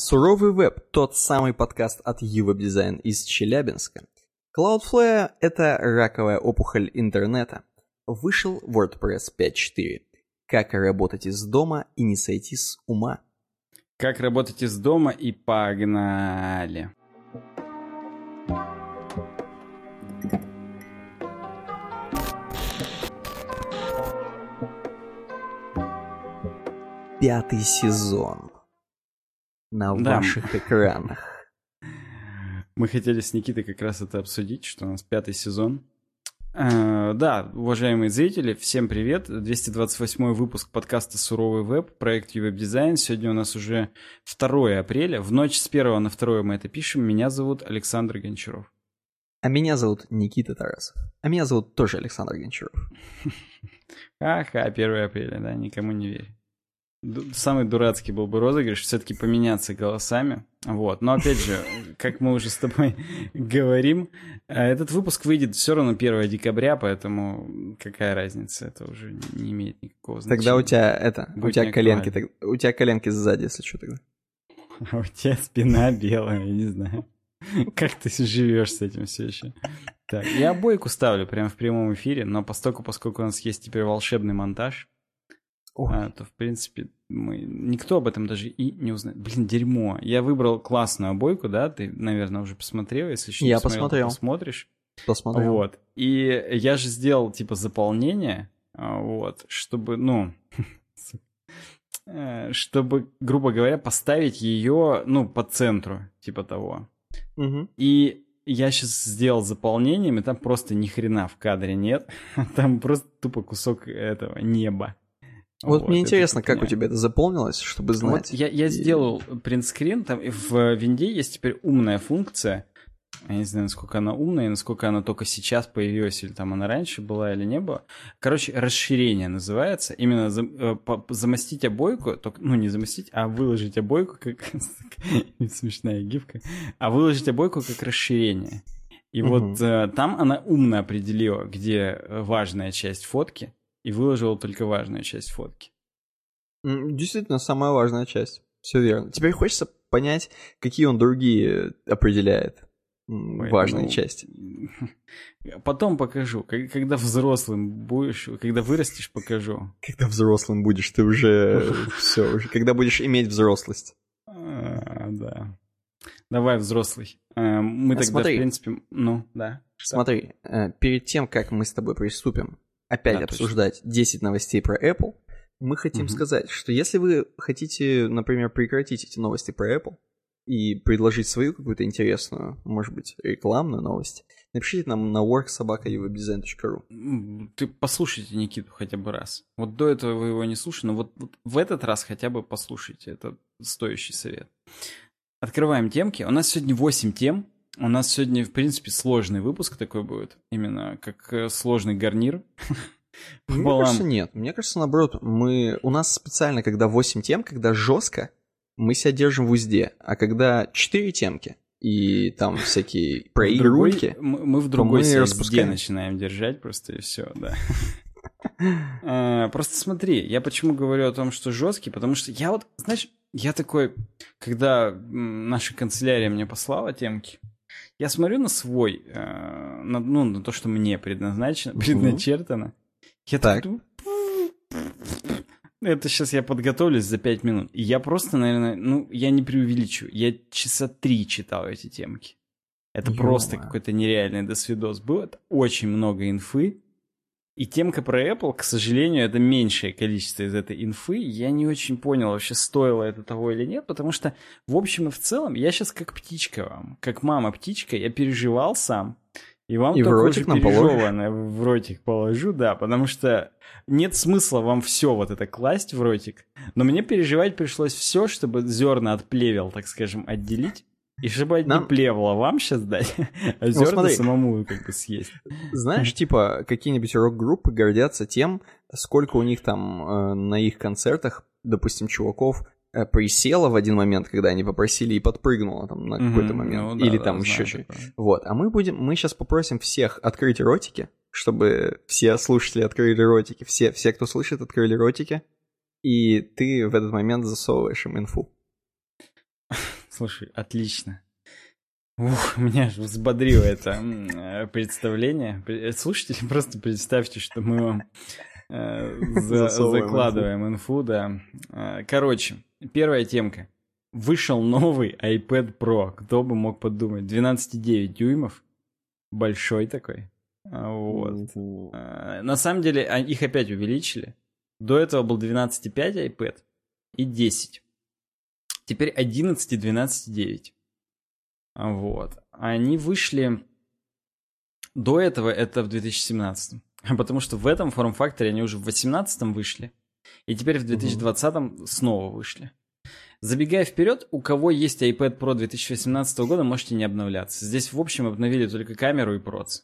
Суровый веб – тот самый подкаст от Uweb Design из Челябинска. Cloudflare – это раковая опухоль интернета. Вышел WordPress 5.4. Как работать из дома и не сойти с ума. Как работать из дома и погнали. Пятый сезон. На Да. ваших экранах. Мы хотели с Никитой как раз это обсудить, что у нас пятый сезон. Э, Да, уважаемые зрители, всем привет. 228 выпуск подкаста «Суровый веб», проект «Ювеб Дизайн». Сегодня у нас уже 2 апреля. В ночь с 1 на 2 мы это пишем. Меня зовут Александр Гончаров. А меня зовут Никита Тарасов. А меня зовут тоже Александр Гончаров. Ага, 1 апреля, да, никому не верь. Самый дурацкий был бы розыгрыш, все-таки поменяться голосами. Вот. Но опять же, как мы уже с тобой говорим, э, этот выпуск выйдет все равно 1 декабря, поэтому какая разница, это уже не имеет никакого значения. Тогда у тебя это, у Будет тебя коленки, так- у тебя коленки сзади, если что тогда. А у тебя спина белая, я не знаю. Как ты живешь с этим все еще? Так, я обойку ставлю прямо в прямом эфире, но поскольку, поскольку у нас есть теперь волшебный монтаж, Ой. а, то, в принципе, мы... никто об этом даже и не узнает. Блин, дерьмо. Я выбрал классную обойку, да? Ты, наверное, уже посмотрел. Если еще не Я посмотрел, посмотришь. Посмотрел. Вот. И я же сделал, типа, заполнение, а, вот, чтобы, ну, чтобы, грубо говоря, поставить ее, ну, по центру, типа того. И я сейчас сделал заполнением, и там просто ни хрена в кадре нет. Там просто тупо кусок этого неба. Вот, мне это интересно, как у тебя это заполнилось, чтобы Вот знать. я, я И- сделал принтскрин, там в винде есть теперь умная функция. Я не знаю, насколько она умная, и насколько она только сейчас появилась, или там она раньше была, или не было. Короче, расширение называется. Именно за- э, по- замостить обойку, только, ну не замостить, а выложить обойку, как смешная гифка, а выложить обойку как расширение. И Мгм. вот э, там она умно определила, где э, важная часть фотки, и выложила только важную часть фотки. Действительно, самая важная часть. Все верно. Теперь хочется понять, какие он другие определяет Ой, важные ну, части. Потом покажу. Когда взрослым будешь, когда вырастешь, покажу. Когда взрослым будешь, ты уже все, уже когда будешь иметь взрослость. А, да. Давай, взрослый. А, Мы А тогда, смотри. в принципе, ну, да. Что? Смотри, э, перед тем, как мы с тобой приступим опять Да, обсуждать 10 новостей про Apple, мы хотим Мгм. сказать, что если вы хотите, например, прекратить эти новости про Apple и предложить свою какую-то интересную, может быть, рекламную новость, напишите нам на worksobaka.uwebdesign.ru. М, Ты послушайте Никиту хотя бы раз. Вот до этого вы его не слушали, но вот, вот в этот раз хотя бы послушайте. Это стоящий совет. Открываем темки. У нас сегодня 8 тем. У нас сегодня, в принципе, сложный выпуск такой будет. Именно как э, сложный гарнир. Мне кажется, нет. Мне кажется, наоборот, мы... у нас специально, когда 8 тем, когда жестко, мы себя держим в узде. А когда 4 темки и там всякие проигрывки, мы, мы в другой мы распускаем. начинаем держать просто и все, да. А, Просто смотри, я почему говорю о том, что жесткий, потому что я вот, знаешь, я такой, когда наша канцелярия мне послала темки, я смотрю на свой, э, на, ну, на то, что мне предназначено, предначертано. Я Так. думаю, это сейчас я подготовлюсь за пять минут. И я просто, наверное, ну, я не преувеличу. Я часа три читал эти темки. Это просто Ё-моё. какой-то нереальный досвидос был. Это очень много инфы. И темка про Apple, к сожалению, это меньшее количество из этой инфы. Я не очень понял, вообще стоило это того или нет, потому что, в общем и в целом, я сейчас как птичка вам, как мама-птичка, я переживал сам. И вам И в только ротик уже пережеванное в ротик положу, да, потому что нет смысла вам все вот это класть в ротик. Но мне переживать пришлось все, чтобы зерна от плевел, так скажем, отделить. И чтобы Нам- не плевла вам сейчас дать, а зерна смотри. самому как бы съесть. Знаешь, типа, какие-нибудь рок-группы гордятся тем, сколько у них там э, на их концертах, допустим, чуваков э, присело в один момент, когда они попросили и подпрыгнуло там на какой-то Мгм, момент. ну да, Или да, там еще что такое. Вот, а мы будем, мы сейчас попросим всех открыть ротики, чтобы все слушатели открыли ротики, все, все, кто слышит, открыли ротики, и ты в этот момент засовываешь им инфу. Слушай, отлично. Ух, меня аж взбодрило это э, представление. Слушайте, просто представьте, что мы вам э, за, закладываем инфу, да. Э, короче, первая темка. Вышел новый iPad Pro. Кто бы мог подумать? 12,9 дюймов. Большой такой. А, вот. На самом деле, а, их опять увеличили. До этого был 12,5 iPad и 10. Теперь 11 и 12,9. Вот. Они вышли... До этого это в 2017. Потому что в этом форм-факторе они уже в 2018 вышли. И теперь в 2020 угу. снова вышли. Забегая вперед, у кого есть iPad Pro 2018 года, можете не обновляться. Здесь, в общем, обновили только камеру и проц.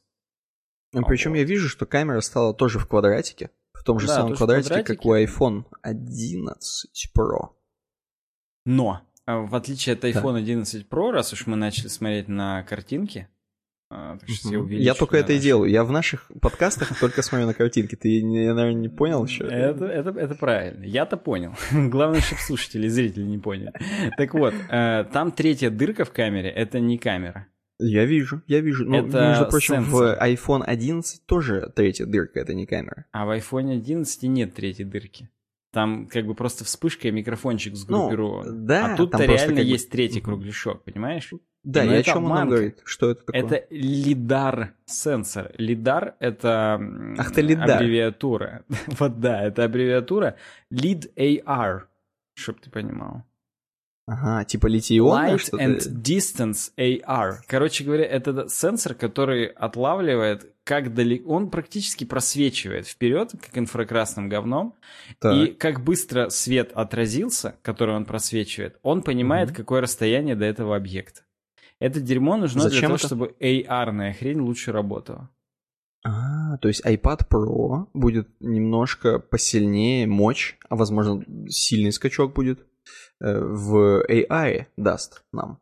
Ну, причем вот. я вижу, что камера стала тоже в квадратике. В том же да, самом квадратике, квадратике, как у iPhone 11 Pro. Но а, в отличие от iPhone да. 11 Pro, раз уж мы начали смотреть на картинки, а, так что я, я только это и делаю. Я в наших подкастах только смотрю на картинки. Ты, наверное, не понял еще? Это, это, это правильно. Я-то понял. Главное, чтобы слушатели и зрители не поняли. Так вот, э, там третья дырка в камере — это не камера. Я вижу, я вижу. Но, это между прочим, сенсор. в iPhone 11 тоже третья дырка, это не камера. А в iPhone 11 нет третьей дырки. Там как бы просто вспышка и микрофончик сгруппирован. Ну, да, а тут-то реально как есть бы... третий кругляшок, понимаешь? Да, и, и о чем он говорит? Что это такое? Это лидар сенсор. Лидар это Ах ты лидар. аббревиатура. вот да, это аббревиатура Lead AR, чтоб ты понимал. Ага, типа литий-ионное Light and Distance AR. Короче говоря, это сенсор, который отлавливает, как далеко... Он практически просвечивает вперед, как инфракрасным говном. Так. И как быстро свет отразился, который он просвечивает, он понимает, угу. какое расстояние до этого объекта. Это дерьмо нужно Зачем для того, это? чтобы AR-ная хрень лучше работала. А, то есть iPad Pro будет немножко посильнее мощь, а возможно сильный скачок будет. Э, в AI даст нам.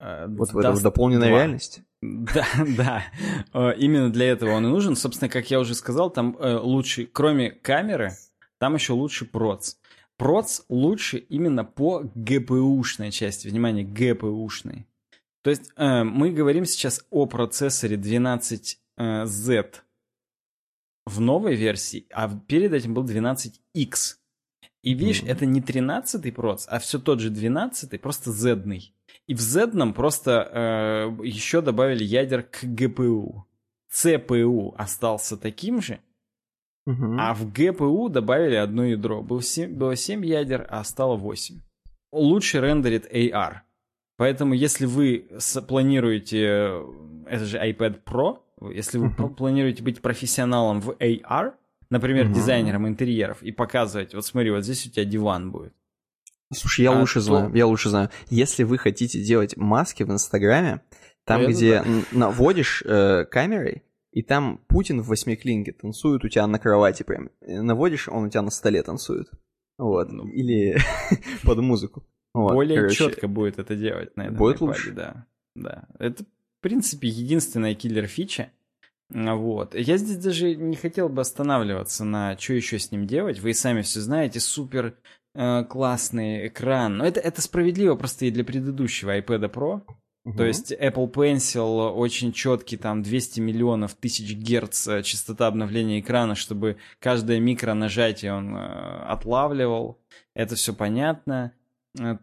Uh, вот в этом дополненная 2. реальность. Да, да. Э, именно для этого он и нужен. Собственно, как я уже сказал, там лучше, кроме камеры, там еще лучше проц. Проц лучше именно по GPU-шной части. Внимание, GPU-шной. То есть мы говорим сейчас о процессоре 12Z в новой версии, а перед этим был 12X. И видишь, mm-hmm. это не 13-й проц, а все тот же 12-й, просто Z-ный. И в Z-ном просто э, еще добавили ядер к GPU. CPU остался таким же, mm-hmm. а в GPU добавили одно ядро. Было 7, было 7 ядер, а стало 8. Лучше рендерит AR. Поэтому если вы планируете, это же iPad Pro, если вы mm-hmm. планируете быть профессионалом в AR, например, угу. дизайнером интерьеров и показывать, вот смотри, вот здесь у тебя диван будет. Слушай, я а лучше то... знаю, я лучше знаю. Если вы хотите делать маски в Инстаграме, там, ну, где да. наводишь э, камерой, и там Путин в восьмиклинге танцует у тебя на кровати прям. Наводишь, он у тебя на столе танцует. Вот. Ну, Или под музыку. Вот, более короче, четко будет это делать на этом Будет iPad, лучше. Да. да. Это, в принципе, единственная киллер-фича. Вот. Я здесь даже не хотел бы останавливаться на что еще с ним делать. Вы и сами все знаете, супер э, классный экран. Но это, это справедливо просто и для предыдущего iPad Pro. Uh-huh. То есть Apple Pencil очень четкий, там 200 миллионов тысяч герц э, частота обновления экрана, чтобы каждое микро нажатие он э, отлавливал. Это все понятно.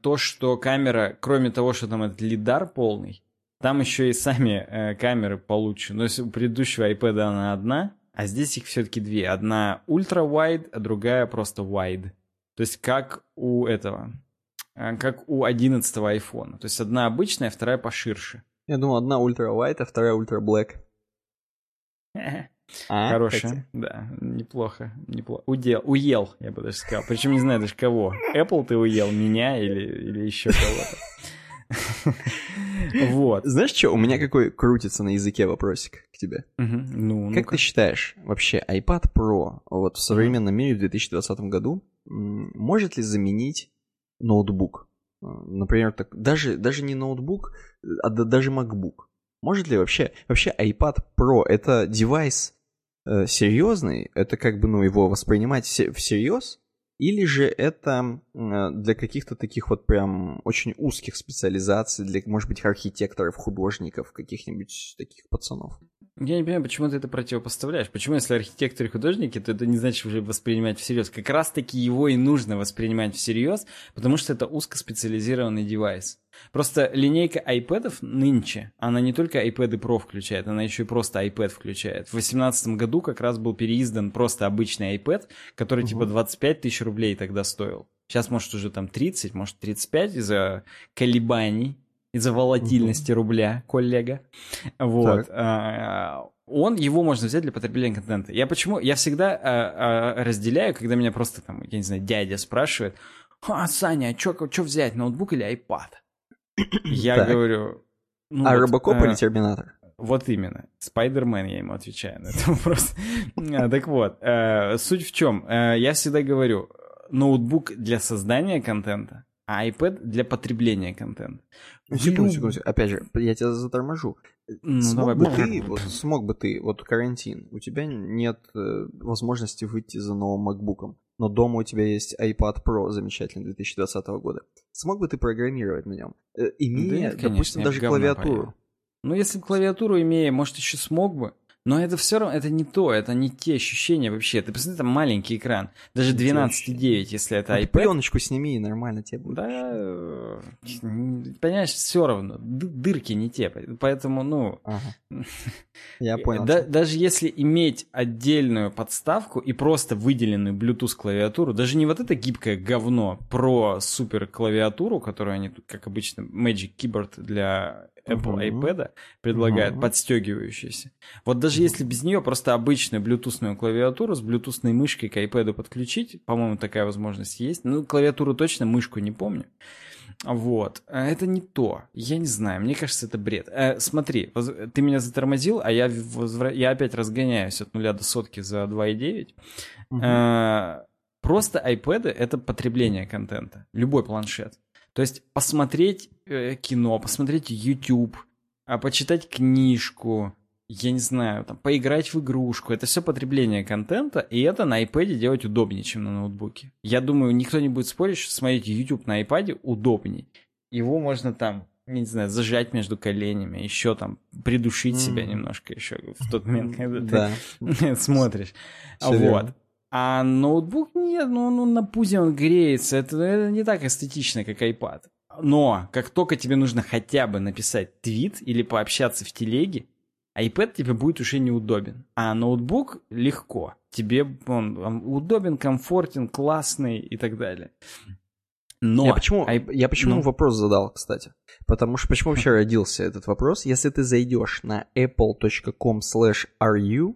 То, что камера, кроме того, что там этот лидар полный, там еще и сами э, камеры получше. Но если у предыдущего iPad она одна, а здесь их все-таки две. Одна ультра-wide, а другая просто wide. То есть как у этого, э, как у 11 iPhone. То есть одна обычная, вторая поширше. Я думал, одна ультра-wide, а вторая ультра-black. А, Хорошая, да, неплохо, неплохо. Удел, уел, я бы даже сказал. Причем не знаю даже кого. Apple ты уел, меня или, или еще кого-то. Вот. Знаешь что, у меня какой крутится на языке вопросик к тебе. Ну, как ты считаешь, вообще iPad Pro вот в современном мире в 2020 году может ли заменить ноутбук? Э, например, так, даже, даже не ноутбук, а даже MacBook. Может ли вообще, вообще iPad Pro это девайс э, серьезный? Это как бы, ну, его воспринимать всерьез? Или же это для каких-то таких вот прям очень узких специализаций, для, может быть, архитекторов, художников, каких-нибудь таких пацанов? Я не понимаю, почему ты это противопоставляешь. Почему, если архитекторы и художники, то это не значит уже воспринимать всерьез. Как раз-таки его и нужно воспринимать всерьез, потому что это узкоспециализированный девайс. Просто линейка iPad нынче, она не только iPad Pro включает, она еще и просто iPad включает. В 2018 году как раз был переиздан просто обычный iPad, который угу. типа 25 тысяч рублей тогда стоил. Сейчас, может, уже там 30, может, 35 из-за колебаний из-за волатильности угу. рубля, коллега. Вот. А, он, его можно взять для потребления контента. Я почему, я всегда а, а, разделяю, когда меня просто там, я не знаю, дядя спрашивает, а, Саня, а что взять, ноутбук или iPad? Я так. говорю... Ну, а вот, Робокоп а, или Терминатор? Вот именно. Спайдермен, я ему отвечаю на этот вопрос. Так вот, суть в чем? Я всегда говорю, ноутбук для создания контента а iPad для потребления контента. Ну, секунду, секунду, опять же, я тебя заторможу. Ну, смог, давай, бы ты, вот, смог бы ты, вот карантин, у тебя нет э, возможности выйти за новым MacBook, но дома у тебя есть iPad Pro замечательный 2020 года. Смог бы ты программировать на нем, э, имея, да нет, конечно, допустим, даже клавиатуру? Поел. Ну, если клавиатуру имея, может, еще смог бы. Но это все равно, это не то, это не те ощущения вообще. Ты посмотри, там маленький экран, даже 12,9, если это а iPad. пленочку сними, и нормально тебе будет. Да, понимаешь, все равно, дырки не те, поэтому, ну... Ага. Я понял. Да, даже если иметь отдельную подставку и просто выделенную Bluetooth клавиатуру, даже не вот это гибкое говно про супер клавиатуру, которую они, как обычно, Magic Keyboard для Apple uh-huh. iPad предлагает, uh-huh. подстегивающаяся. Вот даже если без нее просто обычную блютусную клавиатуру с блютусной мышкой к iPad подключить, по-моему, такая возможность есть. Ну, клавиатуру точно, мышку не помню. Вот. А это не то. Я не знаю. Мне кажется, это бред. Э, смотри, ты меня затормозил, а я, возвра... я опять разгоняюсь от нуля до сотки за 2,9. Угу. Э, просто iPad — это потребление контента. Любой планшет. То есть посмотреть э, кино, посмотреть YouTube, а почитать книжку, я не знаю, там, поиграть в игрушку. Это все потребление контента, и это на iPad делать удобнее, чем на ноутбуке. Я думаю, никто не будет спорить, что смотреть YouTube на iPad удобнее. Его можно там, не знаю, зажать между коленями, еще там придушить mm. себя немножко еще в тот момент, когда ты смотришь. Вот. А ноутбук нет, ну, ну на пузе он греется. Это, это не так эстетично, как iPad. Но как только тебе нужно хотя бы написать твит или пообщаться в телеге, iPad тебе будет уже неудобен. А ноутбук легко. Тебе он, он удобен, комфортен, классный и так далее. Но... Я почему, I... я почему ну... вопрос задал, кстати? Потому что почему вообще родился этот вопрос? Если ты зайдешь на apple.com slash ru,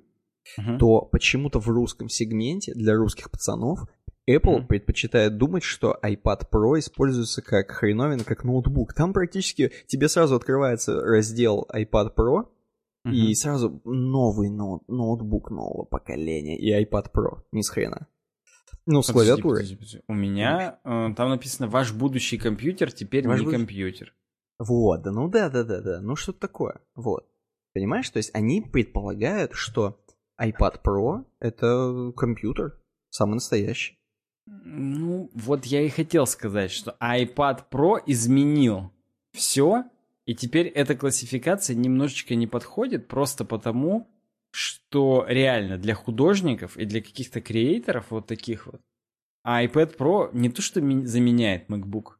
uh-huh. то почему-то в русском сегменте для русских пацанов Apple uh-huh. предпочитает думать, что iPad Pro используется как хреновин, как ноутбук. Там практически тебе сразу открывается раздел iPad Pro, uh-huh. и сразу новый ноут, ноутбук нового поколения и iPad Pro. Ни с хрена. Ну, с подожди, клавиатурой. Подожди, подожди. У меня э, там написано «Ваш будущий компьютер теперь Ваш не будущий... компьютер». Вот, да, ну да, да, да, да. Ну, что-то такое. Вот. Понимаешь? То есть они предполагают, что iPad Pro — это компьютер, самый настоящий. Ну, вот я и хотел сказать, что iPad Pro изменил все, и теперь эта классификация немножечко не подходит просто потому, что реально для художников и для каких-то креаторов вот таких вот, iPad Pro не то что заменяет MacBook,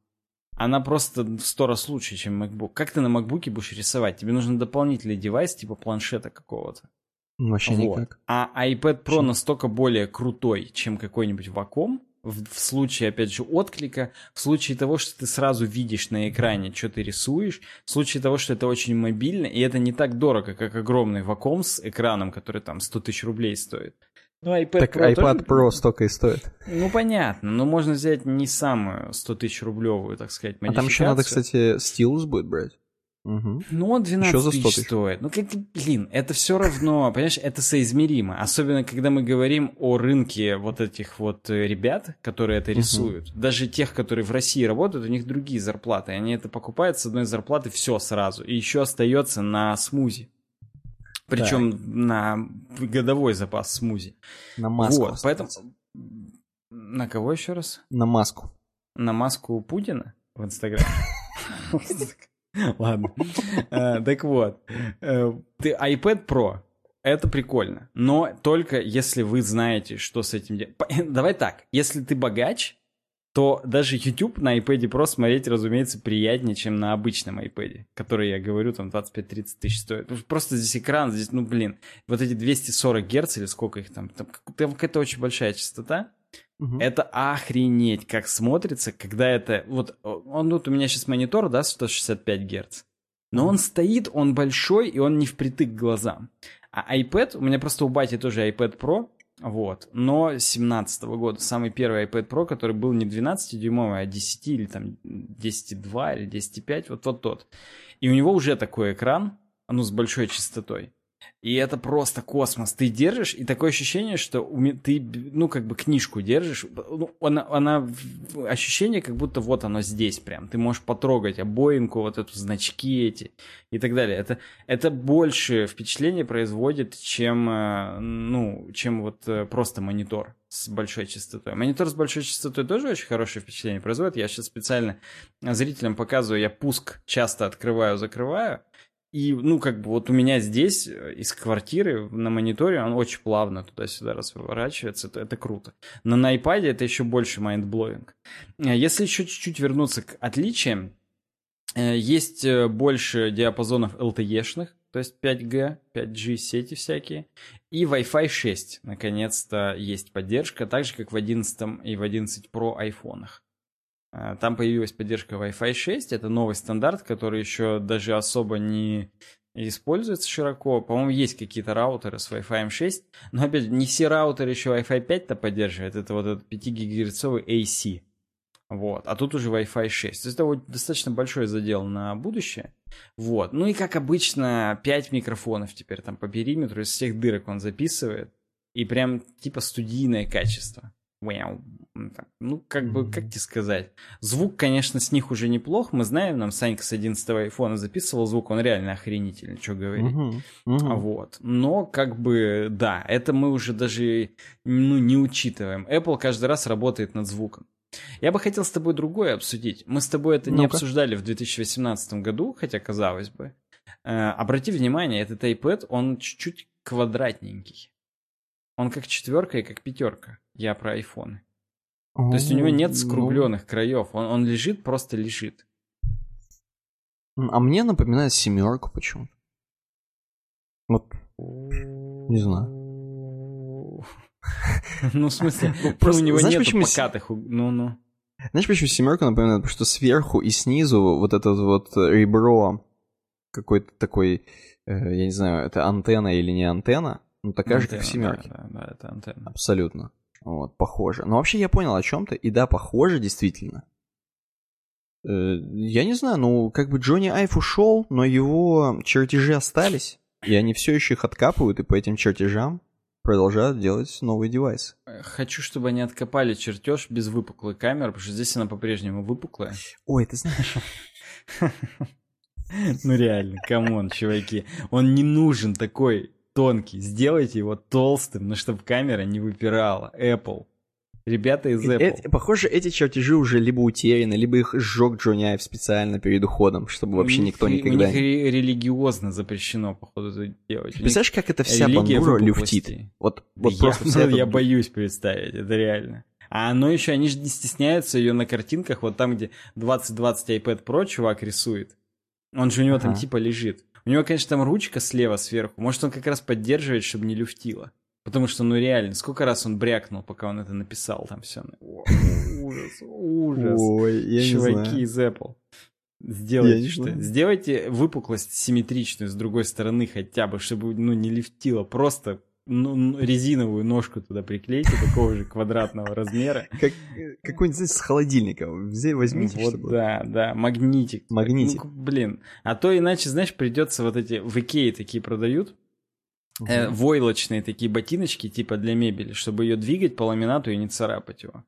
она просто в сто раз лучше, чем MacBook. Как ты на MacBook будешь рисовать? Тебе нужен дополнительный девайс типа планшета какого-то. Вообще вот. никак. А iPad Pro Вообще. настолько более крутой, чем какой-нибудь Wacom, в, в случае, опять же, отклика, в случае того, что ты сразу видишь на экране, что ты рисуешь, в случае того, что это очень мобильно, и это не так дорого, как огромный Wacom с экраном, который там 100 тысяч рублей стоит. Ну, iPad так Pro iPad тоже... Pro столько и стоит. Ну, понятно, но можно взять не самую 100 тысяч рублевую, так сказать, А там еще надо, кстати, стилус будет брать. Угу. Ну, он 12 тысяч стоит. Ну, как, блин, это все равно, понимаешь, это соизмеримо. Особенно, когда мы говорим о рынке вот этих вот э, ребят, которые это рисуют. Угу. Даже тех, которые в России работают, у них другие зарплаты. Они это покупают с одной зарплаты все сразу. И еще остается на смузи. Причем так. на годовой запас смузи. На маску. Вот, поэтому На кого еще раз? На маску. На маску Путина в Инстаграме? Ладно. Э, так вот, э, ты iPad Pro, это прикольно, но только если вы знаете, что с этим делать. Давай так, если ты богач, то даже YouTube на iPad Pro смотреть, разумеется, приятнее, чем на обычном iPad, который, я говорю, там 25-30 тысяч стоит. Просто здесь экран, здесь, ну, блин, вот эти 240 Гц или сколько их там, там, там какая-то очень большая частота, Угу. Это охренеть, как смотрится, когда это... Вот он вот у меня сейчас монитор, да, 165 Гц. Но он стоит, он большой, и он не впритык к глазам. А iPad, у меня просто у бати тоже iPad Pro, вот. Но 17 -го года самый первый iPad Pro, который был не 12-дюймовый, а 10 или там 10.2 или 10.5, вот вот тот. И у него уже такой экран, ну, с большой частотой. И это просто космос. Ты держишь, и такое ощущение, что ты, ну, как бы книжку держишь. Ну, она, она, ощущение, как будто вот оно здесь прям. Ты можешь потрогать обоинку, вот эту значки эти и так далее. Это, это больше впечатление производит, чем, э, ну, чем вот э, просто монитор с большой частотой. Монитор с большой частотой тоже очень хорошее впечатление производит. Я сейчас специально зрителям показываю, я пуск часто открываю, закрываю, и, ну, как бы вот у меня здесь э, из квартиры на мониторе он очень плавно туда-сюда разворачивается, это, это круто. Но на iPad это еще больше mind-blowing. Э, если еще чуть-чуть вернуться к отличиям, э, есть больше диапазонов LTE-шных, то есть 5G, 5G сети всякие, и Wi-Fi 6, наконец-то, есть поддержка, так же, как в 11 и в 11 Pro айфонах. А, там появилась поддержка Wi-Fi 6, это новый стандарт, который еще даже особо не используется широко. По-моему, есть какие-то раутеры с Wi-Fi 6, но опять не все раутеры еще Wi-Fi 5-то поддерживают, это вот этот 5 гигагерцовый AC. Вот. А тут уже Wi-Fi 6. То есть это вот достаточно большой задел на будущее. Вот. Ну и как обычно, 5 микрофонов теперь там по периметру, из всех дырок он записывает. И прям типа студийное качество. Ну, как бы, как тебе сказать? Звук, конечно, с них уже неплох. Мы знаем, нам Санька с 11 айфона записывал звук, он реально охренительный, что говорить. Uh-huh. Вот. Но, как бы, да, это мы уже даже ну, не учитываем. Apple каждый раз работает над звуком. Я бы хотел с тобой другое обсудить. Мы с тобой это ну не обсуждали в 2018 году, хотя казалось бы. Э, обрати внимание, этот iPad, он чуть-чуть квадратненький. Он как четверка и как пятерка. Я про айфоны. То есть у него нет ну. скругленных краев. Он, он лежит, просто лежит. А мне напоминает семерку почему-то. Вот. Не знаю. Ну, в смысле, ну, просто у него нет покатых. Ну-ну. Знаешь, почему семерка напоминает? Потому что сверху и снизу вот это вот ребро какой-то такой, э, я не знаю, это антенна или не антенна, ну такая же, как в семерке. Да, это антенна. Абсолютно. Вот, похоже. Но вообще я понял о чем-то, и да, похоже действительно. Э, я не знаю, ну, как бы Джонни Айв ушел, но его чертежи остались, и они все еще их откапывают, и по этим чертежам продолжают делать новые девайсы. Хочу, чтобы они откопали чертеж без выпуклой камеры, потому что здесь она по-прежнему выпуклая. Ой, ты знаешь... Ну реально, come on, чуваки. Он не нужен такой тонкий. Сделайте его толстым, но чтобы камера не выпирала. Apple. Ребята из Apple. Это, похоже, эти чертежи уже либо утеряны, либо их сжег Айв специально перед уходом, чтобы вообще у никто них, никогда... У них ре- религиозно запрещено, походу, это делать. Представляешь, как это вся бандура люфтит? Вот, вот я, просто вся я боюсь представить, это реально. А оно еще, они же не стесняются ее на картинках, вот там, где 2020 iPad Pro чувак рисует. Он же у него ага. там типа лежит. У него, конечно, там ручка слева сверху. Может, он как раз поддерживает, чтобы не люфтило. Потому что, ну реально, сколько раз он брякнул, пока он это написал там все. ужас, ужас. Ой, я Чуваки из Apple. Сделайте что. Сделайте выпуклость симметричную с другой стороны хотя бы, чтобы ну, не лифтило. Просто ну, резиновую ножку туда приклейте, такого же квадратного размера. Как, какой-нибудь, знаете, с холодильника. Возьмите, Вот, чтобы... да, да, магнитик. Магнитик. Ну, блин, а то иначе, знаешь, придется вот эти, в Икее такие продают, угу. э, войлочные такие ботиночки, типа для мебели, чтобы ее двигать по ламинату и не царапать его.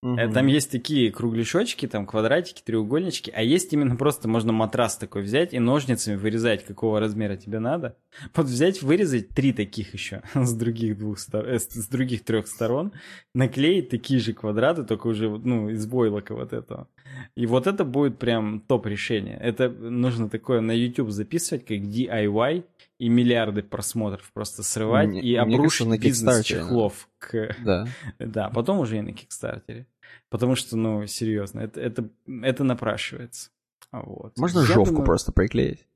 Угу. Там есть такие кругляшочки, там квадратики, треугольнички, а есть именно просто можно матрас такой взять и ножницами вырезать, какого размера тебе надо. Вот взять, вырезать три таких еще с других двух стор... э, с других трех сторон, наклеить такие же квадраты, только уже ну из войлока вот этого. И вот это будет прям топ решение. Это нужно такое на YouTube записывать как DIY и миллиарды просмотров просто срывать мне, и обрушить кажется, бизнес чехлов к... Да. да, потом уже и на Кикстартере. Потому что, ну, серьезно, это, это, это напрашивается. Вот. Можно Я жовку думаю... просто приклеить.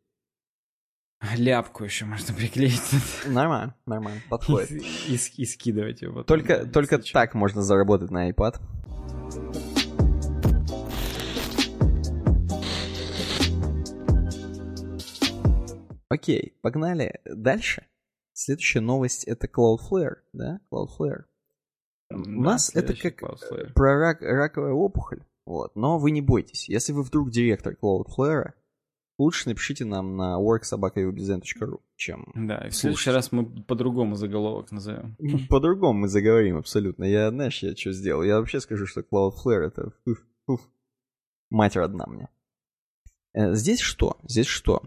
Ляпку еще можно приклеить. Нормально, нормально, подходит. И, и, и скидывать его. Только, только так можно заработать на iPad. Окей, погнали дальше. Следующая новость это Cloudflare, да? Cloudflare. У да, нас это как Cloudflare. про рак, раковая опухоль. Вот. Но вы не бойтесь. Если вы вдруг директор Cloudflare, лучше напишите нам на worksobaka.ubdesign.ru, чем Да, и в следующий раз мы по-другому заголовок назовем. По-другому мы заговорим, абсолютно. Я, знаешь, я что сделал? Я вообще скажу, что Cloudflare это... Уф, уф. Мать родна мне. Э, здесь что? Здесь что?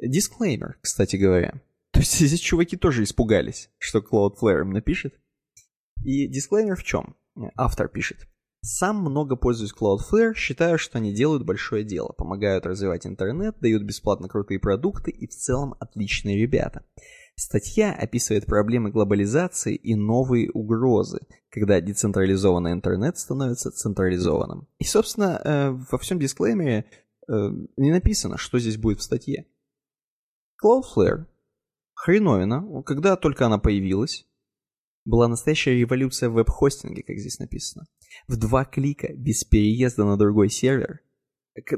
Дисклеймер, кстати говоря. То есть здесь чуваки тоже испугались, что Cloudflare им напишет. И дисклеймер в чем? Автор пишет. Сам много пользуюсь Cloudflare, считаю, что они делают большое дело, помогают развивать интернет, дают бесплатно крутые продукты и в целом отличные ребята. Статья описывает проблемы глобализации и новые угрозы, когда децентрализованный интернет становится централизованным. И, собственно, э, во всем дисклеймере э, не написано, что здесь будет в статье. Cloudflare. Хреновина. Когда только она появилась, была настоящая революция в веб-хостинге, как здесь написано. В два клика, без переезда на другой сервер.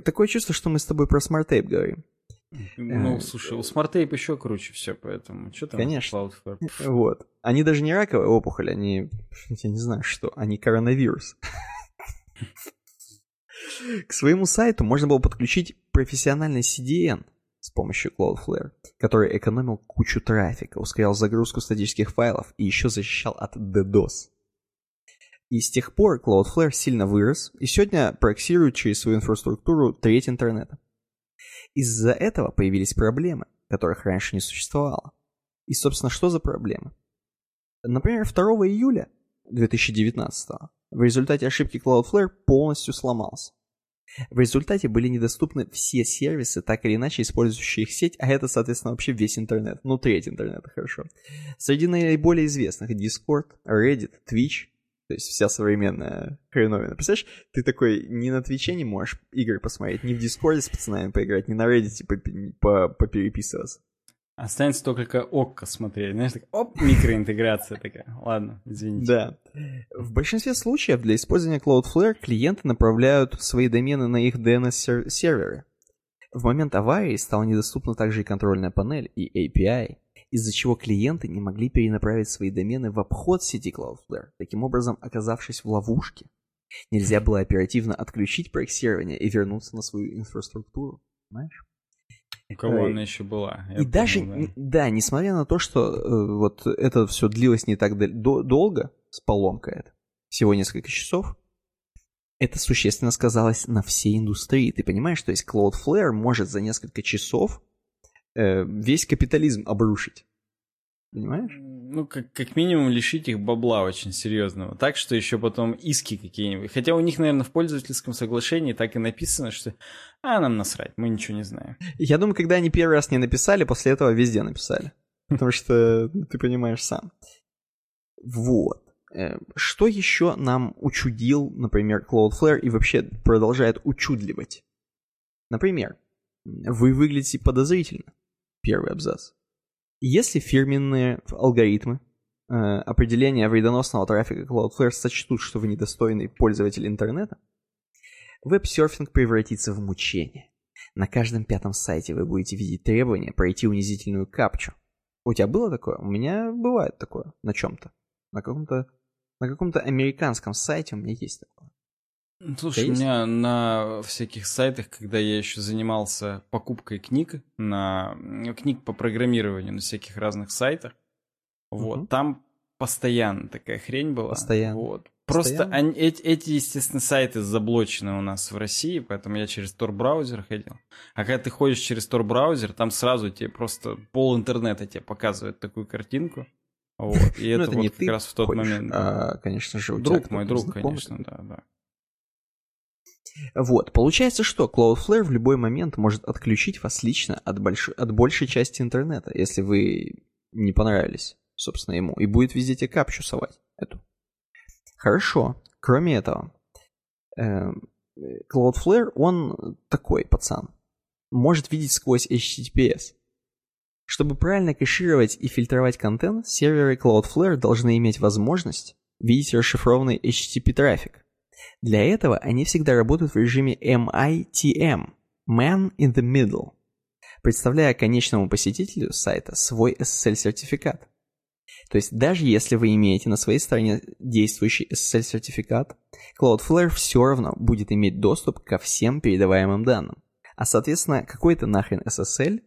Такое чувство, что мы с тобой про SmartTape говорим. Ну, э, слушай, у SmartTape еще круче все, поэтому что там Конечно. Вот. Они даже не раковая опухоль, они, я не знаю что, они коронавирус. К своему сайту можно было подключить профессиональный CDN – с помощью Cloudflare, который экономил кучу трафика, ускорял загрузку статических файлов и еще защищал от DDoS. И с тех пор Cloudflare сильно вырос и сегодня проксирует через свою инфраструктуру треть интернета. Из-за этого появились проблемы, которых раньше не существовало. И, собственно, что за проблемы? Например, 2 июля 2019 в результате ошибки Cloudflare полностью сломался. В результате были недоступны все сервисы, так или иначе использующие их сеть, а это, соответственно, вообще весь интернет. Ну, треть интернета, хорошо. Среди наиболее известных Discord, Reddit, Twitch, то есть вся современная хреновина. Представляешь, ты такой ни на Твиче не можешь игры посмотреть, ни в Дискорде с пацанами поиграть, ни на Reddit попереписываться. Останется только ОККО смотреть. Знаешь, так, оп, микроинтеграция такая. Ладно, извините. Да. В большинстве случаев для использования Cloudflare клиенты направляют свои домены на их DNS-серверы. В момент аварии стала недоступна также и контрольная панель, и API, из-за чего клиенты не могли перенаправить свои домены в обход сети Cloudflare, таким образом оказавшись в ловушке. Нельзя было оперативно отключить проектирование и вернуться на свою инфраструктуру. Понимаешь? У кого она еще была? И помню, даже, да. да, несмотря на то, что э, вот это все длилось не так до- долго, с поломкой это, всего несколько часов, это существенно сказалось на всей индустрии. Ты понимаешь, то есть Cloudflare может за несколько часов э, весь капитализм обрушить. Понимаешь? Ну, как, как минимум лишить их бабла очень серьезного. Так, что еще потом иски какие-нибудь. Хотя у них, наверное, в пользовательском соглашении так и написано, что а, нам насрать, мы ничего не знаем. Я думаю, когда они первый раз не написали, после этого везде написали. Потому что ты понимаешь сам. Вот. Э, что еще нам учудил, например, Cloudflare и вообще продолжает учудливать? Например, вы выглядите подозрительно. Первый абзац. Если фирменные алгоритмы э, определения вредоносного трафика Cloudflare сочтут, что вы недостойный пользователь интернета, веб-серфинг превратится в мучение. На каждом пятом сайте вы будете видеть требования пройти унизительную капчу. У тебя было такое? У меня бывает такое на чем-то. На каком-то на каком-то американском сайте у меня есть такое. Слушай, у меня на всяких сайтах, когда я еще занимался покупкой книг, на книг по программированию на всяких разных сайтах, вот, угу. там постоянно такая хрень была. Постоянно. Вот. Просто они, эти, эти, естественно, сайты заблочены у нас в России, поэтому я через Tor-браузер ходил. А когда ты ходишь через Tor-браузер, там сразу тебе просто пол интернета тебе показывает такую картинку. Вот. И ну, это, вот как раз в тот момент. А, конечно же, у Друг мой, друг, конечно, да, да. Вот, получается, что Cloudflare в любой момент может отключить вас лично от, больш... от большей части интернета, если вы не понравились, собственно, ему, и будет везде тебе капчу совать эту. Хорошо. Кроме этого, эм, Cloudflare, он такой пацан. Может видеть сквозь HTTPS. Чтобы правильно кэшировать и фильтровать контент, серверы Cloudflare должны иметь возможность видеть расшифрованный HTTP трафик. Для этого они всегда работают в режиме MITM – Man in the Middle, представляя конечному посетителю сайта свой SSL-сертификат. То есть даже если вы имеете на своей стороне действующий SSL-сертификат, Cloudflare все равно будет иметь доступ ко всем передаваемым данным. А соответственно, какой это нахрен SSL,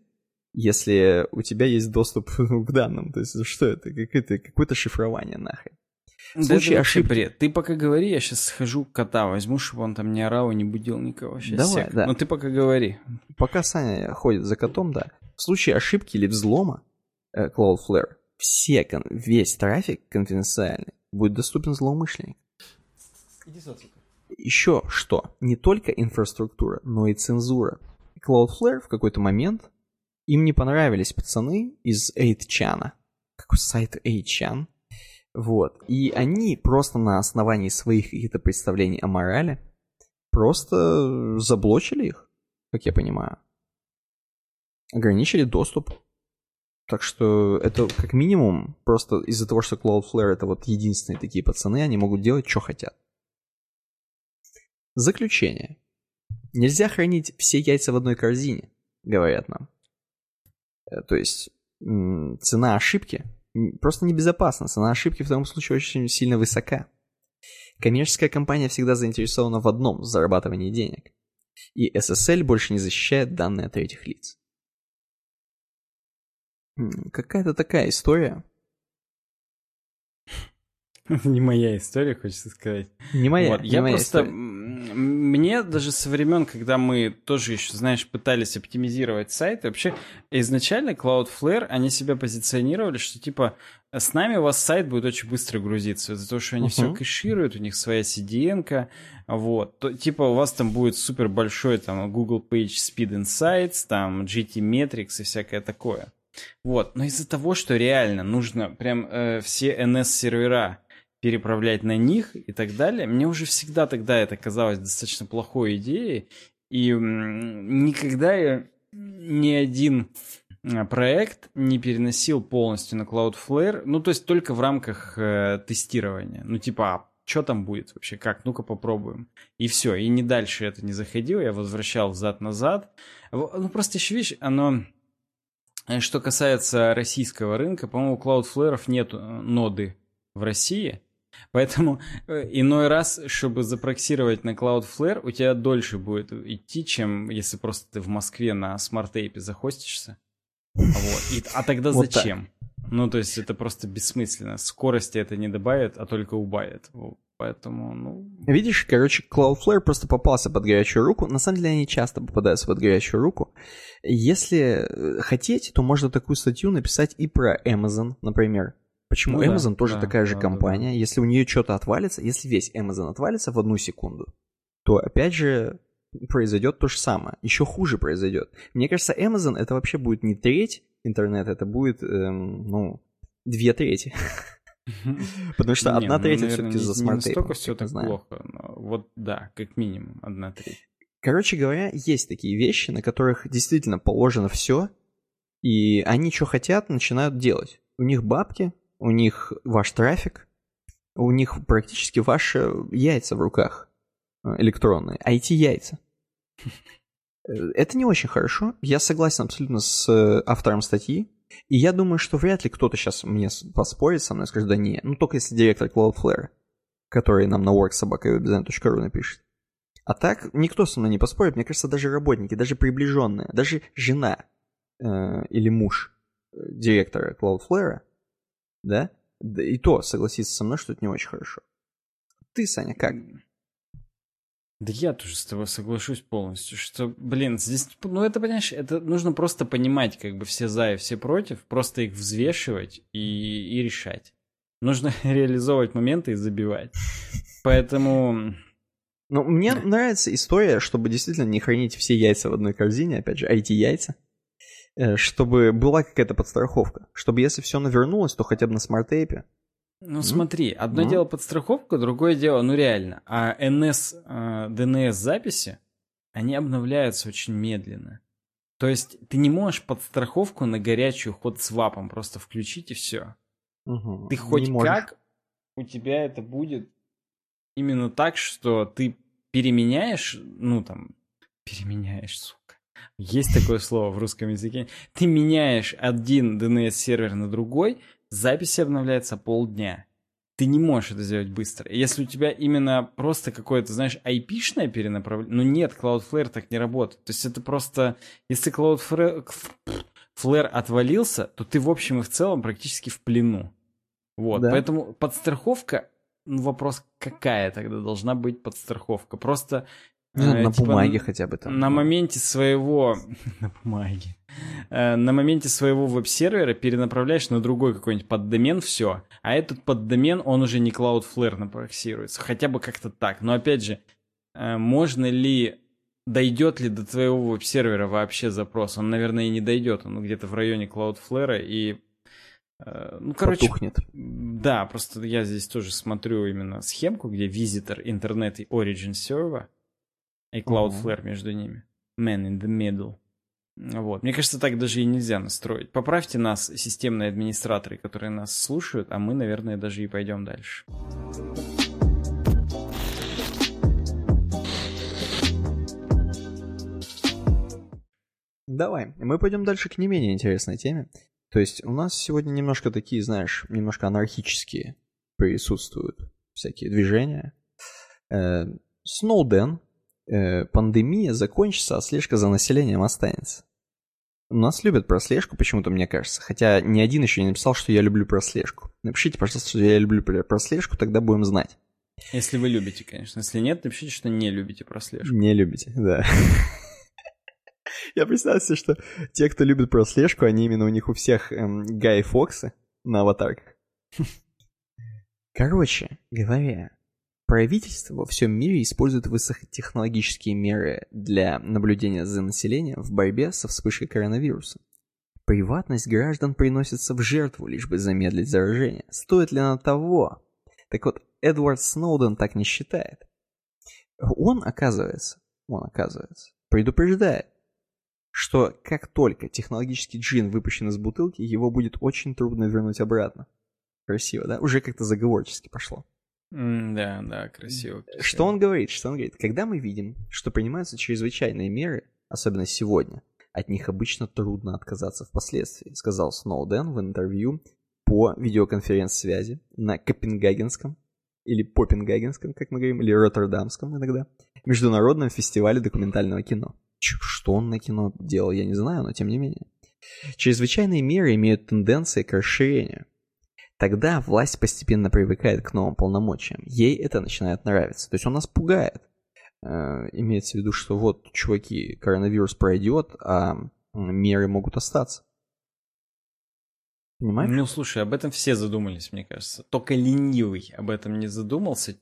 если у тебя есть доступ к данным? То есть что это? Какое-то, какое-то шифрование нахрен. В случае да ошибки... бред. Ты пока говори, я сейчас схожу кота возьму, чтобы он там не орал и не будил никого. Сейчас Давай, сек. да. Ну ты пока говори. Пока Саня ходит за котом, да. В случае ошибки или взлома э, Cloudflare все, весь трафик конфиденциальный будет доступен злоумышленнику. Иди Еще что, не только инфраструктура, но и цензура. Cloudflare в какой-то момент им не понравились пацаны из 8chan. Какой сайт 8chan? Вот. И они просто на основании своих каких-то представлений о морали просто заблочили их, как я понимаю. Ограничили доступ так что это как минимум просто из-за того, что Cloudflare это вот единственные такие пацаны, они могут делать, что хотят. Заключение. Нельзя хранить все яйца в одной корзине, говорят нам. Э, то есть цена ошибки просто небезопасна. Цена ошибки в таком случае очень сильно высока. Коммерческая компания всегда заинтересована в одном – зарабатывании денег. И SSL больше не защищает данные третьих лиц. Какая-то такая история. Не моя история, хочется сказать. Не моя. Вот. Не я моя просто история. мне даже со времен, когда мы тоже еще, знаешь, пытались оптимизировать сайты, вообще изначально Cloudflare они себя позиционировали, что типа с нами у вас сайт будет очень быстро грузиться, из-за того, что они uh-huh. все кэшируют, у них своя CDN, вот, то, типа у вас там будет супер большой там Google Page Speed Insights, там GT Metrics и всякое такое. Вот, но из-за того, что реально нужно прям э, все NS-сервера переправлять на них и так далее, мне уже всегда тогда это казалось достаточно плохой идеей, и никогда я ни один э, проект не переносил полностью на Cloudflare, ну, то есть только в рамках э, тестирования. Ну, типа, а что там будет вообще, как, ну-ка попробуем. И все, и не дальше это не заходило, я возвращал взад-назад. Ну, просто еще, видишь, оно Э, что касается российского рынка, по-моему, у Cloudflare нет э, ноды в России. Поэтому э, иной раз, чтобы запроксировать на Cloudflare, у тебя дольше будет идти, чем если просто ты в Москве на SmartApe захостишься. Вот. И, а тогда вот зачем? Так. Ну, то есть это просто бессмысленно. Скорости это не добавит, а только убавит. Поэтому, ну... Видишь, короче, Cloudflare просто попался под горячую руку. На самом деле они часто попадаются под горячую руку. Если э, хотеть, то можно такую статью написать и про Amazon, например. Почему ну, Amazon да, тоже да, такая же да, компания. Да, да. Если у нее что-то отвалится, если весь Amazon отвалится в одну секунду, то опять же произойдет то же самое. Еще хуже произойдет. Мне кажется, Amazon это вообще будет не треть интернета, это будет, эм, ну, две трети. Потому что одна ну, треть все-таки за смарт Не настолько все так плохо. Вот да, как минимум одна треть. Короче говоря, есть такие вещи, на которых действительно положено все, и они что хотят, начинают делать. У них бабки, у них ваш трафик, у них практически ваши яйца в руках э, электронные, IT-яйца. Э, это не очень хорошо. Я согласен абсолютно с э, автором статьи. И я думаю, что вряд ли кто-то сейчас мне поспорит со мной скажет, да не, ну только если директор Cloudflare, который нам на worksobaka.webdesign.ru напишет. А так никто со мной не поспорит, мне кажется, даже работники, даже приближенные, даже жена э, или муж директора Cloudflare, да, да, и то согласится со мной, что это не очень хорошо. Ты, Саня, как? Да я тоже с тобой соглашусь полностью, что, блин, здесь, ну это, понимаешь, это нужно просто понимать, как бы все за и все против, просто их взвешивать и, и решать. Нужно реализовывать моменты и забивать. Поэтому... Ну, мне нравится история, чтобы действительно не хранить все яйца в одной корзине, опять же, IT-яйца, э, чтобы была какая-то подстраховка, чтобы если все навернулось, то хотя бы на SmartApe ну смотри, одно mm дело подстраховка, другое дело, ну реально, а NS, DNS а, записи, они обновляются очень медленно. То есть ты не можешь подстраховку на горячую hot swap ом просто включить и все. Угу. Ты хоть не как, у тебя это будет именно так, что ты переменяешь, ну там, переменяешь. Есть такое слово в русском языке. Ты меняешь один DNS-сервер на другой, записи обновляется полдня. Ты не можешь это сделать быстро. Если у тебя именно просто какое-то, знаешь, IP-шное перенаправление... Ну нет, Cloudflare так не работает. То есть это просто... Если Cloudflare Flare отвалился, то ты в общем и в целом практически в плену. Вот, да. поэтому подстраховка, ну, вопрос, какая тогда должна быть подстраховка? Просто ну, э, на типа, бумаге хотя бы там. На моменте своего... на бумаге. Э, на моменте своего веб-сервера перенаправляешь на другой какой-нибудь поддомен, все. А этот поддомен, он уже не Cloudflare напроксируется. Хотя бы как-то так. Но опять же, э, можно ли... Дойдет ли до твоего веб-сервера вообще запрос? Он, наверное, и не дойдет. Он где-то в районе Cloudflare и ну, короче, Потухнет. Да, просто я здесь тоже смотрю именно схемку, где visitor, интернет и origin server и Cloudflare uh-huh. между ними. Man in the middle. Вот. Мне кажется, так даже и нельзя настроить. Поправьте нас, системные администраторы, которые нас слушают, а мы, наверное, даже и пойдем дальше. Давай, мы пойдем дальше к не менее интересной теме. То есть у нас сегодня немножко такие, знаешь, немножко анархические присутствуют всякие движения. Э, Сноуден э, пандемия закончится, а слежка за населением останется. Нас любят прослежку, почему-то мне кажется. Хотя ни один еще не написал, что я люблю прослежку. Напишите, пожалуйста, что я люблю прослежку, тогда будем знать. Если вы любите, конечно. Если нет, напишите, что не любите прослежку. Не любите, да. Я представляю себе, что те, кто любит прослежку, они именно у них у всех эм, Гай Фоксы на аватарках. Короче говоря, Правительство во всем мире использует высокотехнологические меры для наблюдения за населением в борьбе со вспышкой коронавируса. Приватность граждан приносится в жертву, лишь бы замедлить заражение. Стоит ли она того? Так вот, Эдвард Сноуден так не считает. Он, оказывается, он, оказывается, предупреждает, что как только технологический джин выпущен из бутылки, его будет очень трудно вернуть обратно. Красиво, да? Уже как-то заговорчески пошло. Mm, да, да, красиво, красиво. Что он говорит? Что он говорит? Когда мы видим, что принимаются чрезвычайные меры, особенно сегодня, от них обычно трудно отказаться впоследствии, сказал Сноуден в интервью по видеоконференц-связи на Копенгагенском, или Попенгагенском, как мы говорим, или Роттердамском иногда, международном фестивале документального кино. Что он на кино делал, я не знаю, но тем не менее. Чрезвычайные меры имеют тенденции к расширению. Тогда власть постепенно привыкает к новым полномочиям. Ей это начинает нравиться. То есть он нас пугает. Э, имеется в виду, что вот, чуваки, коронавирус пройдет, а меры могут остаться. Понимаешь? Ну, слушай, об этом все задумались, мне кажется. Только ленивый об этом не задумался.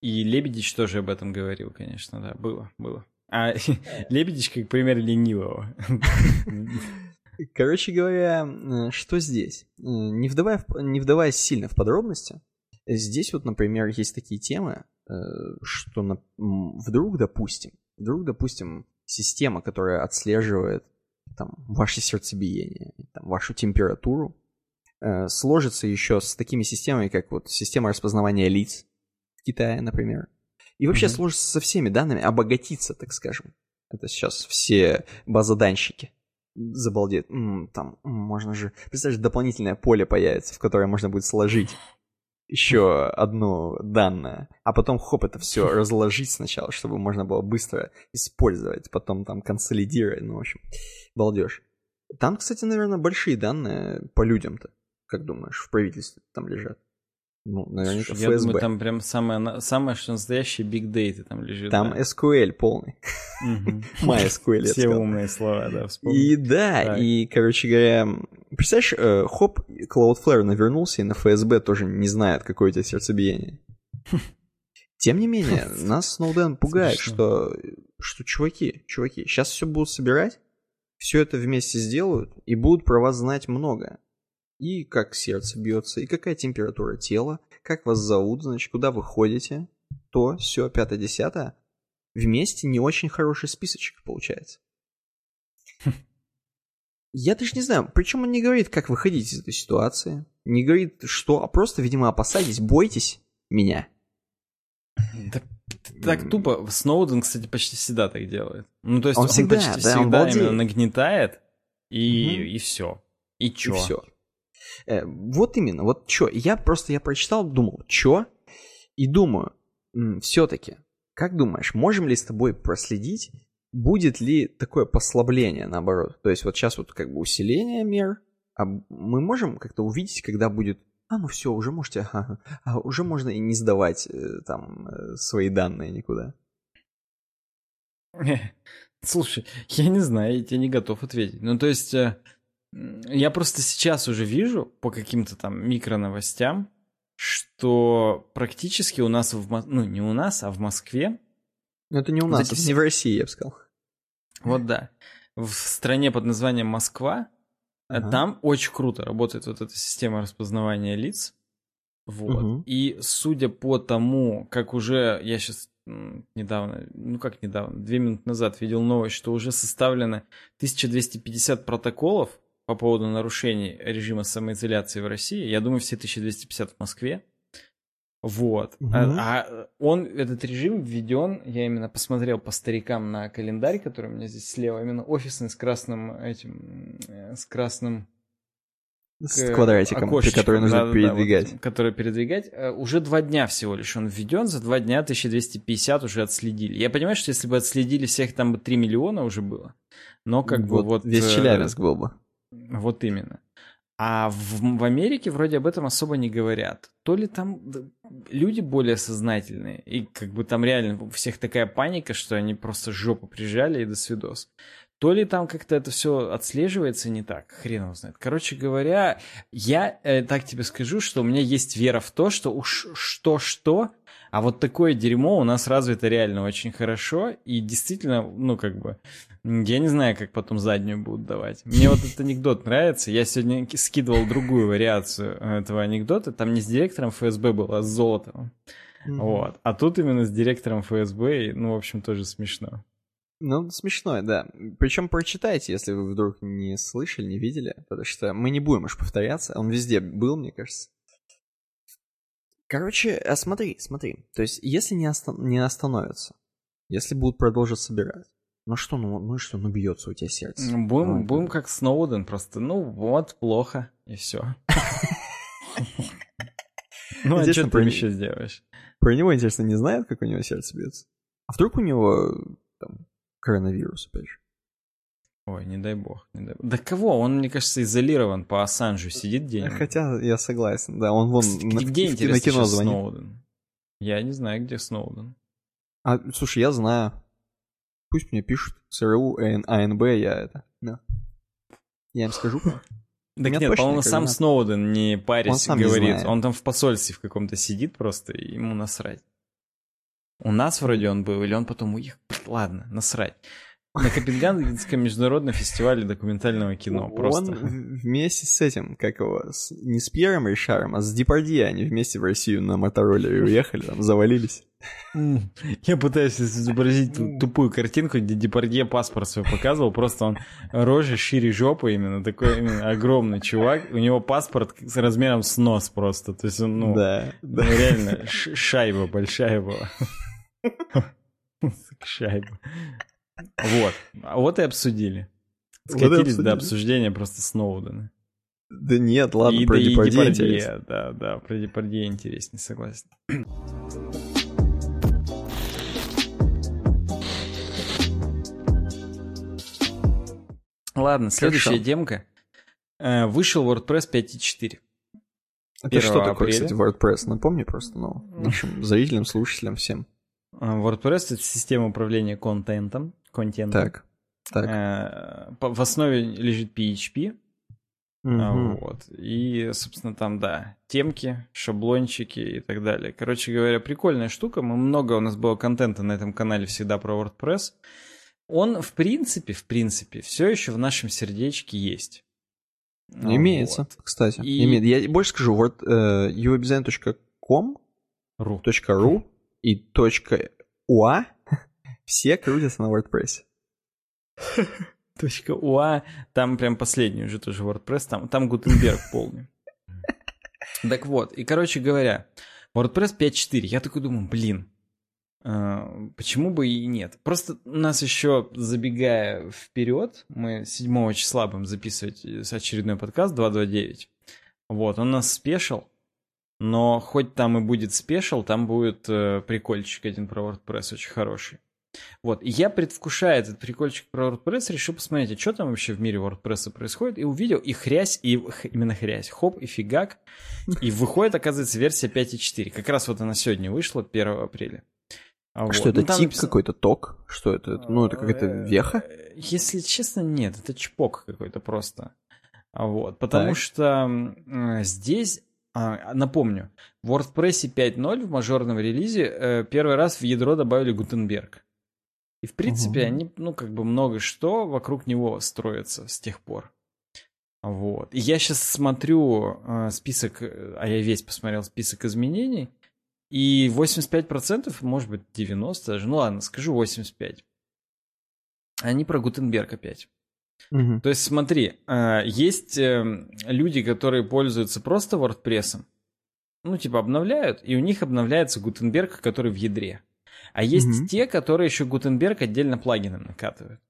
И Лебедич тоже об этом говорил, конечно, да, было, было. А Лебедич как пример ленивого. Короче говоря, э, что здесь? Э, не, вдавая, не вдаваясь сильно в подробности, здесь вот, например, есть такие темы, э, что на, вдруг, допустим, вдруг, допустим, система, которая отслеживает там, ваше сердцебиение, там, вашу температуру, сложится еще с такими системами, как вот система распознавания лиц в Китае, например. И вообще mm-hmm. сложится со всеми данными, обогатиться, так скажем. Это сейчас все базоданщики забалдеет. М-м, там можно же... Представляешь, дополнительное поле появится, в которое можно будет сложить еще одно данное, а потом хоп, это все разложить сначала, чтобы можно было быстро использовать, потом там консолидировать, ну, в общем, балдеж. Там, кстати, наверное, большие данные по людям-то, как думаешь, в правительстве там лежат? Ну, наверняка Я ФСБ. думаю, там прям самое, самое что настоящее big data там лежит. Там да. SQL полный. MySQL, я Все умные слова, да, вспомнил. И да, и, короче говоря, представляешь, э, хоп, Cloudflare навернулся, и на ФСБ тоже не знает, какое у тебя сердцебиение. Тем не менее, нас Сноуден пугает, что, что чуваки, чуваки, сейчас все будут собирать, все это вместе сделают, и будут про вас знать много. И как сердце бьется, и какая температура тела, как вас зовут, значит, куда вы ходите, то, все, пятое-десятое. Вместе не очень хороший списочек получается. Я даже не знаю, причем он не говорит, как выходить из этой ситуации, не говорит, что, а просто, видимо, опасайтесь, бойтесь меня. Так, так тупо. Сноуден, кстати, почти всегда так делает. Ну, то есть Он он, всегда, почти да, он всегда балдеет. именно нагнетает, и, Мгм. и все. И чё? И все. Вот именно, вот чё. Я просто, я прочитал, думал, чё? И думаю, все-таки, как думаешь, можем ли с тобой проследить, будет ли такое послабление, наоборот? То есть вот сейчас вот как бы усиление мер, а мы можем как-то увидеть, когда будет, а ну все, уже можете, ага, а уже можно и не сдавать э, там э, свои данные никуда. Слушай, я не знаю, я тебе не готов ответить. Ну, то есть, э, я просто сейчас уже вижу по каким-то там микроновостям, что практически у нас, в, ну, не у нас, а в Москве, Но это не у нас, это не в России, я бы сказал. вот да, в стране под названием Москва, э, Ага. там очень круто работает вот эта система распознавания лиц. Вот. Мгм. И судя по тому, как уже я сейчас недавно, ну как недавно, две минуты назад видел новость, что уже составлено 1250 протоколов по поводу нарушений режима самоизоляции в России. Я думаю, все 1250 в Москве. Вот. Мгм. А, а он, этот режим введен, я именно посмотрел по старикам на календарь, который у меня здесь слева, именно офисный с красным этим, э, с красным С к квадратиком, котором нужно да-да-да, передвигать. вот этим, который передвигать. Э, Уже два дня всего лишь он введен, за два дня 1250 уже отследили. Я понимаю, что если бы отследили всех, там бы 3 миллиона уже было. Но как бы вот... Весь э, Челябинск был бы. Вот именно. А в, в Америке вроде об этом особо не говорят. То ли там люди более сознательные, и как бы там реально у всех такая паника, что они просто жопу прижали и до свидос. То ли там как-то это все отслеживается не так, хрен его знает. Короче говоря, я э, так тебе скажу, что у меня есть вера в то, что уж что-что, а вот такое дерьмо у нас развито реально очень хорошо, и действительно, ну как бы, я не знаю, как потом заднюю будут давать. Мне вот этот анекдот нравится, я сегодня ки- скидывал другую вариацию этого анекдота, там не с директором ФСБ был, а с Золотовым. Вот. А тут именно с директором ФСБ, ну, в общем, тоже смешно. Ну, смешное, да. Причем прочитайте, если вы вдруг не слышали, не видели, потому что мы не будем уж повторяться. Он везде был, мне кажется. Короче, а смотри, смотри. То есть, если не, оста- не остановятся, если будут продолжать собирать, ну что, ну, ну и что, ну бьется у тебя сердце. Ну, Будем, Ой, будем как Сноуден, просто, ну, вот, плохо, и все. Ну, а что ты еще сделаешь? Про него, интересно, не знают, как у него сердце бьется? А вдруг у него там коронавирус, опять же? Ой, не дай бог, не дай бог. Да кого? Он, мне кажется, изолирован по Ассанжу, сидит где-нибудь. Хотя я согласен, да, он вон Кстати, на, где, в- интересно, на кино звонит. Сноуден? Я не знаю, где Сноуден. А, слушай, я знаю. Пусть мне пишут ЦРУ, АН- АНБ, я это, да. Я им скажу. Так меня нет, по-моему, сам Сноуден не парясь Он сам не говорит. он там в посольстве в каком-то сидит просто, и ему насрать. У нас вроде он был, или он потом уехал. Ладно, насрать. На Копенгагенском международном фестивале документального кино. Просто. Он вместе с этим, как его, с- не с Пьером Ришаром, а с Депардье они вместе в Россию на мотороллере уехали, там завалились. Я пытаюсь изобразить ту- тупую картинку, где Депардье паспорт свой показывал, просто он рожа шире жопы именно, такой именно огромный чувак, у него паспорт с размером с нос просто, то есть он, ну, Да, ну, да. реально ш- шайба большая была. Шайба. Вот. А вот и обсудили. Вот Скатились обсудили. до обсуждения просто Сноудена. Да нет, ладно, и, про да, Депардье интересно. да, да, про Депардье интереснее, согласен. Ладно, следующая Хорошо. демка. Э, Вышел WordPress 5.4. Это что такое, кстати, WordPress? Напомни просто, ну, нашим зрителям, слушателям, всем. А, WordPress — это система управления контентом. Контентом. Так, так. Э, в основе лежит PHP. Угу. Вот. И, собственно, там, да, темки, шаблончики и так далее. Короче говоря, прикольная штука. Мы много у нас было контента на этом канале всегда про WordPress. Он, в принципе, в принципе, все еще в нашем сердечке есть. Имеется, вот. кстати. И... Имеет. Я больше скажу, word, uh, uwebdesign.com, .ru. .ru и .ua все крутятся на WordPress. Точка .ua, там прям последний уже тоже WordPress, там, там Гутенберг полный. Так вот, и короче говоря, WordPress 5.4, я такой думаю, блин, э, почему бы и нет? Просто у нас еще, забегая вперед, мы 7 числа будем записывать очередной подкаст 229. Вот, он у нас спешил, но хоть там и будет спешил, там будет э, прикольчик один про WordPress очень хороший. Вот, и я, предвкушая этот прикольчик про WordPress, решил посмотреть, а что там вообще в мире WordPress происходит, и увидел, и хрясь, и именно хрясь, хоп, и фигак, и выходит, оказывается, версия 5.4. Как раз вот она сегодня вышла, 1 апреля. А вот. Что это, ну, тип написано... какой-то ток? Что это? Ну, это какая-то э, веха? Если честно, нет, это чпок какой-то просто. А вот, потому так. что здесь а, напомню, в WordPress 5.0 в мажорном релизе э, первый раз в ядро добавили Гутенберг. И, в принципе, угу. они, ну, как бы много что вокруг него строится с тех пор. Вот. И я сейчас смотрю э, список, а я весь посмотрел список изменений, и 85%, может быть 90% даже, ну ладно, скажу 85%. Они про Гутенберг опять. Угу. То есть смотри, э, есть э, люди, которые пользуются просто WordPress, ну типа обновляют, и у них обновляется Гутенберг, который в ядре. А есть mm те, которые еще Гутенберг отдельно плагином накатывают.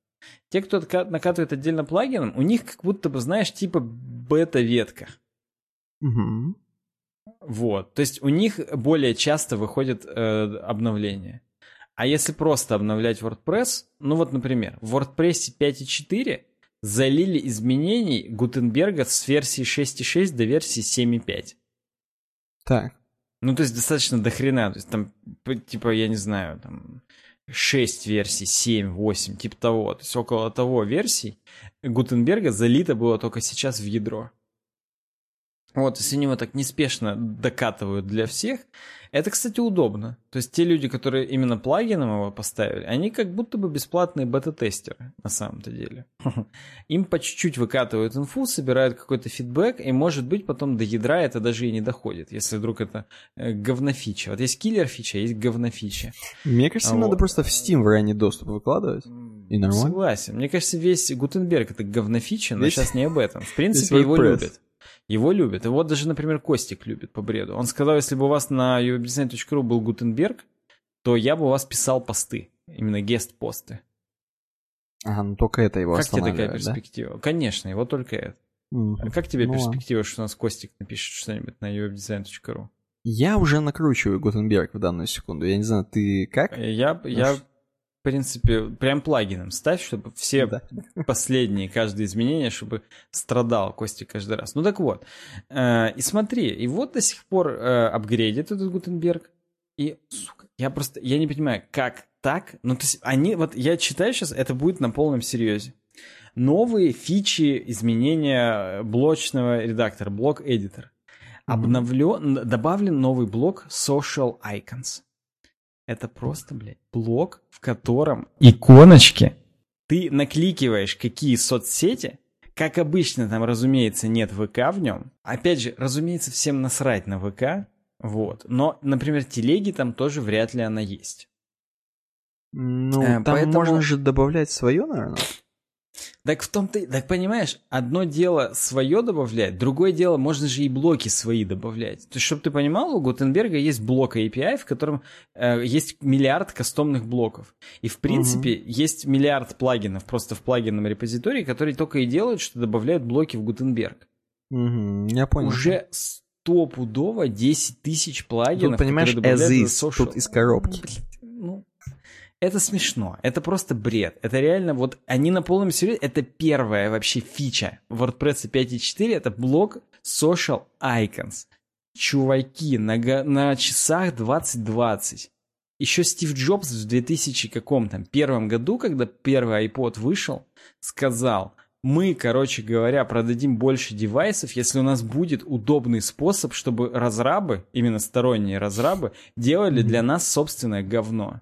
Те, кто накатывает отдельно плагином, у них как будто бы, знаешь, типа бета-ветка. mm Вот. То есть у них более часто выходит э, обновление. А если просто обновлять WordPress, ну вот, например, в WordPress 5.4 залили изменений Гутенберга с версии 6.6 до версии 7.5. Так. Ну, то есть достаточно дохрена. То есть там, типа, я не знаю, там 6 версий, 7, 8, типа того. То есть около того версий Гутенберга залито было только сейчас в ядро. Вот, если они его так неспешно докатывают для всех, это, кстати, удобно. То есть те люди, которые именно плагином его поставили, они как будто бы бесплатные бета-тестеры на самом-то деле. Им по чуть-чуть выкатывают инфу, собирают какой-то фидбэк, и может быть потом до ядра это даже и не доходит, если вдруг это э, говнофича. Вот есть киллер-фича, есть говнофича. Мне кажется, вот. надо просто в Steam в ранний доступ выкладывать. И нормально. Согласен. Мне кажется, весь Гутенберг это говнофича, но весь... сейчас не об этом. В принципе, его любят. Его любят. И вот даже, например, Костик любит по бреду. Он сказал, если бы у вас на uwebdesign.ru был Гутенберг, то я бы у вас писал посты. Именно гест-посты. Ага, ну только это его Как тебе такая перспектива? Да? Конечно, его только это. Mm-hmm. Как тебе ну, перспектива, что у нас Костик напишет что-нибудь на uwebdesign.ru? Я уже накручиваю Гутенберг в данную секунду. Я не знаю, ты как? Я, я принципе, прям плагином ставь, чтобы все да. последние, каждое изменение, чтобы страдал Кости каждый раз. Ну так вот. Э, и смотри, и вот до сих пор э, апгрейдит этот Гутенберг. И, сука, я просто, я не понимаю, как так? Ну, то есть они, вот я читаю сейчас, это будет на полном серьезе. Новые фичи изменения блочного редактора, блок-эдитор. Обновлен, добавлен новый блок Social Icons. Это просто, блядь, блок, в котором иконочки. Ты накликиваешь какие соцсети, как обычно, там, разумеется, нет ВК в нем. Опять же, разумеется, всем насрать на ВК. Вот. Но, например, телеги там тоже вряд ли она есть. Ну, э, там поэтому... можно же добавлять свое, наверное. Так в том-то, так понимаешь, одно дело свое добавлять, другое дело можно же и блоки свои добавлять. То есть, чтобы ты понимал, у Гутенберга есть блок API, в котором э, есть миллиард кастомных блоков. И в принципе угу. есть миллиард плагинов просто в плагинном репозитории, которые только и делают, что добавляют блоки в Гутенберг. Угу, я понял. Уже стопудово 10 тысяч плагинов. Тут, понимаешь, as is, тут из коробки. Ну, это смешно, это просто бред. Это реально, вот они на полном серьезе, это первая вообще фича WordPress 5.4, это блок Social Icons. чуваки, на, на часах 2020. Еще Стив Джобс в 2000 каком там первом году, когда первый iPod вышел, сказал, мы, короче говоря, продадим больше девайсов, если у нас будет удобный способ, чтобы разрабы, именно сторонние разрабы, делали для нас собственное говно.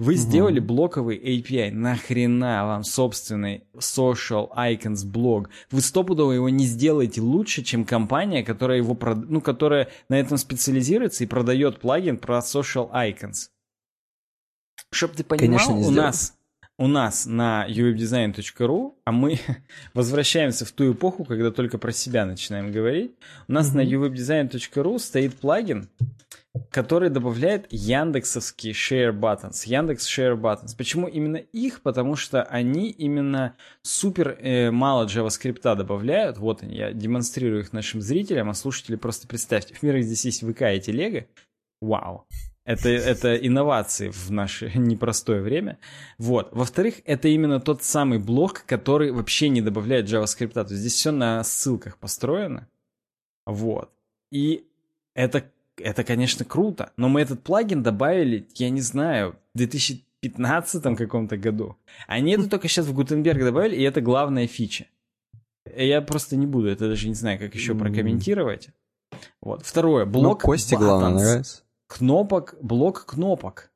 Вы сделали блоковый API, нахрена вам собственный social icons блог? Вы стопудово его не сделаете лучше, чем компания, которая его, прод... ну, которая на этом специализируется и продает плагин про social icons. Чтоб ты понимал, Конечно, не у нас у нас на uwebdesign.ru, а мы возвращаемся в ту эпоху, когда только про себя начинаем говорить. У нас mm-hmm. на uwebdesign.ru стоит плагин, который добавляет яндексовские share buttons, Яндекс share buttons. Почему именно их? Потому что они именно супер э, мало JavaScript добавляют. Вот они, я демонстрирую их нашим зрителям, а слушатели просто представьте. В мире здесь есть ВК и телега. Вау. Это, это инновации в наше непростое время. Вот. Во-вторых, это именно тот самый блок, который вообще не добавляет JavaScript. То есть здесь все на ссылках построено. Вот. И это это, конечно, круто, но мы этот плагин добавили, я не знаю, в 2015 каком-то году. Они это только сейчас в Гутенберг добавили, и это главная фича. Я просто не буду, это даже не знаю, как еще прокомментировать. Вот. Второе, ну, блок ну, Кости, главное, нравится. Кнопок, блок кнопок.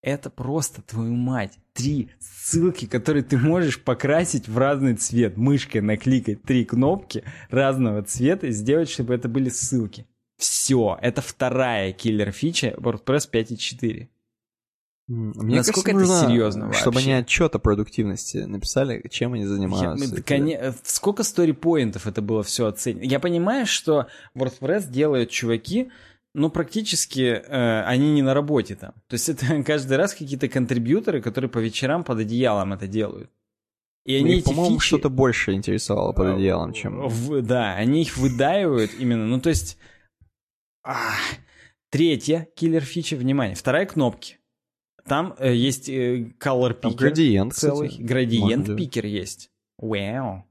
Это просто, твою мать, три ссылки, которые ты можешь покрасить в разный цвет. Мышкой накликать три кнопки разного цвета и сделать, чтобы это были ссылки. Все, это вторая киллер-фича WordPress 5.4. Мне Насколько кажется, это серьезно вообще? Чтобы они отчет о продуктивности написали, чем они занимаются. Я, коне... Сколько сторипоинтов это было все оценено. Я понимаю, что WordPress делают чуваки, ну, практически э, они не на работе там. То есть это каждый раз какие-то контрибьюторы, которые по вечерам под одеялом это делают. И они ну, по-моему, фичи... что-то больше интересовало под одеялом, чем... В, да, они их выдаивают именно, ну, то есть а, третья киллер-фича, внимание, вторая кнопки. Там э, есть э, color picker. градиент, целый. Кстати. Градиент пикер есть. Вау.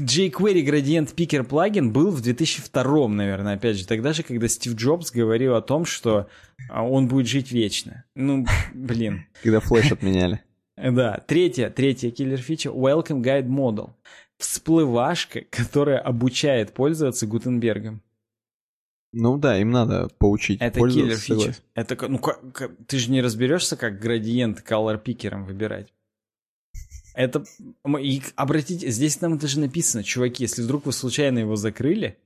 jQuery Gradient Picker плагин был в 2002, наверное, опять же, тогда же, когда Стив Джобс говорил о том, что а, он будет жить вечно. Ну, блин. Когда флеш отменяли. Да, третья, третья киллер-фича — Welcome Guide Model. Всплывашка, которая обучает пользоваться Гутенбергом. Ну да, им надо поучить Это киллер фича. Это, ну, как, ты же не разберешься, как градиент color пикером выбирать. Это, и обратите, здесь нам даже написано, чуваки, если вдруг вы случайно его закрыли,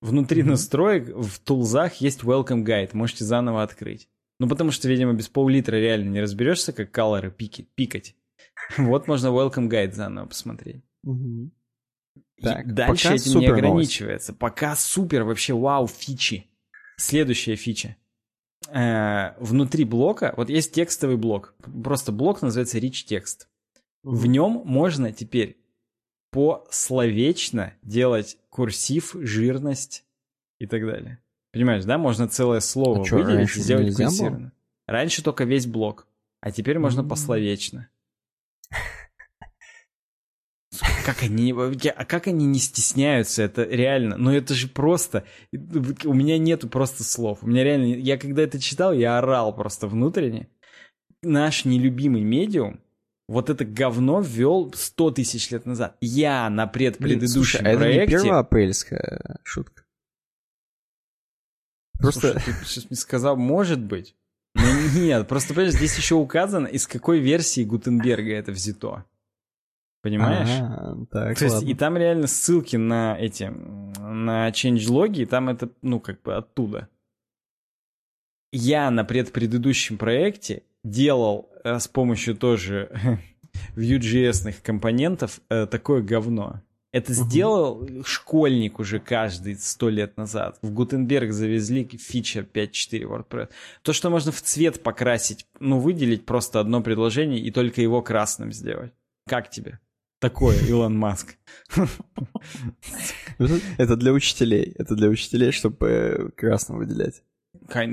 внутри mm-hmm. настроек в тулзах есть welcome guide, можете заново открыть. Ну, потому что, видимо, без пол-литра реально не разберешься, как колоры пики, пикать. Вот можно welcome guide заново посмотреть. Mm-hmm. Так, дальше пока этим не ограничивается. Новость. Пока супер, вообще вау, фичи. Следующая фича. Э, внутри блока, вот есть текстовый блок. Просто блок называется rich text. В нем можно теперь пословечно делать курсив, жирность и так далее. Понимаешь, да? Можно целое слово а выделить и сделать курсивно. Раньше только весь блок, а теперь можно пословечно. Как они, а как они не стесняются, это реально, ну это же просто, у меня нету просто слов, у меня реально, я когда это читал, я орал просто внутренне. Наш нелюбимый медиум, вот это говно ввел 100 тысяч лет назад. Я на предпредыдущем Блин, слушай, проекте... а это не первоапрельская шутка? Просто... Слушай, ты сейчас мне сказал, может быть. Но нет, просто, понимаешь, здесь еще указано, из какой версии Гутенберга это взято. Понимаешь? Ага, так, То ладно. есть, и там реально ссылки на эти, на changelog, и там это, ну, как бы оттуда. Я на предпредыдущем проекте делал э, с помощью тоже Vue.js компонентов э, такое говно. Это сделал школьник уже каждый сто лет назад. В Гутенберг завезли фича 5.4 WordPress. То, что можно в цвет покрасить, ну, выделить просто одно предложение и только его красным сделать. Как тебе? Такое, Илон Маск. Это для учителей. Это для учителей, чтобы э, красным выделять.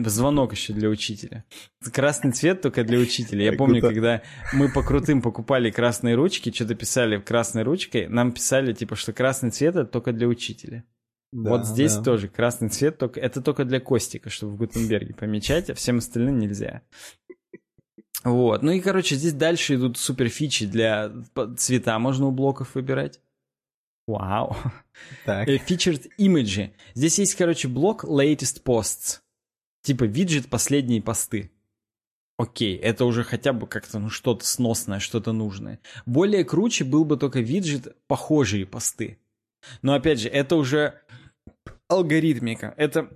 Звонок еще для учителя. Красный цвет только для учителя. Я помню, когда мы по крутым покупали красные ручки, что-то писали красной ручкой, нам писали, типа, что красный цвет это только для учителя. Да, вот здесь да. тоже красный цвет, только это только для Костика, чтобы в Гутенберге помечать, а всем остальным нельзя. Вот. Ну и, короче, здесь дальше идут супер фичи для цвета можно у блоков выбирать. Вау. Так. Э, featured Image. Здесь есть, короче, блок Latest Posts. Типа виджет последние посты. Окей, это уже хотя бы как-то ну что-то сносное, что-то нужное. Более круче был бы только виджет похожие посты. Но опять же, это уже алгоритмика. Это...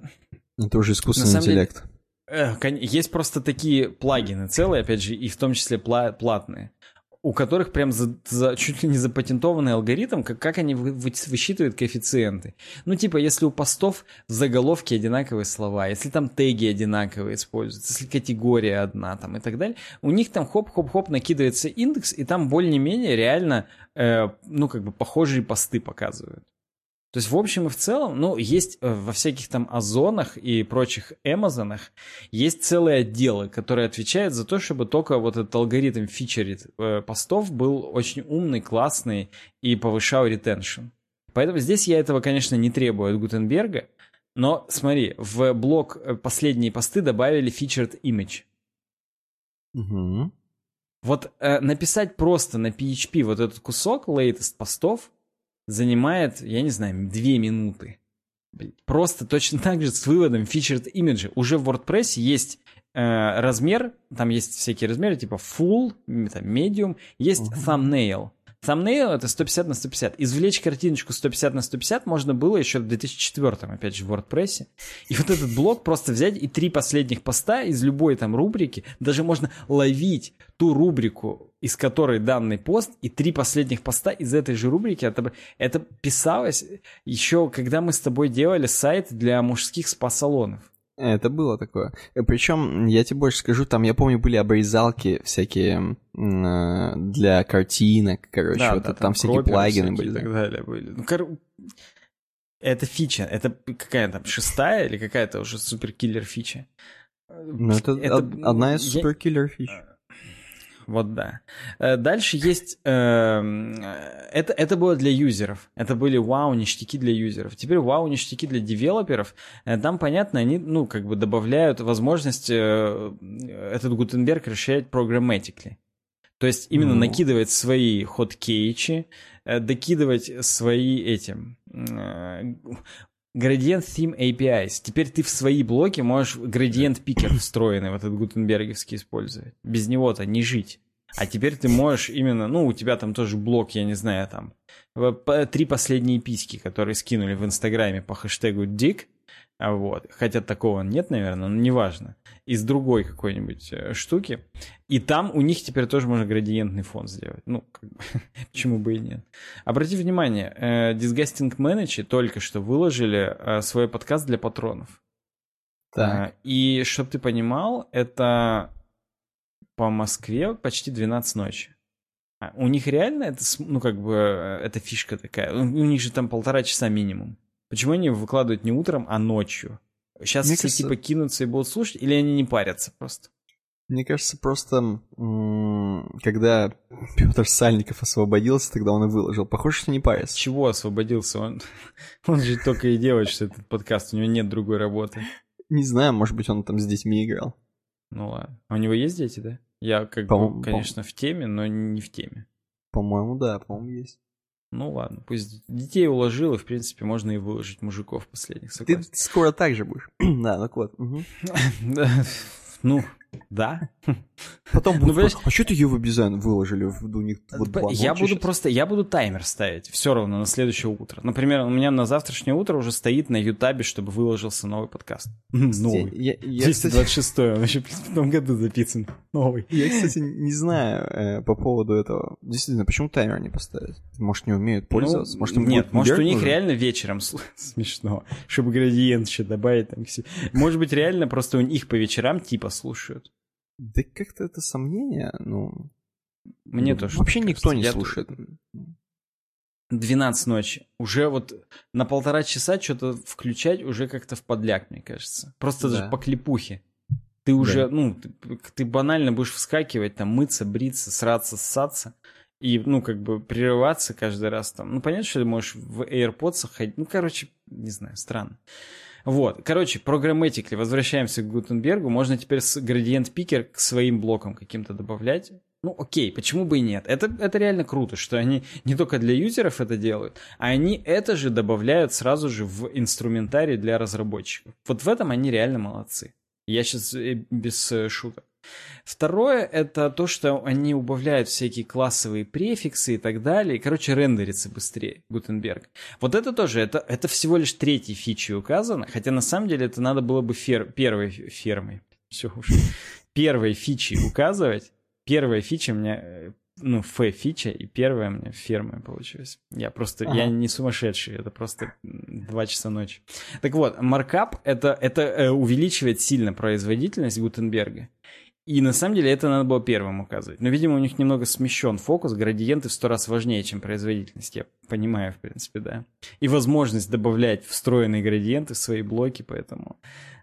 Это уже искусственный интеллект. Деле, есть просто такие плагины целые, опять же, и в том числе пла- платные у которых прям за, за чуть ли не запатентованный алгоритм, как, как они вы, вы, высчитывают коэффициенты. Ну, типа, если у постов в заголовке одинаковые слова, если там теги одинаковые используются, если категория одна там и так далее, у них там хоп-хоп-хоп накидывается индекс, и там более-менее реально, э, ну, как бы похожие посты показывают. То есть, в общем и в целом, ну, есть э, во всяких там Озонах и прочих Амазонах есть целые отделы, которые отвечают за то, чтобы только вот этот алгоритм фичерит э, постов был очень умный, классный и повышал ретеншн. Поэтому здесь я этого, конечно, не требую от Гутенберга, но смотри, в блок э, последние посты добавили featured image. Угу. Вот э, написать просто на PHP вот этот кусок latest постов занимает, я не знаю, две минуты. Просто точно так же с выводом featured image. Уже в WordPress есть э, размер, там есть всякие размеры, типа full, там, medium, есть uh-huh. thumbnail. Thumbnail это 150 на 150. Извлечь картиночку 150 на 150 можно было еще в 2004, опять же, в WordPress. И вот этот блок просто взять и три последних поста из любой там рубрики, даже можно ловить ту рубрику, из которой данный пост, и три последних поста из этой же рубрики. Это, это писалось еще, когда мы с тобой делали сайт для мужских спа-салонов. Это было такое. Э, Причем, я тебе больше скажу, там, я помню, были обрезалки всякие э, для картинок, короче, да, вот да, там, там всякие плагины были. И так далее были. Ну, кор... Это фича, это какая там, шестая или какая-то уже суперкиллер фича? Ну, это, это одна из суперкиллер фич. Вот да. Э, дальше есть... Э, это, это было для юзеров. Это были вау-ништяки для юзеров. Теперь вау-ништяки для девелоперов. Э, там, понятно, они, ну, как бы добавляют возможность этот Гутенберг расширять programmatically. То есть именно mm. накидывать свои хоткейчи, докидывать свои этим Gradient Theme APIs. Теперь ты в свои блоки можешь градиент пикер встроенный в этот гутенберговский использовать. Без него-то не жить. А теперь ты можешь именно, ну, у тебя там тоже блок, я не знаю, там, три последние письки, которые скинули в Инстаграме по хэштегу а вот. Хотя такого нет, наверное, но неважно. Из другой какой-нибудь э, штуки. И там у них теперь тоже можно градиентный фон сделать. Ну, как бы, почему бы и нет. Обрати внимание, э, Disgusting Manage только что выложили э, свой подкаст для патронов. Так. И, чтобы ты понимал, это по Москве почти 12 ночи. А у них реально это, ну, как бы, это фишка такая. У них же там полтора часа минимум. Почему они выкладывают не утром, а ночью? Сейчас Мне все кажется... типа кинутся и будут слушать, или они не парятся просто? Мне кажется, просто когда Петр Сальников освободился, тогда он и выложил. Похоже, что не парится. Чего освободился? Он, он же только и делает, что этот подкаст, у него нет другой работы. Не знаю, может быть, он там с детьми играл. Ну ладно. А у него есть дети, да? Я, как бы, конечно, в теме, но не в теме. По-моему, да, по-моему, есть. Ну ладно, пусть детей уложил, и в принципе можно и выложить мужиков последних. Согласен. Ты скоро так же будешь. да, ну вот. Ну, да. Потом ну, будут, а что ты его дизайн выложили? У них вот два Я буду сейчас? просто, я буду таймер ставить все равно на следующее утро. Например, у меня на завтрашнее утро уже стоит на Ютабе, чтобы выложился новый подкаст. Новый. Я, я, 226 он еще в том году записан. Новый. Я, кстати, не знаю э, по поводу этого. Действительно, почему таймер не поставить? Может, не умеют ну, пользоваться? может, нет, может, у них нужен? реально вечером смешно, чтобы градиент еще добавить. Там, может быть, реально просто у них по вечерам типа слушают. Да как-то это сомнение, ну... Мне ну, тоже. Вообще никто кажется. не Я слушает. 12 ночи. Уже вот на полтора часа что-то включать уже как-то в подляк, мне кажется. Просто да. даже по клипухе. Ты уже, да. ну, ты, ты банально будешь вскакивать, там, мыться, бриться, сраться, ссаться. И, ну, как бы прерываться каждый раз там. Ну, понятно, что ты можешь в AirPods ходить. Ну, короче, не знаю, странно. Вот, короче, программатикли, возвращаемся к Гутенбергу, можно теперь с градиент пикер к своим блокам каким-то добавлять. Ну, окей, почему бы и нет? Это, это реально круто, что они не только для юзеров это делают, а они это же добавляют сразу же в инструментарий для разработчиков. Вот в этом они реально молодцы. Я сейчас э, без э, шуток. Второе — это то, что они убавляют всякие классовые префиксы и так далее. Короче, рендерится быстрее Гутенберг. Вот это тоже, это, это всего лишь третьей фичей указано, хотя на самом деле это надо было бы фер, первой фермой, все уж, первой фичей указывать. Первая фича у меня э, ну, F-фича, и первая у меня ферма получилась. Я просто, ага. я не сумасшедший, это просто 2 часа ночи. Так вот, маркап это, это э, увеличивает сильно производительность Гутенберга. И на самом деле это надо было первым указывать. Но, видимо, у них немного смещен фокус, градиенты в сто раз важнее, чем производительность. Я понимаю, в принципе, да. И возможность добавлять встроенные градиенты в свои блоки, поэтому...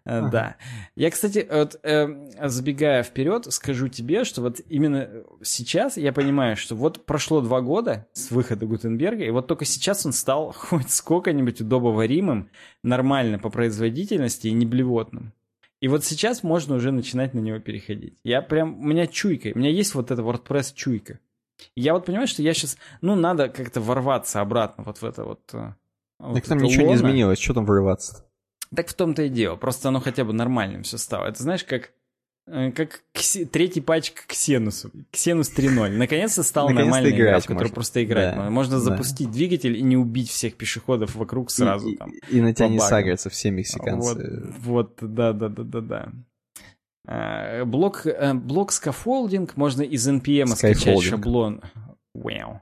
Э, ага. Да. Я, кстати, вот, э, забегая вперед, скажу тебе, что вот именно сейчас я понимаю, что вот прошло два года с выхода Гутенберга, и вот только сейчас он стал хоть сколько-нибудь удобоваримым, нормально по производительности и не блевотным. И вот сейчас можно уже начинать на него переходить. Я прям, у меня чуйка, у меня есть вот эта WordPress чуйка. я вот понимаю, что я сейчас, ну, надо как-то ворваться обратно вот в это вот... Э, вот так там ничего лоно. не изменилось, что там вырываться? Так в том-то и дело, просто оно хотя бы нормальным все стало. Это знаешь, как как кси... третий патч к Ксенусу. Ксенус 3.0. Наконец-то стал нормальной игра, в которую просто играть да. можно. Запустить двигатель и не убить всех пешеходов вокруг сразу. И, там, и, и на тебя не сагрятся все мексиканцы. Вот, вот, да, да, да, да, да. А, блок, э, block scaffolding можно из NPM скачать шаблон. Wow.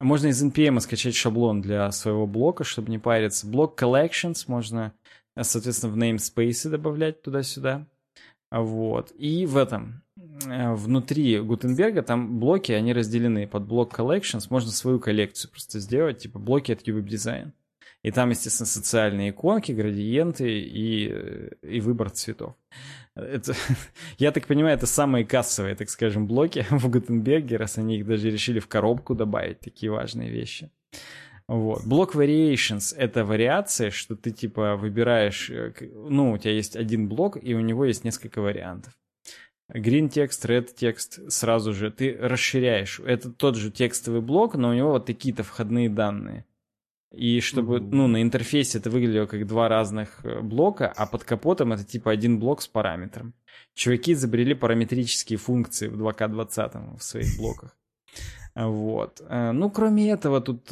Можно из NPM скачать шаблон для своего блока, чтобы не париться. Block collections можно, соответственно, в namespace добавлять туда-сюда. Вот. И в этом, э, внутри Гутенберга там блоки, они разделены под block collections. Можно свою коллекцию просто сделать, типа блоки от uWebDesign. И там, естественно, социальные иконки, градиенты и, э, и выбор цветов. Это, я так понимаю, это самые кассовые, так скажем, блоки в Гутенберге, раз они их даже решили в коробку добавить, такие важные вещи. Вот. Блок variations — это вариации, что ты, типа, выбираешь, э, ну, у тебя есть один блок, и у него есть несколько вариантов. Green текст, red текст, сразу же ты расширяешь. Это тот же текстовый блок, но у него вот такие-то входные данные. И чтобы, ну, на интерфейсе это выглядело как два разных э, блока, а под капотом это типа один блок с параметром. Чуваки изобрели параметрические функции в 2К20 в своих блоках. Вот. Э, ну, кроме этого, тут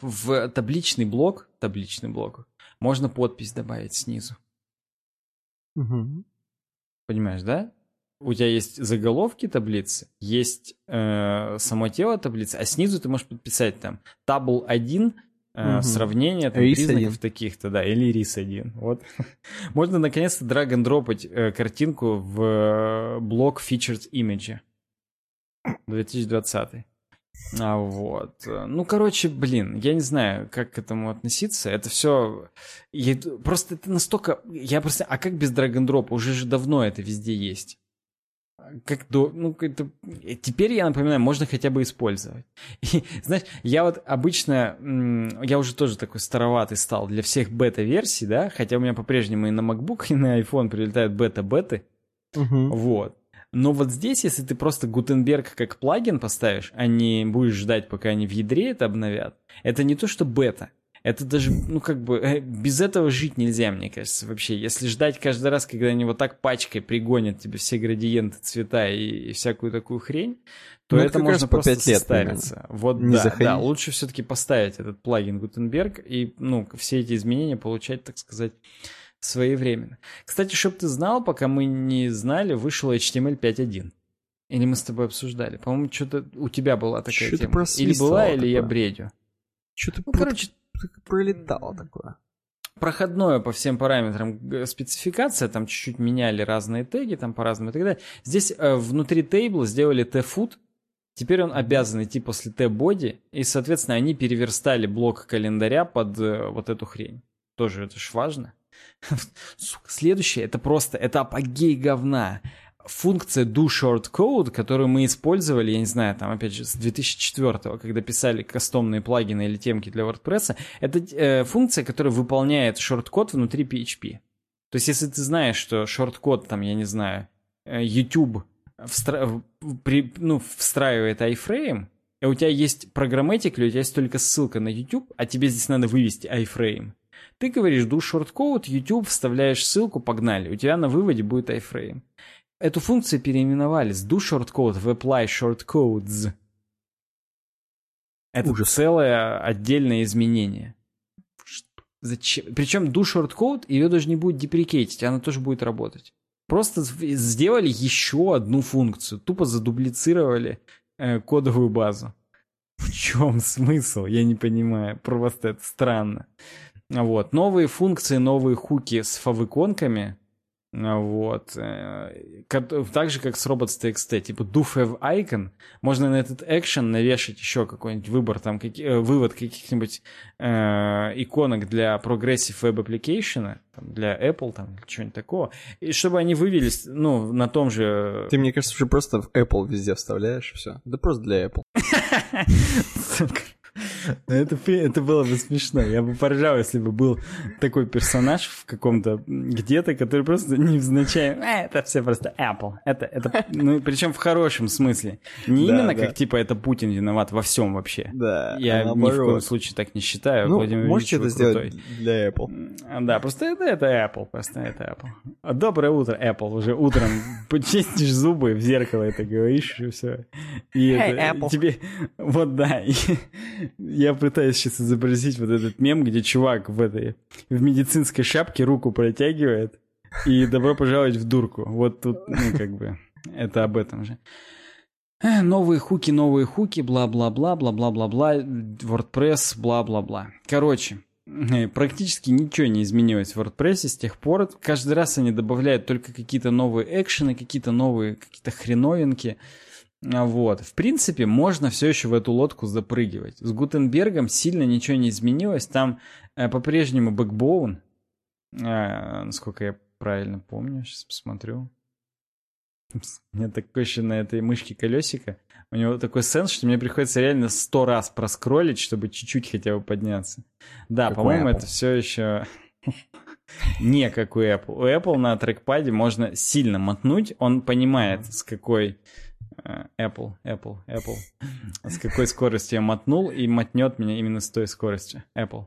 в табличный блок, табличный блок, можно подпись добавить снизу. Угу. Понимаешь, да? У тебя есть заголовки таблицы, есть э, само тело таблицы, а снизу ты можешь подписать там табл 1, э, угу. сравнение там, признаков таких-то, да, или рис 1. Вот. Можно наконец-то драг-н-дропать э, картинку в э, блок Featured Image 2020. А вот. Ну, короче, блин, я не знаю, как к этому относиться. Это все... Я... Просто это настолько... Я просто... А как без драг-н-дропа? Уже же давно это везде есть. Как до... Ну, это... Теперь, я напоминаю, можно хотя бы использовать. И, знаешь, я вот обычно... Я уже тоже такой староватый стал для всех бета-версий, да? Хотя у меня по-прежнему и на MacBook, и на iPhone прилетают бета-беты. Угу. Вот. Но вот здесь, если ты просто Гутенберг как плагин поставишь, а не будешь ждать, пока они в ядре это обновят, это не то, что бета. Это даже, ну, как бы, э, без этого жить нельзя, мне кажется, вообще. Если ждать каждый раз, когда они вот так пачкой пригонят тебе все градиенты, цвета и, и всякую такую хрень, то ну, это, это можно по просто 5 лет ставиться. Вот, не да, да, лучше все-таки поставить этот плагин Гутенберг и, ну, все эти изменения получать, так сказать, своевременно. Кстати, чтобы ты знал, пока мы не знали, вышел HTML 5.1. Или мы с тобой обсуждали? По-моему, что-то у тебя была такая что тема. Или была, или я бредю. Что-то ну, короче, пролетало такое. Проходное по всем параметрам спецификация, там чуть-чуть меняли разные теги, там по-разному и так далее. Здесь э, внутри тейбла сделали t-food, теперь он обязан идти после t-body, и, соответственно, они переверстали блок календаря под э, вот эту хрень. Тоже это ж важно. Сука, следующее, это просто, это апогей говна. функция do short code, которую мы использовали, я не знаю, там, опять же, с 2004 когда писали кастомные плагины или темки для WordPress, это э, функция, которая выполняет шорт-код внутри PHP. То есть, если ты знаешь, что шорт-код, там, я не знаю, э, YouTube встра... при... ну, встраивает iframe, а у тебя есть программатик, или у тебя есть только ссылка на YouTube, а тебе здесь надо вывести iframe, ты говоришь do shortcode, YouTube, вставляешь ссылку, погнали. У тебя на выводе будет iframe. Эту функцию переименовали с do shortcode в apply shortcodes. Это Ужас. целое отдельное изменение. Зачем? Причем do shortcode ее даже не будет деприкейтить, она тоже будет работать. Просто сделали еще одну функцию, тупо задублицировали э, кодовую базу. В чем смысл? Я не понимаю. Просто это странно. Вот. Новые функции, новые хуки с фавиконками. Вот. Э, так же, как с robots.txt. Типа do have icon. Можно на этот action навешать еще какой-нибудь выбор, там, какие, э, вывод каких-нибудь э, иконок для Progressive Web Application, там, для Apple, там, что-нибудь такого. И чтобы они вывелись, ну, на том же... Ты, мне кажется, уже просто в Apple везде вставляешь, все. Да просто для Apple. Это, это было бы смешно. Я бы поржал, если бы был такой персонаж в каком-то где-то, который просто невзначай... «Э, это все просто Apple. Это, это, ну, причем в хорошем смысле. Не да, именно да. как, типа, это Путин виноват во всем вообще. Да, Я а ни в коем случае так не считаю. Ну, Владимир можете это сделать для Apple. Да, просто это, это Apple. Просто это Apple. Доброе утро, Apple. Уже утром почистишь зубы, в зеркало это говоришь, и все. И hey, это, Apple. тебе... Вот да. Я пытаюсь сейчас изобразить вот этот мем, где чувак в этой в медицинской шапке руку протягивает и добро пожаловать в дурку. Вот тут, ну, как бы, это об этом же. Новые хуки, новые хуки, бла-бла-бла, бла-бла-бла-бла, WordPress, бла-бла-бла. Короче, э, практически ничего не изменилось в WordPress с тех пор. Каждый раз они добавляют только какие-то новые экшены, какие-то новые, какие-то хреновинки. Вот. В принципе, можно все еще в эту лодку запрыгивать. С Гутенбергом сильно ничего не изменилось. Там э, по-прежнему бэкбоун. Э, насколько я правильно помню, сейчас посмотрю. У меня такое еще на этой мышке колесико. У него такой сенс, что мне приходится реально сто раз проскролить, чтобы чуть-чуть хотя бы подняться. Да, по-моему, это все еще не как у Apple. У Apple на трекпаде можно сильно мотнуть. Он понимает, с какой Apple, Apple, Apple. С какой скоростью я мотнул, и мотнет меня именно с той скоростью. Apple.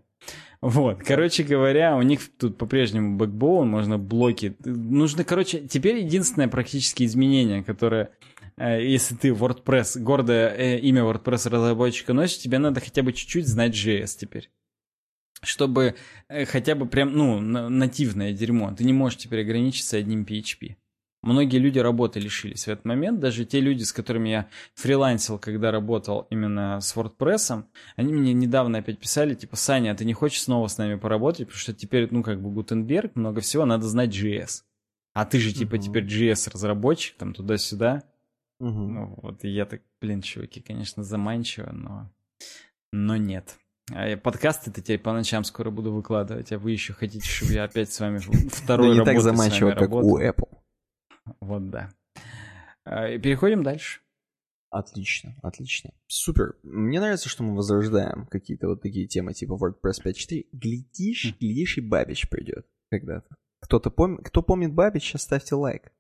Вот, короче говоря, у них тут по-прежнему бэкбоун, можно блоки. Нужно, короче, теперь единственное практически изменение, которое, э, если ты WordPress, гордое э, имя WordPress разработчика носишь, тебе надо хотя бы чуть-чуть знать JS теперь. Чтобы хотя бы прям, ну, нативное дерьмо. Ты не можешь теперь ограничиться одним PHP. Многие люди работы лишились в этот момент. Даже те люди, с которыми я фрилансил, когда работал именно с WordPress, они мне недавно опять писали, типа, Саня, а ты не хочешь снова с нами поработать? Потому что теперь, ну, как бы Гутенберг, много всего, надо знать JS. А ты же, типа, uh-huh. теперь JS-разработчик, там, туда-сюда. Uh-huh. Ну, вот, и я так, блин, чуваки, конечно, заманчиво, но, но нет. А подкасты-то теперь по ночам скоро буду выкладывать, а вы еще хотите, чтобы я опять с вами второй не так заманчиво, как у Apple. Вот да. А, переходим дальше. Отлично, отлично. Супер. Мне нравится, что мы возрождаем какие-то вот такие темы типа WordPress 5.4. Глядишь, глядишь, и Бабич придет когда-то. Кто-то помнит, кто помнит Бабича, ставьте лайк.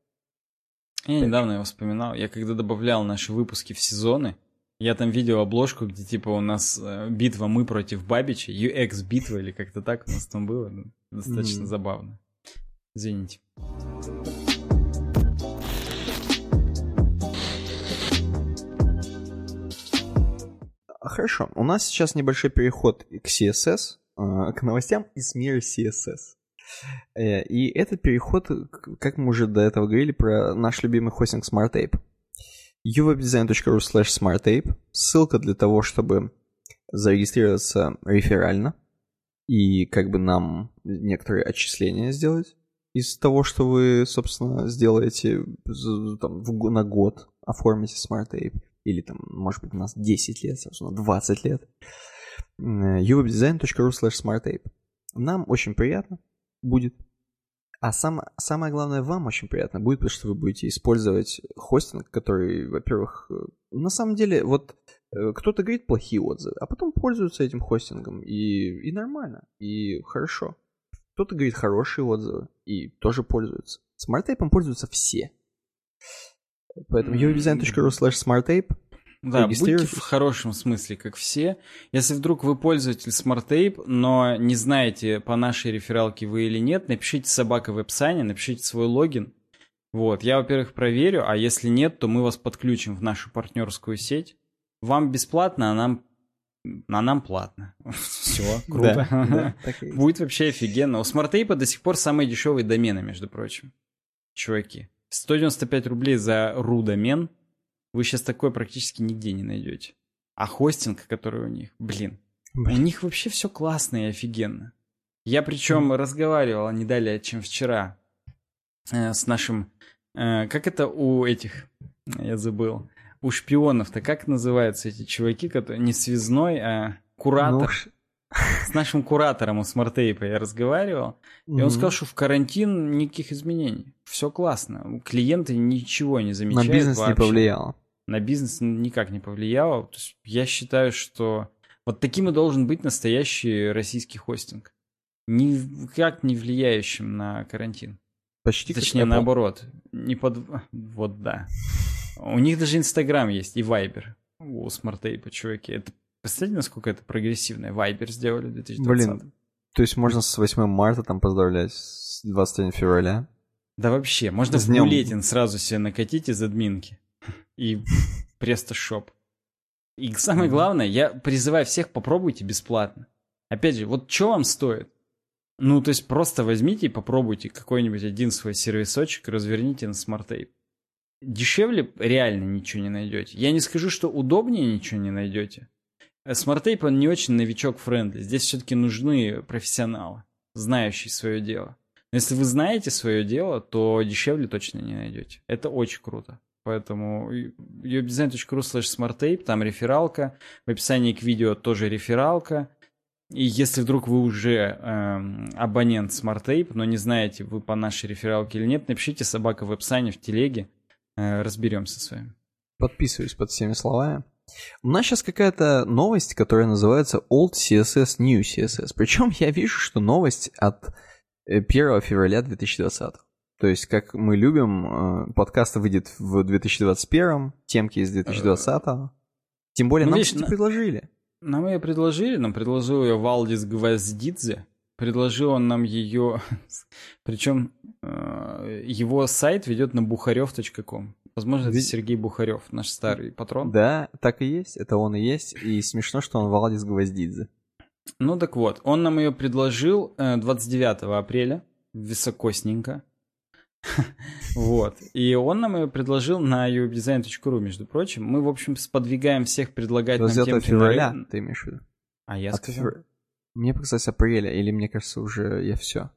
Я недавно его вспоминал. Я когда добавлял наши выпуски в сезоны, я там видел обложку, где типа у нас э, битва мы против Бабича, UX битва или как-то так у нас там было. Достаточно забавно. Извините. Хорошо, у нас сейчас небольшой переход к CSS, э, к новостям из мира CSS. Э, и этот переход, как мы уже до этого говорили, про наш любимый хостинг SmartApe. uwebdesign.ru slash smartape. Ссылка для того, чтобы зарегистрироваться реферально и как бы нам некоторые отчисления сделать из того, что вы, собственно, сделаете там, на год, оформите SmartApe или там, может быть, у нас 10 лет, собственно, 20 лет. uwebdesign.ru slash smartape. Нам очень приятно будет. А сам, самое главное, вам очень приятно будет, потому что вы будете использовать хостинг, который, во-первых, э, на самом деле, вот э, кто-то говорит плохие отзывы, а потом пользуются этим хостингом, и, и нормально, и хорошо. Кто-то говорит хорошие отзывы, и тоже пользуются. SmartTape пользуются все. Поэтому uwdesign.ru slash smarttape да, будьте в хорошем смысле, как все. Если вдруг вы пользователь SmartTape, но не знаете, по нашей рефералке вы или нет, напишите собака в описании, напишите свой логин. Вот, я, во-первых, проверю, а если нет, то мы вас подключим в нашу партнерскую сеть. Вам бесплатно, а нам а нам платно. Все, круто. Будет вообще офигенно. У SmartTape до сих пор самые дешевые домены, между прочим. Чуваки. 195 рублей за ру домен вы сейчас такое практически нигде не найдете. А хостинг, который у них, блин, блин. у них вообще все классно и офигенно. Я причем mm. разговаривал не далее, чем вчера э, с нашим... Э, как это у этих... Я забыл. У шпионов-то как называются эти чуваки, которые не связной, а куратор? Ну, с нашим куратором у SmartApe я разговаривал, mm-hmm. и он сказал, что в карантин никаких изменений. Все классно. Клиенты ничего не замечают На бизнес вообще. не повлияло на бизнес никак не повлияло. То есть я считаю, что вот таким и должен быть настоящий российский хостинг. Никак не влияющим на карантин. Почти Точнее, как наоборот. Не под... Вот да. У них даже Инстаграм есть и Вайбер. У SmartApe, чуваки. Это Представляете, насколько это прогрессивное? Вайбер сделали в 2020 Блин, то есть можно с 8 марта там поздравлять, с 21 февраля? Да вообще, можно vBulletin сразу себе накатить из админки и PrestaShop. И самое главное, я призываю всех, попробуйте бесплатно. Опять же, вот что вам стоит? Ну, то есть просто возьмите и попробуйте какой-нибудь один свой сервисочек, разверните на SmartApe. Дешевле реально ничего не найдете. Я не скажу, что удобнее ничего не найдете. SmartApe, он не очень новичок- friendly. Здесь все-таки нужны профессионалы, знающие свое дело. Но если вы знаете свое дело, то дешевле точно не найдете. Это очень круто. Поэтому uwebdesign.ru slash smartape, там рефералка. В описании к видео тоже рефералка. И если вдруг вы уже э, абонент SmartTape, но не знаете, вы по нашей рефералке или нет, напишите собака в описании в телеге, э, разберемся с вами. Подписываюсь под всеми словами. У нас сейчас какая-то новость, которая называется Old CSS, New CSS. Причем я вижу, что новость от 1 э, февраля 2020. То есть, как мы любим, э, подкаст выйдет в 2021, темки из 2020. Тем более, ну, нам, видишь, кстати, предложили. Нам ее предложили, нам предложил ее Валдис Гвоздидзе. Предложил он нам ее... Причем э, его сайт ведет на бухарев.ком. Возможно, это Сергей Бухарев, наш старый патрон. Да, так и есть, это он и есть. И смешно, что он Валдис Гвоздидзе. Ну так вот, он нам ее предложил 29 э, апреля, високосненько. Вот. И он нам ее предложил на uwebdesign.ru, между прочим. Мы, в общем, сподвигаем всех предлагать нам темки февраля, ты имеешь в виду? А я От сказал? Мне показалось апреля, или мне кажется, уже я все.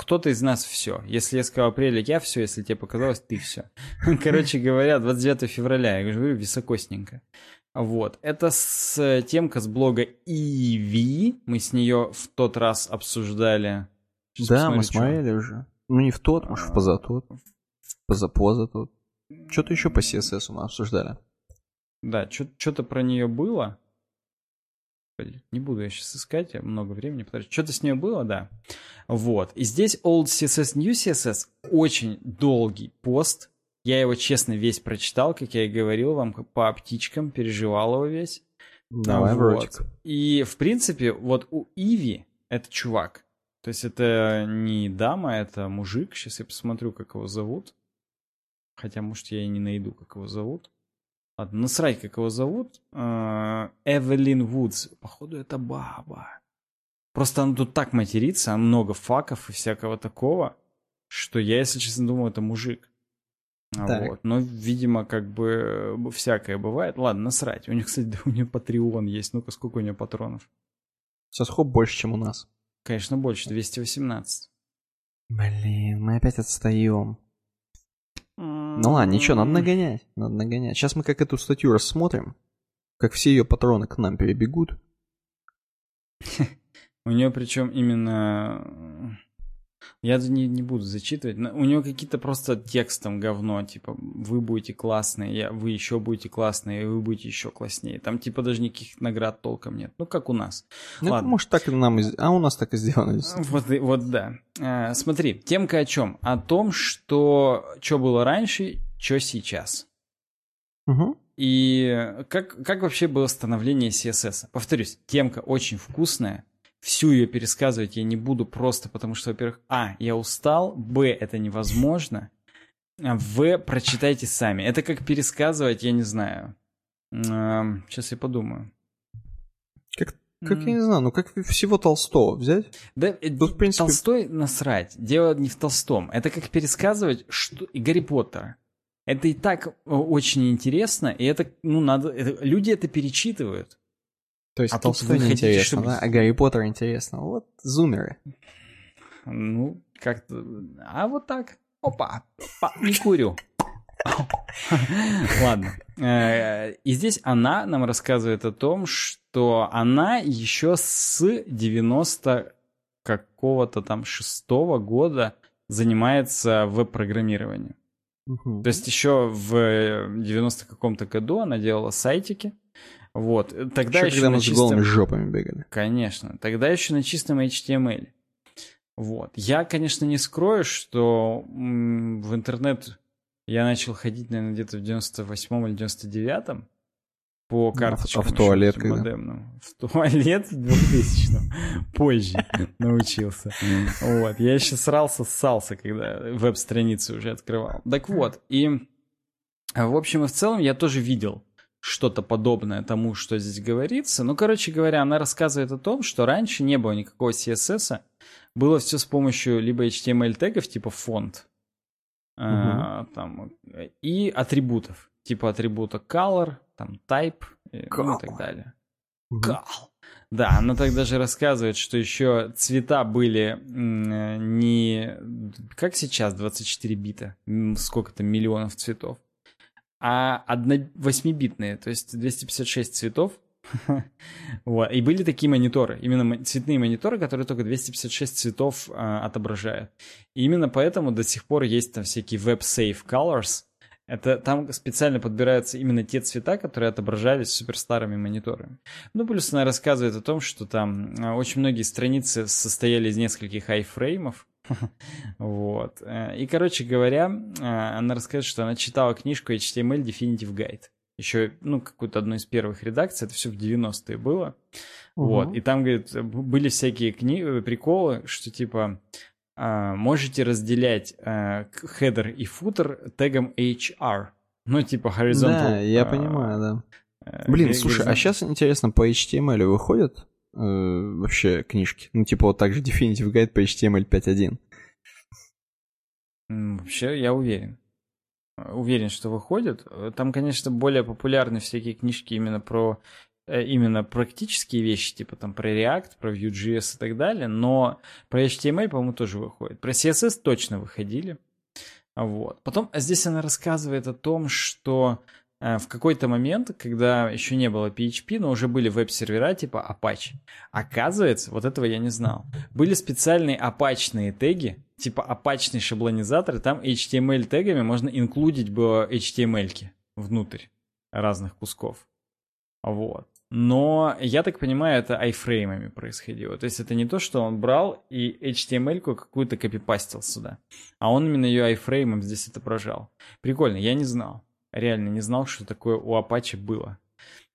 Кто-то из нас все. Если я сказал апреля, я все. Если тебе показалось, ты все. Короче говоря, 29 февраля, я говорю, високосненько. Вот. Это с темка с блога Иви. Мы с нее в тот раз обсуждали. Сейчас да, мы смотрели уже. Ну, не в тот, может, в позатот. Позапоза тот. Что-то еще по CSS мы обсуждали. Да, что-то про нее было. Не буду я сейчас искать, я много времени потрачу. Что-то с нее было, да. Вот. И здесь Old CSS, New CSS. Очень долгий пост. Я его, честно, весь прочитал, как я и говорил вам, по птичкам, переживал его весь. Давай, вот. И, в принципе, вот у Иви, это чувак, то есть это не дама, это мужик. Сейчас я посмотрю, как его зовут. Хотя, может, я и не найду, как его зовут. Ладно, насрать, как его зовут. А, Эвелин Вудс. Походу, это баба. Просто она тут так матерится, много факов и всякого такого, что я, если честно, думаю, это мужик. А так. Вот. Но, видимо, как бы всякое бывает. Ладно, насрать. У них, кстати, да, у нее Patreon есть. Ну-ка, сколько у нее патронов? Соскоп больше, чем у нас. Конечно, больше, 218. Блин, мы опять отстаем. Ну ладно, ничего, надо нагонять. Надо нагонять. Сейчас мы как эту статью рассмотрим. Как все ее патроны к нам перебегут. У нее причем именно Я не, не буду зачитывать. У него какие-то просто текстом говно, типа, вы будете классные, я, вы еще будете классные, вы будете еще класснее. Там, типа, даже никаких наград толком нет. Ну, как у нас. Ну, Ладно. может, так и нам... И... А у нас так и сделано. Вот, вот да. А, смотри, темка о чем? О том, что что было раньше, что сейчас. Угу. И как, как вообще было становление CSS? Повторюсь, темка очень вкусная, всю ее пересказывать я не буду просто потому, что, во-первых, а, я устал, б, это невозможно, а в, прочитайте сами. Это как пересказывать, я не знаю. Сейчас я подумаю. Как, как я не знаю, ну как всего Толстого взять? Да, э, Тут, в принципе... Толстой насрать. Дело не в Толстом. Это как пересказывать что... Гарри Поттера. Это и так э, очень интересно, и это, ну, надо... Это... Люди это перечитывают. То есть а Толстой не интересно, чтобы... да? А Гарри Поттер интересно. Вот зумеры. Ну, как-то... А вот так. Опа, опа не курю. Ладно. Э, и здесь она нам рассказывает о том, что она еще с 90 какого-то там шестого года занимается веб-программированием. То есть еще в 90 каком-то году она делала сайтики, вот. Тогда еще, еще когда мы чистом... с голыми жопами бегали. Конечно. Тогда еще на чистом HTML. Вот. Я, конечно, не скрою, что в интернет я начал ходить, наверное, где-то в 98 или 99-м по карточкам. А в туалет когда? Модемным. В туалет в 2000 Позже научился. Вот. Я еще срался, ссался, когда веб-страницы уже открывал. Так вот, и в общем и в целом я тоже видел что-то подобное тому, что здесь говорится. Ну, короче говоря, она рассказывает о том, что раньше не было никакого CSS, было все с помощью либо HTML-тегов типа фонд, угу. а, там, и атрибутов, типа атрибута color, там type, и, ну, и так далее. Угу. Да, она так даже рассказывает, что еще цвета были не как сейчас 24 бита, сколько-то миллионов цветов, а 8-битные, то есть 256 цветов. вот. И были такие мониторы, именно цветные мониторы, которые только 256 цветов а, отображают. И именно поэтому до сих пор есть там всякие web-safe colors. Это там специально подбираются именно те цвета, которые отображались суперстарыми мониторами. Ну, плюс она рассказывает о том, что там а, очень многие страницы состояли из нескольких айфреймов, Вот. Э, и, короче говоря, э, она рассказывает, что она читала книжку HTML Definitive Guide. Еще, ну, какую-то одну из первых редакций, это все в 90-е было. Угу. Вот. И там, говорит, были всякие кни... Э, приколы, что типа можете разделять хедер и футер тегом HR. Ну, типа horizontal. Да, я понимаю, да. Блин, слушай, а сейчас интересно, по HTML выходят э, вообще книжки? Ну, типа вот так же Definitive Guide по HTML 5.1. Вообще, я уверен. Уверен, что выходят. Там, конечно, более популярны всякие книжки именно про э, именно практические вещи, типа там про React, про Vue.js и так далее, но про HTML, по-моему, тоже выходит. Про CSS точно выходили. Вот. Потом здесь она рассказывает о том, что Э, в какой-то момент, когда еще не было PHP, но уже были веб-сервера типа Apache. Оказывается, вот этого я не знал. Были специальные апачные теги, типа апачный шаблонизатор, и там HTML тегами можно инклюдить было HTML внутрь разных кусков. Вот. Но, я так понимаю, это айфреймами происходило. То есть это не то, что он брал и HTML-ку какую-то копипастил сюда, а он именно ее айфреймом здесь отображал. Прикольно, я не знал реально не знал, что такое у Apache было.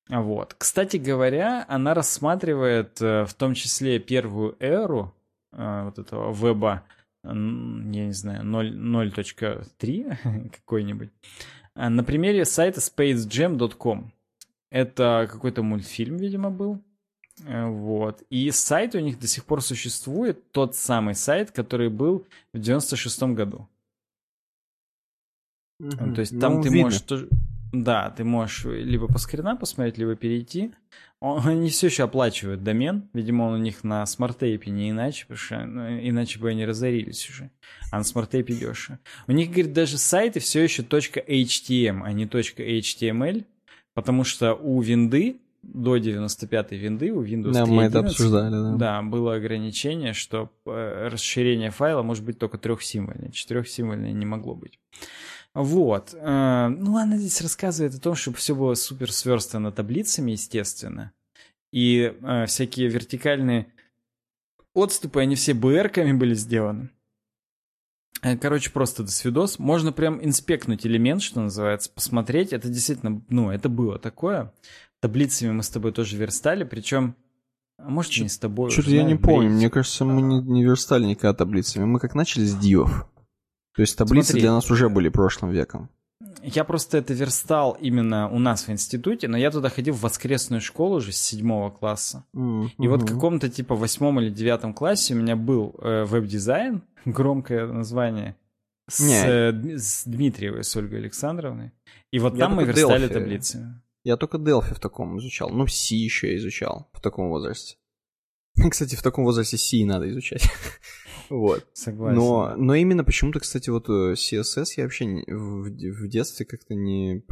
Вот. Кстати говоря, она рассматривает э, в том числе первую эру э, вот этого веба, я не знаю, 0.3 какой-нибудь, э, на примере сайта spacejam.com. Это какой-то мультфильм, видимо, был. Вот. И сайт у них до сих пор существует, тот самый сайт, который был в 96 году. Угу. То есть ну, там ты видно. можешь тоже... Да, ты можешь либо по скрина посмотреть, либо перейти. Он, они все еще оплачивают домен. Видимо, он у них на SmartApe не иначе, потому что ну, иначе бы они разорились уже. А на SmartApe дешево. У них, говорит, даже сайты все еще .htm, а не .html, потому что у винды до 95-й винды у Windows Да, 3.11, мы это обсуждали, да. Да, было ограничение, что э, расширение файла может быть только трехсимвольное. Четырехсимвольное не могло быть. Вот. Э, ну, она здесь рассказывает о том, чтобы все было супер сверстано таблицами, естественно. И э, всякие вертикальные отступы, они все БРками были сделаны. Э, Короче, просто до свидос. Можно прям инспектнуть элемент, что называется, посмотреть. Это действительно, ну, это было такое. Таблицами мы с тобой тоже верстали, причем, а может, Чё- не с тобой. Что-то я не помню. Мне кажется, мы не, не верстали никогда таблицами. Мы как начали с дивов. То есть таблицы Смотри. для нас уже были прошлым веком. Я просто это верстал именно у нас в институте, но я туда ходил в воскресную школу уже с седьмого класса. И вот в каком-то типа восьмом или девятом классе у меня был э, веб-дизайн, громкое название, с, э, с Дмитриевой, с Ольгой Александровной. И вот Я там мы верстали Delphi. таблицы. Я только Delphi в таком изучал. Ну, C еще изучал в таком возрасте. Кстати, в таком возрасте C надо изучать. Вот. Согласен. Но, но именно почему-то, кстати, вот э, CSS я вообще в, в детстве как-то не...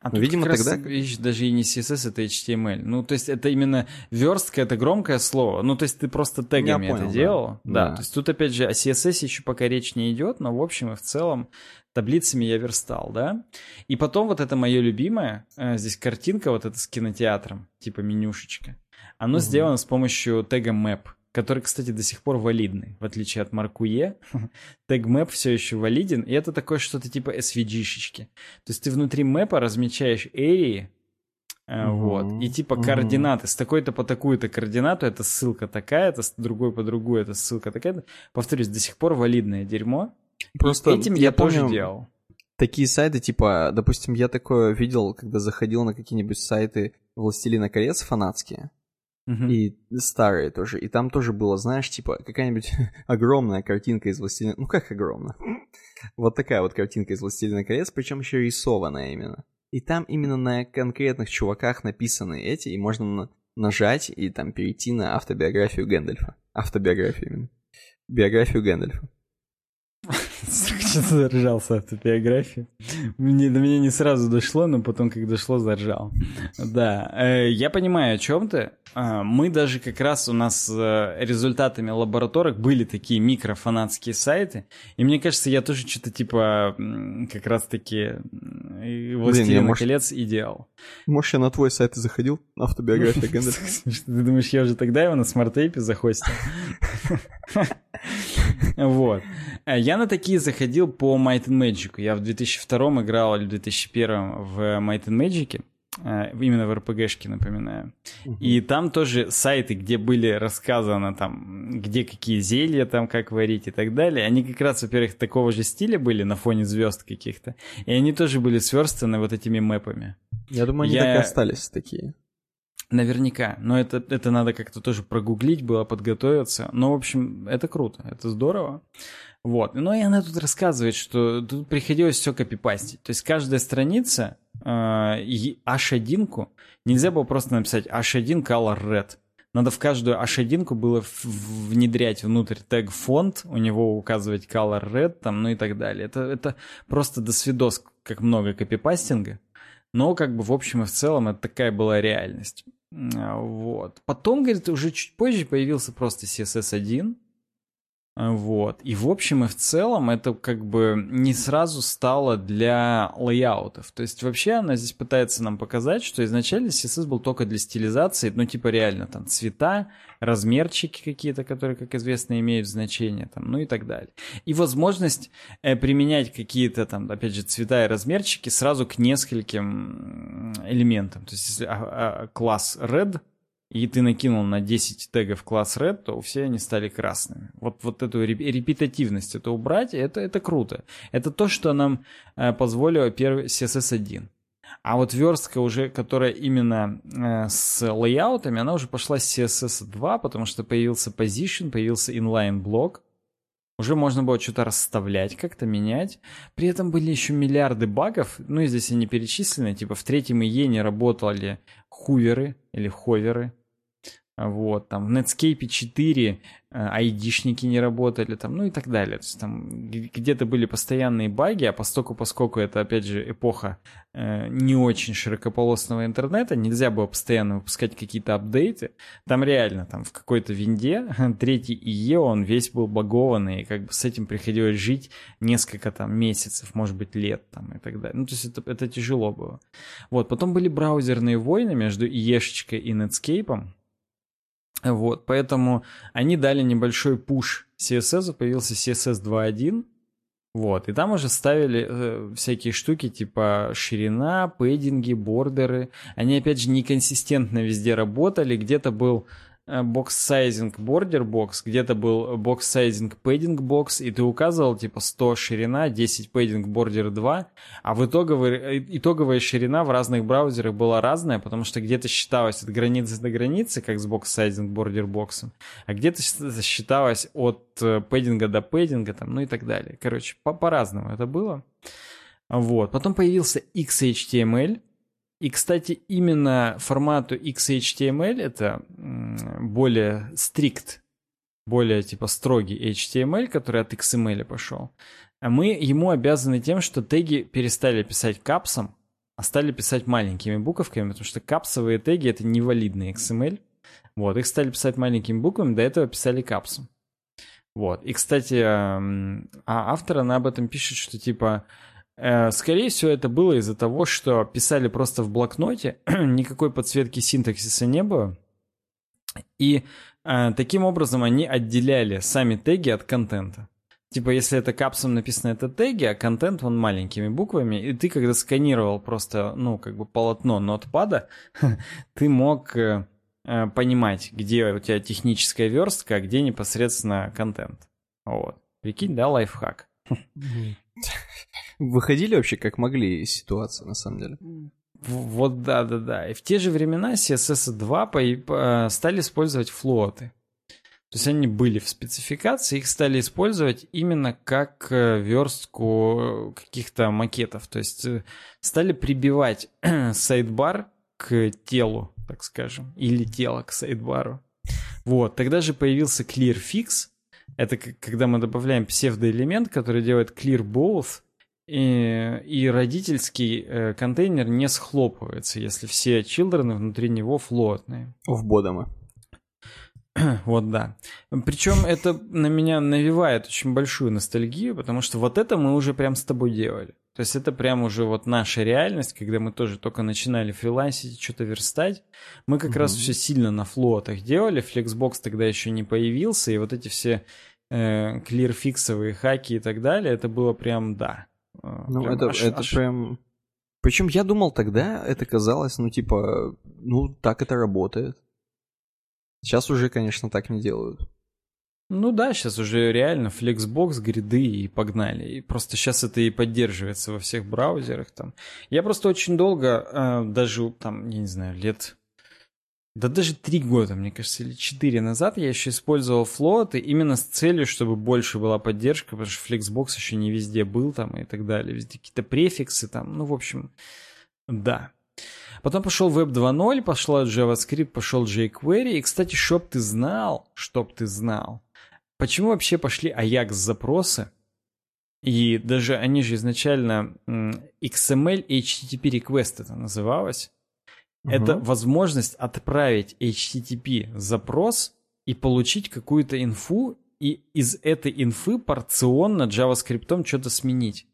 А Ну, видимо, как раз, тогда- видишь, даже и не CSS, это HTML. Ну, то есть это именно верстка, это громкое слово. Ну, то есть ты просто тегами понял, это да. делал. Да. Да. То есть тут, опять же, о CSS еще пока речь не идет, но в общем и в целом таблицами я верстал, да. И потом вот это мое любимое, э, здесь картинка вот эта с кинотеатром, типа менюшечка. Оно Мгм. сделано с помощью тега map, который, кстати, до сих пор валидный, в отличие от Маркуе. Тег map все еще валиден, и это такое что-то типа SVG-шечки. То есть ты внутри мэпа размечаешь эрии, Мгм, вот, и типа мгм. координаты, с такой-то по такую-то координату, это ссылка такая-то, с другой по другую, это ссылка такая-то. Повторюсь, до сих пор валидное дерьмо. И Просто этим я, я тоже помню- делал. Такие сайты, типа, допустим, я такое видел, когда заходил на какие-нибудь сайты «Властелина колец» фанатские, Мгм. и старые тоже, и там тоже было, знаешь, типа, какая-нибудь огромная картинка из «Властелина...» Ну, как огромная? Вот такая вот картинка из «Властелина колец», причем еще рисованная именно. И там именно на конкретных чуваках написаны эти, и можно на- нажать и там перейти на автобиографию Гэндальфа. Автобиографию именно. Биографию Гэндальфа. Что-то заржался автобиографии. Мне, до меня не сразу дошло, но потом, как дошло, заржал. Да, э, я понимаю, о чем ты. А, Мы даже как раз у нас э, результатами лабораторок были такие микрофанатские сайты. И мне кажется, я тоже что-то типа как раз-таки я, «Властелина может- колец» и делал. Может, я на твой сайт и заходил? Автобиография Гэндальфа. Ты думаешь, я уже тогда его на SmartApe захостил? Вот. Э, Я на такие заходил по Might and Magic. Я в 2002 играл или в 2001 в Might and Magic. э, Именно в RPG шке, напоминаю. И там тоже сайты, где были рассказано там, где какие зелья там, как варить и так далее. Они как раз, во-первых, такого же стиля были на фоне звезд каких-то. И они тоже были сверстаны вот этими мэпами. Я думаю, они Я- так и остались такие. Наверняка. Но это, это надо как-то тоже прогуглить было, подготовиться. Но, в общем, это круто, это здорово. Вот. Ну и она тут рассказывает, что тут приходилось все копипастить. То есть каждая страница, э, и H1 нельзя было просто написать H1 color red. Надо в каждую H1 было внедрять внутрь тег фонд, у него указывать color red, там, ну и так далее. Это, это просто до свидос, как много копипастинга. Но как бы в общем и в целом это такая была реальность. А, Вот. Потом, говорит, уже чуть позже появился просто CSS1. А, Вот. И в общем и в целом это как бы не сразу стало для лейаутов. То есть вообще она здесь пытается нам показать, что изначально CSS был только для стилизации, ну типа реально там цвета, размерчики какие-то, которые, как известно, имеют значение, там, ну и так далее. И возможность э, применять какие-то там, опять же, цвета и размерчики сразу к нескольким элементам. То есть если а, а, класс red, и ты накинул на 10 тегов класс red, то все они стали красными. Вот, вот эту реп- репетативность это убрать, это, это круто. Это то, что нам э, позволило первый CSS1. А вот верстка уже, которая именно э, с лейаутами, она уже пошла с CSS2, потому что появился position, появился inline блок. Уже можно было что-то расставлять, как-то менять. При этом были еще миллиарды багов. Ну и здесь они перечислены. Типа в третьем ИЕ не работали хуверы или ховеры. Вот, там в Netscape 4 айдишники не работали, там, ну и так далее. То есть там где-то были постоянные баги, а постоку, поскольку это, опять же, эпоха э, не очень широкополосного интернета, нельзя было постоянно выпускать какие-то апдейты. Там реально, там в какой-то винде третий ИЕ, он весь был багованный, и как бы с этим приходилось жить несколько там месяцев, может быть, лет там и так далее. Ну, то есть это, это тяжело было. Вот, потом были браузерные войны между ИЕшечкой и Netscape, вот, поэтому они дали небольшой пуш CSS, появился CSS 2.1, вот, и там уже ставили э, всякие штуки типа ширина, пэддинги, бордеры. Они, опять же, неконсистентно везде работали. Где-то был box-sizing border-box, где-то был box-sizing padding-box, и ты указывал типа 100 ширина, 10 padding border 2, а в итоговой, итоговая ширина в разных браузерах была разная, потому что где-то считалось от границы до границы, как с box-sizing border-box ом, а где-то считалось от э, padding а до padding а, там, ну и так далее. Короче, по- по-разному это было. Вот. Потом появился XHTML, и, кстати, именно формату XHTML это более стрикт, более типа строгий HTML, который от XML пошел. А мы ему обязаны тем, что теги перестали писать капсом, а стали писать маленькими буковками, потому что капсовые теги это невалидный XML. Вот, их стали писать маленькими буквами, до этого писали капсом. Вот. И, кстати, а автор, она об этом пишет, что типа скорее всего, это было из-за того, что писали просто в блокноте, никакой подсветки синтаксиса не было. И э, таким образом они отделяли сами теги от контента. Типа, если это капсом написано это теги, а контент он маленькими буквами, и ты когда сканировал просто, ну, как бы полотно нотпада, ты мог э, э, понимать, где у тебя техническая верстка, а где непосредственно контент. Вот. Прикинь, да, лайфхак. Выходили вообще как могли из ситуации, на самом деле. Вот да, да, да. И в те же времена CSS 2 по, по, стали использовать флоты. То есть они были в спецификации, их стали использовать именно как э, верстку каких-то макетов. То есть э, стали прибивать сайдбар к телу, так скажем, или тело к сайдбару. Вот, тогда же появился ClearFix, это когда мы добавляем псевдоэлемент, который делает clear both, и, и родительский э, контейнер не схлопывается, если все children внутри него флотные. В бодома. Вот да. Причем это на меня навевает очень большую ностальгию, потому что вот это мы уже прям с тобой делали. То есть это прям уже вот наша реальность, когда мы тоже только начинали фрилансить, что-то верстать. Мы как mm-hmm. раз все сильно на флотах делали, Flexbox тогда еще не появился, и вот эти все э, клирфиксовые хаки и так далее, это было прям да. Э, ну прям это, аж, это аж... прям... Причем я думал тогда, это казалось, ну типа, ну так это работает. Сейчас уже, конечно, так не делают. Ну да, сейчас уже реально Flexbox, гриды и погнали. И просто сейчас это и поддерживается во всех браузерах там. Я просто очень долго, э, даже там, я не знаю, лет... Да даже три года, мне кажется, или четыре назад я еще использовал флоты именно с целью, чтобы больше была поддержка, потому что Flexbox еще не везде был там и так далее. Везде какие-то префиксы там, ну, в общем, да. Потом пошел Web 2.0, пошла JavaScript, пошел jQuery. И, кстати, чтоб ты знал, чтоб ты знал, Почему вообще пошли Ajax запросы? И даже они же изначально XML HTTP request это называлось. Угу. Это возможность отправить HTTP запрос и получить какую-то инфу, и из этой инфы порционно JavaScript что-то сменить.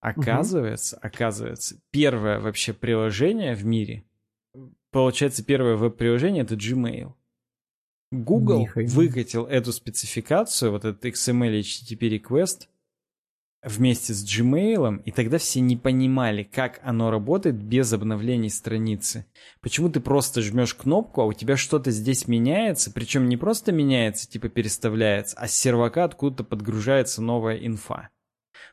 Оказывается, угу. оказывается, первое вообще приложение в мире, получается, первое веб-приложение это Gmail. Google Нихай. выкатил эту спецификацию, вот этот XML HTTP request, вместе с Gmail, и тогда все не понимали, как оно работает без обновлений страницы. Почему ты просто жмешь кнопку, а у тебя что-то здесь меняется, причем не просто меняется, типа переставляется, а с сервака откуда-то подгружается новая инфа.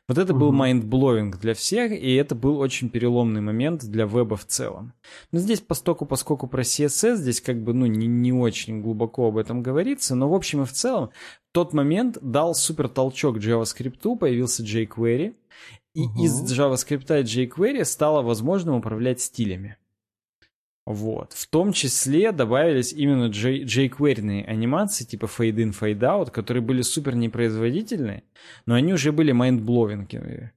Вот это был mindblowing для всех, и это был очень переломный момент для веба в целом. Но здесь постольку, поскольку про CSS, здесь как бы, ну, не, не очень глубоко об этом говорится, но в общем и в целом тот момент дал супер толчок JavaScript, появился jQuery, и угу. из JavaScript и jQuery стало возможным управлять стилями. Вот. В том числе добавились именно jQuery анимации, типа fade-in, fade-out, которые были супер непроизводительные, но они уже были майндбловинговые.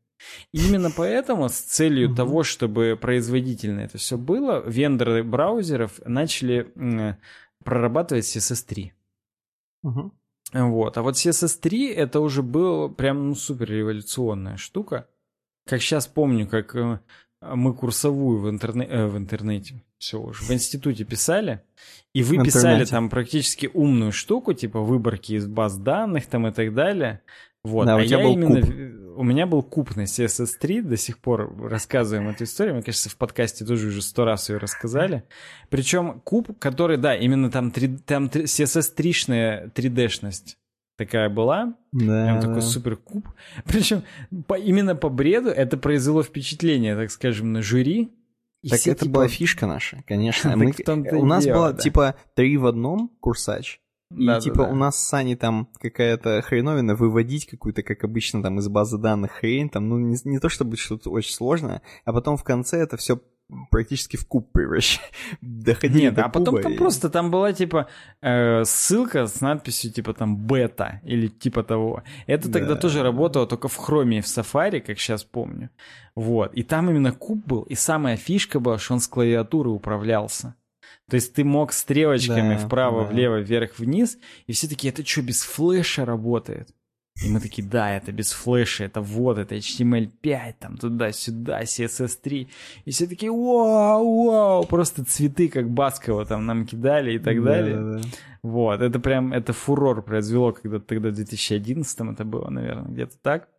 Именно поэтому с целью того, чтобы производительно это все было, вендоры браузеров начали прорабатывать CSS3. Mm-hmm. Вот. А вот CSS3 это уже была прям ну, супер революционная штука. Как сейчас помню, как э, мы курсовую в, интерне... э, в интернете, все уже, в институте писали, и вы писали там практически умную штуку, типа выборки из баз данных там и так далее. Вот. Да, а у тебя я был именно... Куб. У меня был куб на CSS3, до сих пор рассказываем эту историю. Мне кажется, в подкасте тоже уже сто раз ее рассказали. Причем куб, который, да, именно там, 3, там CSS3-шная 3D-шность такая была. Да. Прям такой супер куб. Причем по, именно по бреду это произвело впечатление, так скажем, на жюри. И так это типа... была фишка наша, конечно. Мы... У нас дело, было да. типа три в одном курсач. И да, типа да, да. у нас с Аней там какая-то хреновина выводить какую-то, как обычно, там из базы данных хрень, там, ну не, не то чтобы что-то очень сложное, а потом в конце это все практически в куб превращать. Доходили Нет, до а потом и... там просто там была типа э, ссылка с надписью типа там бета или типа того. Это да. тогда тоже работало только в хроме и в сафари, как сейчас помню. Вот. И там именно куб был, и самая фишка была, что он с клавиатуры управлялся. То есть ты мог стрелочками да, вправо, да. влево, вверх, вниз, и все таки это что, без флеша работает? И мы такие, да, это без флеша, это вот, это HTML5, там туда-сюда, CSS3. И все такие, вау, вау, просто цветы, как Баскова там нам кидали и так да, далее. Да, да. Вот, это прям, это фурор произвело, когда тогда в 2011 это было, наверное, где-то так.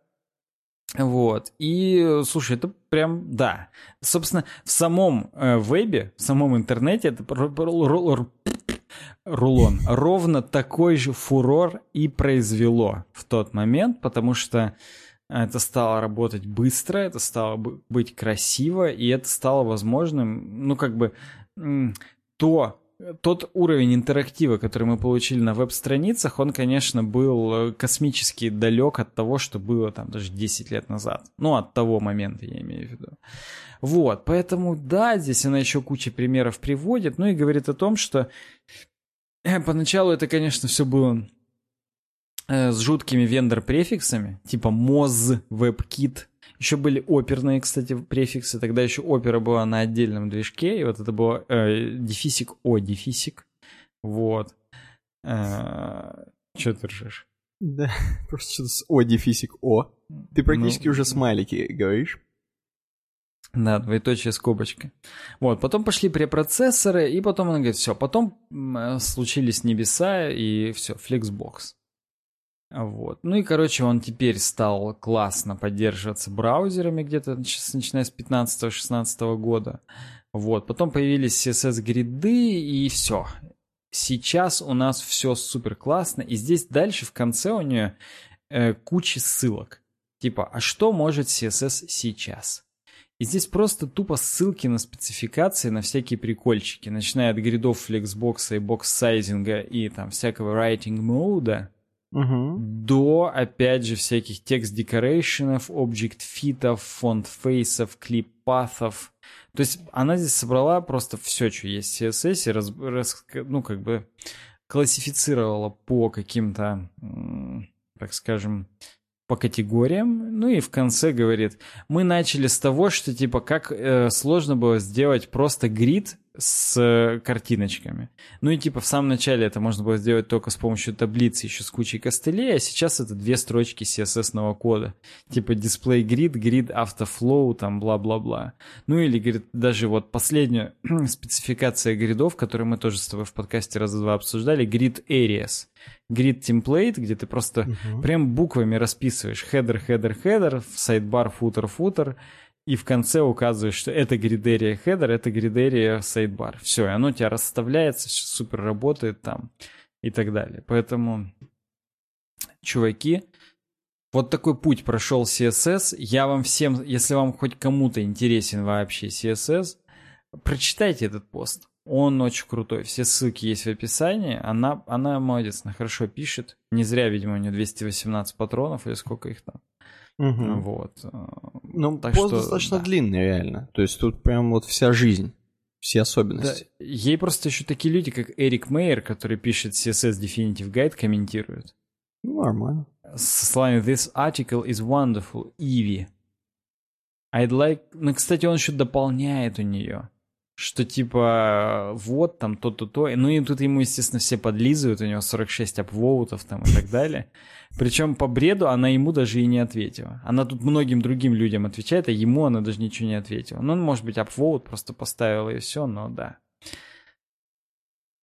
Вот. И, слушай, это прям, да. Собственно, в самом э, вебе, в самом интернете это рулон. Ровно такой же фурор и произвело в тот момент, потому что это стало работать быстро, это стало быть красиво, и это стало возможным, ну, как бы, то, тот уровень интерактива, который мы получили на веб-страницах, он, конечно, был э, космически далек от того, что было там даже 10 лет назад. Ну, от того момента, я имею в виду. Вот, поэтому, да, здесь она еще куча примеров приводит, ну и говорит о том, что э, поначалу это, конечно, все было э, с жуткими вендор-префиксами, типа moz, WebKit, еще были оперные, кстати, префиксы. Тогда еще опера была на отдельном движке, и вот это было э, дефисик О, дефисик. Вот. Э, Че ты ржешь? Да, просто что-то с О, дефисик О. Ты практически ну, уже смайлики говоришь. Да, двоеточие скобочка. Вот, потом пошли препроцессоры, и потом он говорит, все, потом случились небеса, и все, Flexbox. Вот. Ну и, короче, он теперь стал классно поддерживаться браузерами где-то начиная с 15-16 года. Вот. Потом появились CSS-гриды и все. Сейчас у нас все супер классно. И здесь дальше в конце у нее э, куча ссылок. Типа, а что может CSS сейчас? И здесь просто тупо ссылки на спецификации, на всякие прикольчики, начиная от гридов флексбокса и бокс-сайзинга и там всякого writing мода, угу. до, опять же, всяких текст-декорейшенов, объект-фитов, фонд-фейсов, клип-паthов. То есть она здесь собрала просто все, что есть в CSS, и раз, раз, ну, как бы классифицировала по каким-то, так скажем, по категориям, ну и в конце говорит, мы начали с того, что типа как э, сложно было сделать просто грид с э, картиночками. Ну и типа в самом начале это можно было сделать только с помощью таблицы еще с кучей костылей, а сейчас это две строчки CSS-ного кода. Типа display grid, grid автофлоу, там бла-бла-бла. Ну или, говорит, даже вот последняя спецификация гридов, которую мы тоже с тобой в подкасте раза два обсуждали, grid areas. Grid template, где ты просто uh-huh. прям буквами расписываешь header, header, header, sidebar, footer, footer, и в конце указываешь, что это гридерия header, это гридерия sidebar. Все, и оно у тебя расставляется, супер работает там и так далее. Поэтому, чуваки, вот такой путь прошел CSS. Я вам всем, если вам хоть кому-то интересен вообще CSS, прочитайте этот пост. Он очень крутой. Все ссылки есть в описании. Она, она молодец, она хорошо пишет. Не зря, видимо, у нее 218 патронов или сколько их там. Угу. Вот. Ну, так пост что, достаточно да. длинный, реально. То есть тут прям вот вся жизнь. все особенности. Да, ей просто еще такие люди, как Эрик Мейер, который пишет CSS Definitive Guide, комментируют. Ну, нормально. Со словами «This article is wonderful, Evie». I'd like... Ну, кстати, он еще дополняет у нее что типа вот там то-то, то. Ну и тут ему, естественно, все подлизывают, у него 46 апвоутов там и так далее. Причем по бреду она ему даже и не ответила. Она тут многим другим людям отвечает, а ему она даже ничего не ответила. Ну, может быть, апвоут просто поставила и все, но да.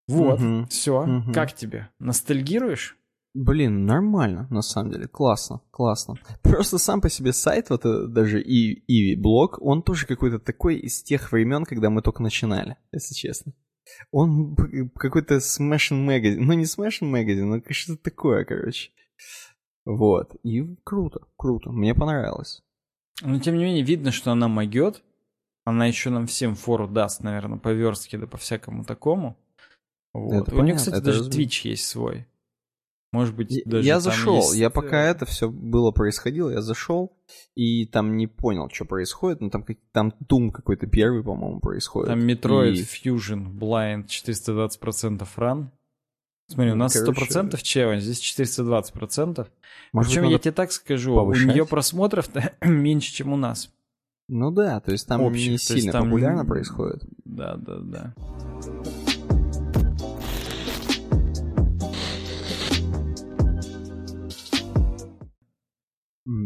Вот, угу, все. Угу. Как тебе? Ностальгируешь? Блин, нормально, на самом деле, классно, классно. Просто сам по себе сайт, вот даже и Иви блог, он тоже какой-то такой из тех времен, когда мы только начинали, если честно. Он какой-то Smashing Magazine, ну не Smashing Magazine, но что-то такое, короче. Вот, и круто, круто, мне понравилось. Но тем не менее, видно, что она могет, она еще нам всем фору даст, наверное, по верстке, да по всякому такому. Вот. Это У нее, кстати, даже разум... Twitch есть свой. Может быть, даже Я зашел, есть... я пока э, это все было происходило, я зашел и там не понял, что происходит, но там, там Doom какой-то первый, по-моему, происходит. Там Metroid и... Fusion Blind 420% run. Смотри, у нас Короче... 100% челлендж, здесь 420%. Может Причем я тебе так скажу, повышать? у нее просмотров меньше, чем у нас. Ну да, то есть там Общих, не сильно там... популярно происходит. Да, да, да.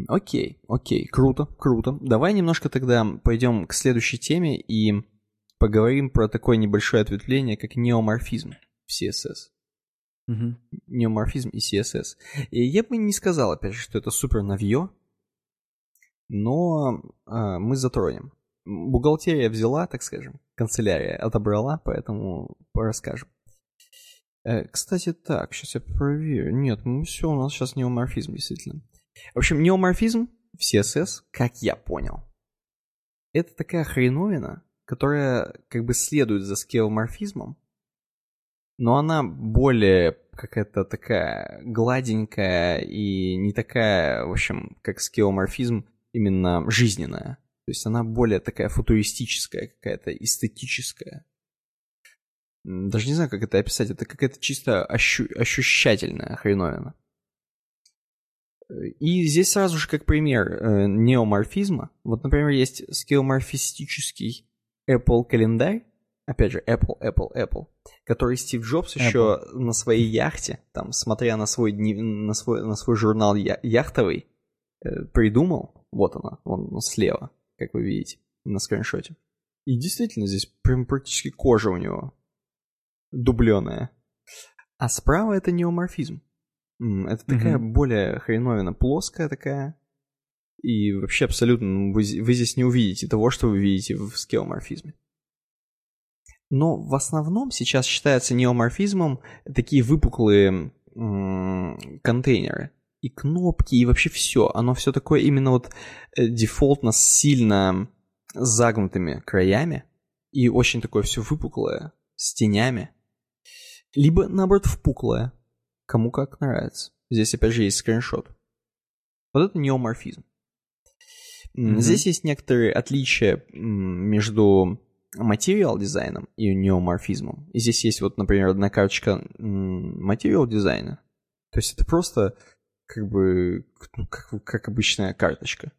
Окей, окей, круто, круто. Давай немножко тогда пойдем к следующей теме и поговорим про такое небольшое ответвление, как неоморфизм в CSS. Угу. Неоморфизм и CSS. И я бы не сказал, опять же, что это супер новье, но а, мы затронем. Бухгалтерия взяла, так скажем, канцелярия отобрала, поэтому расскажем. Э, кстати, так, сейчас я проверю. Нет, ну все, у нас сейчас неоморфизм, действительно. В общем, неоморфизм в CSS, как я понял, это такая хреновина, которая как бы следует за скеоморфизмом, но она более какая-то такая гладенькая и не такая, в общем, как скеоморфизм, именно жизненная. То есть она более такая футуристическая, какая-то эстетическая. Даже не знаю, как это описать. Это какая-то чисто ощу- ощущательная хреновина. И здесь сразу же как пример э, неоморфизма. Вот, например, есть скеоморфистический Apple календарь, опять же, Apple, Apple, Apple, который Стив Джобс Apple. еще на своей яхте, там, смотря на свой, днев... на свой, на свой журнал я... яхтовый, э, придумал. Вот она, вон слева, как вы видите на скриншоте. И действительно, здесь прям практически кожа у него дубленая. А справа это неоморфизм. Это такая mm-hmm. более хреновина, плоская такая. И вообще абсолютно вы, вы здесь не увидите того, что вы видите в скеоморфизме. Но в основном сейчас считается неоморфизмом такие выпуклые м- контейнеры. И кнопки, и вообще все. Оно все такое именно вот э, дефолтно сильно загнутыми краями. И очень такое все выпуклое, с тенями. Либо, наоборот, впуклое. Кому как нравится. Здесь опять же есть скриншот. Вот это неоморфизм. Mm-hmm. Здесь есть некоторые отличия между материал дизайном и неоморфизмом. И здесь есть вот, например, одна карточка материал дизайна. То есть это просто как бы ну, как, как обычная карточка.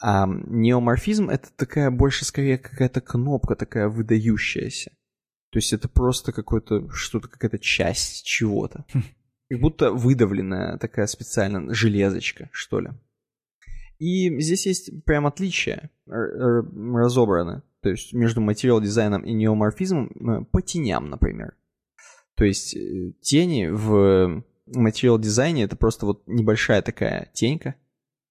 А неоморфизм это такая больше скорее какая-то кнопка такая выдающаяся. То есть это просто какое-то что-то, какая-то часть чего-то. Как будто выдавленная такая специально железочка, что ли. И здесь есть прям отличия разобраны. То есть между материал дизайном и неоморфизмом э, по теням, например. То есть э, тени в материал дизайне это просто вот небольшая такая тенька,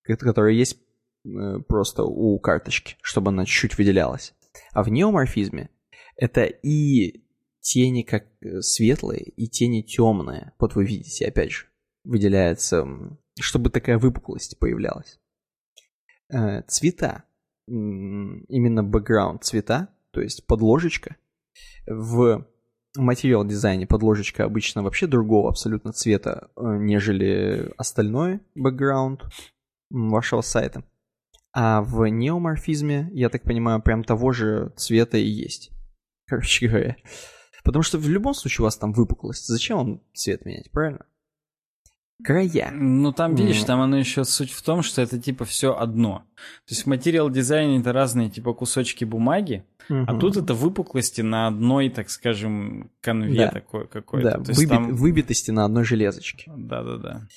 которая есть э, просто у карточки, чтобы она чуть-чуть выделялась. А в неоморфизме это и тени как э, светлые и тени темные. Вот вы видите, опять же, выделяется, чтобы такая выпуклость появлялась. Э, цвета, именно бэкграунд цвета, то есть подложечка. В материал дизайне подложечка обычно вообще другого абсолютно цвета, э, нежели остальной бэкграунд вашего сайта. А в неоморфизме, я так понимаю, прям того же цвета и есть короче говоря. Потому что в любом случае у вас там выпуклость. Зачем вам цвет менять, правильно? Края. Ну там, видишь, там оно еще суть в том, что это типа все одно. То есть в материал дизайне это разные типа кусочки бумаги, угу. а тут это выпуклости на одной, так скажем, конве да. такой какой-то. Да, выбит, там... выбитости на одной железочке. Да-да-да.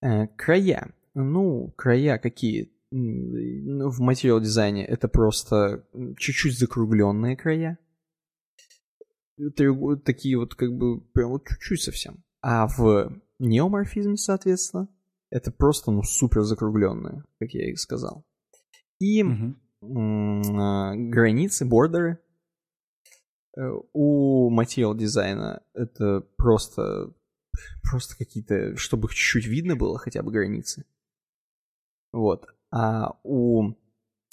Э, края. Ну, края какие? В материал дизайне это просто чуть-чуть закругленные края. Такие вот как бы прям вот чуть-чуть совсем. А в неоморфизме, соответственно, это просто ну супер закругленные, как я и сказал. И угу. границы, бордеры э, у материал дизайна это просто просто какие-то, чтобы их чуть-чуть видно было, хотя бы границы. Вот. А у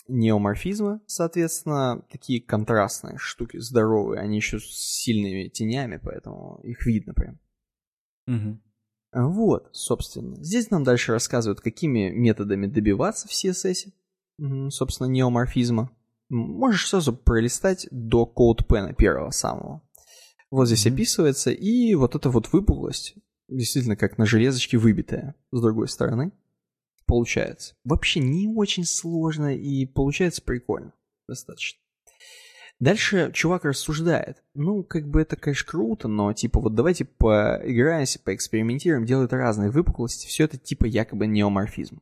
неоморфизма, соответственно, такие контрастные штуки, здоровые, они еще с сильными тенями, поэтому их видно прям. Угу. Вот, собственно. Здесь нам дальше рассказывают, какими методами добиваться в CSS, собственно, неоморфизма. Можешь сразу пролистать до CodePen первого самого. Вот здесь описывается, и вот эта вот выпуклость, действительно как на железочке выбитая, с другой стороны, получается. Вообще не очень сложно, и получается прикольно. Достаточно. Дальше чувак рассуждает. Ну, как бы это, конечно, круто, но типа вот давайте поиграемся, поэкспериментируем, делают разные выпуклости. Все это типа якобы неоморфизм.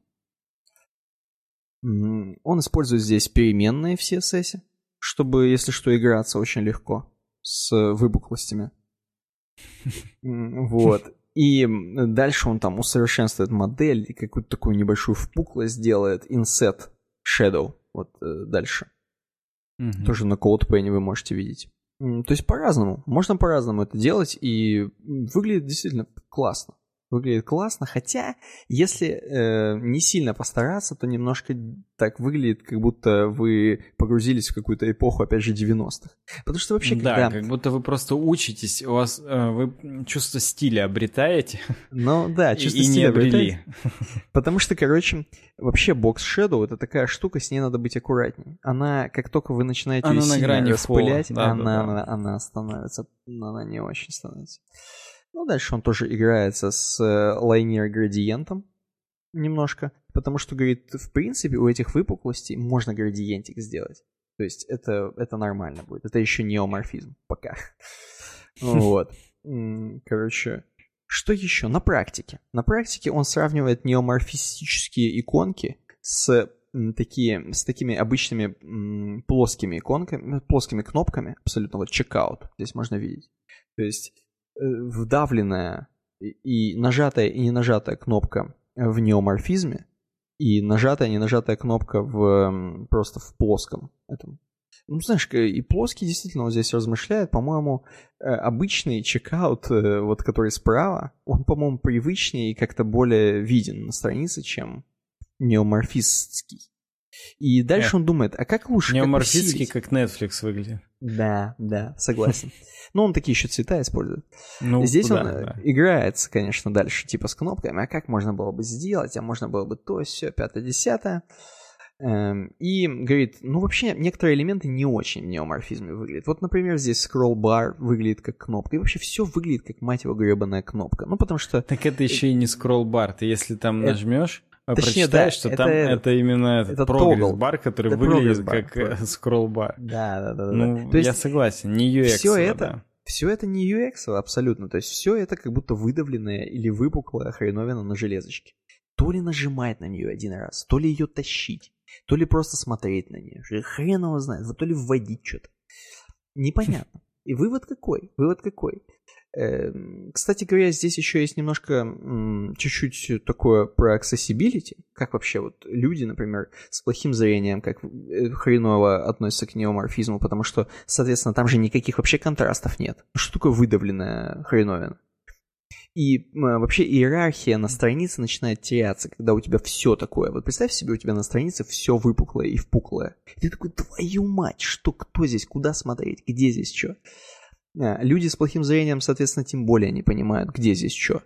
Он использует здесь переменные в CSS, чтобы, если что, играться очень легко с выпуклостями. Вот. И дальше он там усовершенствует модель и какую-то такую небольшую впуклость делает. Inset Shadow. Вот э, дальше. Угу. Тоже на CodePen вы можете видеть. То есть по-разному. Можно по-разному это делать, и выглядит действительно классно выглядит классно, хотя, если э, не сильно постараться, то немножко так выглядит, как будто вы погрузились в какую-то эпоху, опять же, 90-х. Потому что вообще, да, когда... как будто вы просто учитесь, у вас, э, вы чувство стиля обретаете. Ну да, чувство и, стиля и не обрели. Потому что, короче, вообще Box Shadow это такая штука, с ней надо быть аккуратней. Она, как только вы начинаете она ее на грани распылять, да, она, да, да. Она, она становится, она не очень становится. Ну, дальше он тоже играется с э, лайнер-градиентом немножко, потому что, говорит, в принципе, у этих выпуклостей можно градиентик сделать. То есть это, это нормально будет. Это еще неоморфизм пока. Вот. Короче, что еще? На практике. На практике он сравнивает неоморфистические иконки с такие, с такими обычными плоскими иконками, плоскими кнопками, абсолютно вот checkout, здесь можно видеть. То есть вдавленная и нажатая и не нажатая кнопка в неоморфизме и нажатая и не нажатая кнопка в просто в плоском этом. Ну, знаешь, и плоский действительно вот здесь размышляет. По-моему, э, обычный чекаут, э, вот который справа, он, по-моему, привычнее и как-то более виден на странице, чем неоморфистский. И дальше он думает, а как лучше? Неоморфистский, как, как Netflix выглядит. Да, да, согласен. Но он такие еще цвета использует. Ну, Здесь да, он да. играется, конечно, дальше, типа с кнопками, а как можно было бы сделать, а можно было бы то, все, пятое-десятое. Эм, и говорит, ну вообще некоторые элементы не очень в неоморфизме выглядят. Вот, например, здесь скролл-бар выглядит как кнопка, и вообще все выглядит как, мать его, гребаная кнопка. Ну, потому что... Так это еще и не скролл-бар. Ты если там это... нажмешь, Точнее, прочитаешь, да, что это, там это именно этот это прогресс-бар, который это выглядит как э, скролл-бар. Да, да, да. Ну, То есть я согласен, не UX. Все это, да. все это не UX абсолютно. То есть все это как будто выдавленная или выпуклая хреновина на железочке. То ли нажимать на нее один раз, то ли ее тащить, то ли просто смотреть на нее. Хрен его знает, то ли вводить что-то. Непонятно. И вывод какой? Вывод какой? Эм, кстати говоря, здесь еще есть немножко чуть-чуть такое про accessibility, как вообще вот люди, например, с плохим зрением, как э, хреново относятся к неоморфизму, потому что, соответственно, там же никаких вообще контрастов нет. Что такое выдавленная хреновина? И вообще иерархия на странице начинает теряться, когда у тебя все такое. Вот представь себе, у тебя на странице все выпуклое и впуклое. И ты такой, твою мать, что, кто здесь, куда смотреть, где здесь что? А, люди с плохим зрением, соответственно, тем более не понимают, где здесь что.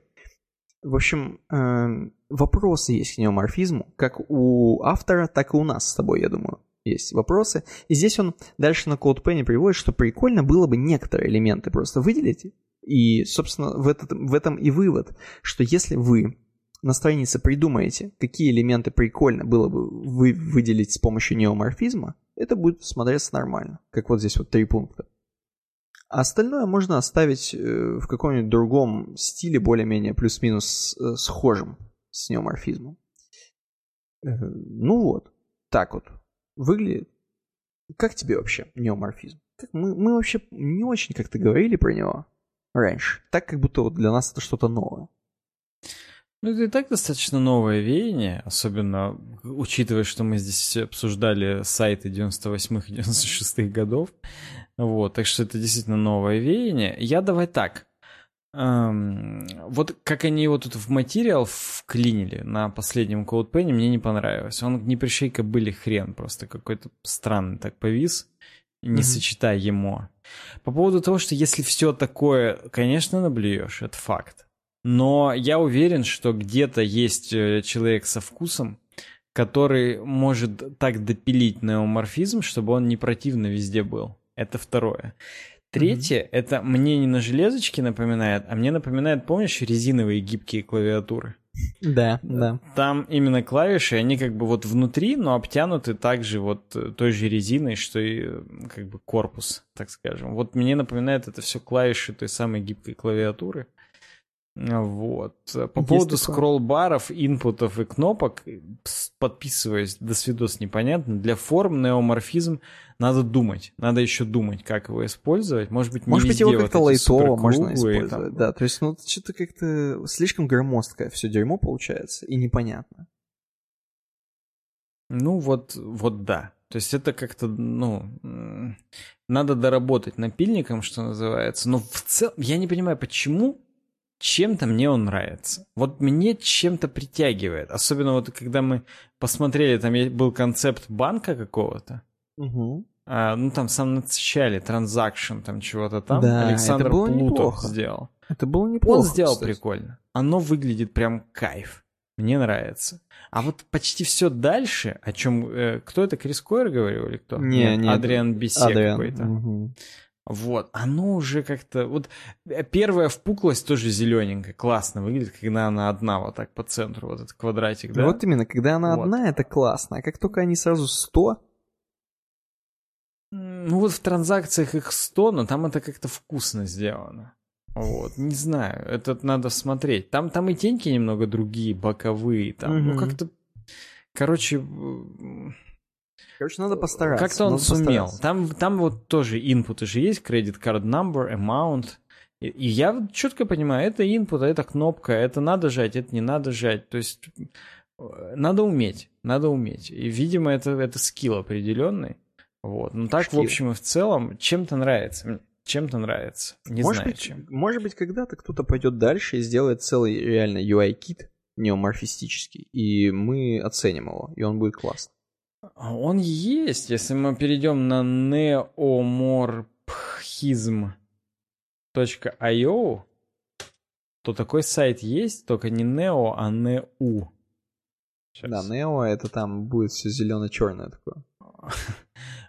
В общем, эм, вопросы есть к неоморфизму, как у автора, так и у нас с тобой, я думаю. есть вопросы. И здесь он дальше на CodePen приводит, что прикольно было бы некоторые элементы просто выделить. И, собственно, в, этот, в этом и вывод, что если вы на странице придумаете, какие элементы прикольно было бы вы выделить с помощью неоморфизма, это будет смотреться нормально. Как вот здесь вот три пункта. А остальное можно оставить э, в каком-нибудь другом стиле, более-менее плюс-минус э, схожим с неоморфизмом. Э, ну вот, так вот выглядит. Как тебе вообще неоморфизм? Мы, мы вообще не очень как-то говорили про него раньше. Так, как будто вот для нас это что-то новое. Ну, это и так достаточно новое веяние, особенно учитывая, что мы здесь обсуждали сайты 98-х и 96-х годов. Вот, так что это действительно новое веяние. Я давай так. Эм, вот как они его тут в материал вклинили на последнем CodePen, мне не понравилось. Он не пришейка были хрен, просто какой-то странный так повис, не mm-hmm. сочетая ему. По поводу того, что если все такое, конечно, наблюешь, это факт. Но я уверен, что где-то есть э, человек со вкусом, который может так допилить неоморфизм, чтобы он не противно везде был. Это второе. Третье, mm-hmm. это мне не на железочке напоминает, а мне напоминает, помнишь, резиновые гибкие клавиатуры? Да, да. Там именно клавиши, они как бы вот внутри, но обтянуты также вот э, той же резиной, что и э, как бы корпус, так скажем. Вот мне напоминает это все клавиши той самой гибкой клавиатуры. Вот. По Есть поводу скролл-баров, инпутов и кнопок, подписываясь, до свидос непонятно. Для форм неоморфизм надо думать. Надо еще думать, как его использовать. Может быть, не Может быть, его как-то вот лайтово можно использовать. Там... Да, то есть, ну, что-то как-то слишком громоздкое все дерьмо получается, и непонятно. Ну, вот, вот да. То есть это как-то, ну, надо доработать напильником, что называется. Но в целом, я не понимаю, почему чем-то мне он нравится. Вот мне чем-то притягивает. Особенно вот когда мы посмотрели, там был концепт банка какого-то. Угу. А, ну там в самом начале, транзакшн, там чего-то там. Да, Александр это было Плутов неплохо. сделал. Это было неплохо. Он сделал кстати. прикольно. Оно выглядит прям кайф. Мне нравится. А вот почти все дальше, о чем... Э, кто это, Крис Койер говорил или кто? Не, Нет, Адриан Бисек какой-то. Угу. Вот, оно уже как-то... Вот э, первая впуклость тоже зелененькая, классно выглядит, когда она одна вот так по центру, вот этот квадратик, да? Вот именно, когда она вот. одна, это классно, а как только они сразу 100... Ну вот в транзакциях их 100, но там это как-то вкусно сделано. Вот, не знаю, это надо смотреть. Там, там и теньки немного другие, боковые, там, угу. ну как-то... Короче, Короче, надо постараться. Как-то он сумел. Там, там вот тоже инпуты же есть, credit card number, amount. И, и я четко понимаю, это input, а это кнопка, это надо жать, это не надо жать. То есть э, надо уметь, надо уметь. И, видимо, это, это скилл определенный. Вот. Ну так, Шкил. в общем и в целом, чем-то нравится. Чем-то нравится. Не может знаю быть, чем. Может быть, когда-то кто-то пойдет дальше и сделает целый реально UI-кит неоморфистический, и мы оценим его, и он будет классный. А он есть. Если мы перейдем на neomorphism.io, то такой сайт есть, только не Neo, а NEU. Сейчас. Да, Neo это там будет все зелено-черное такое.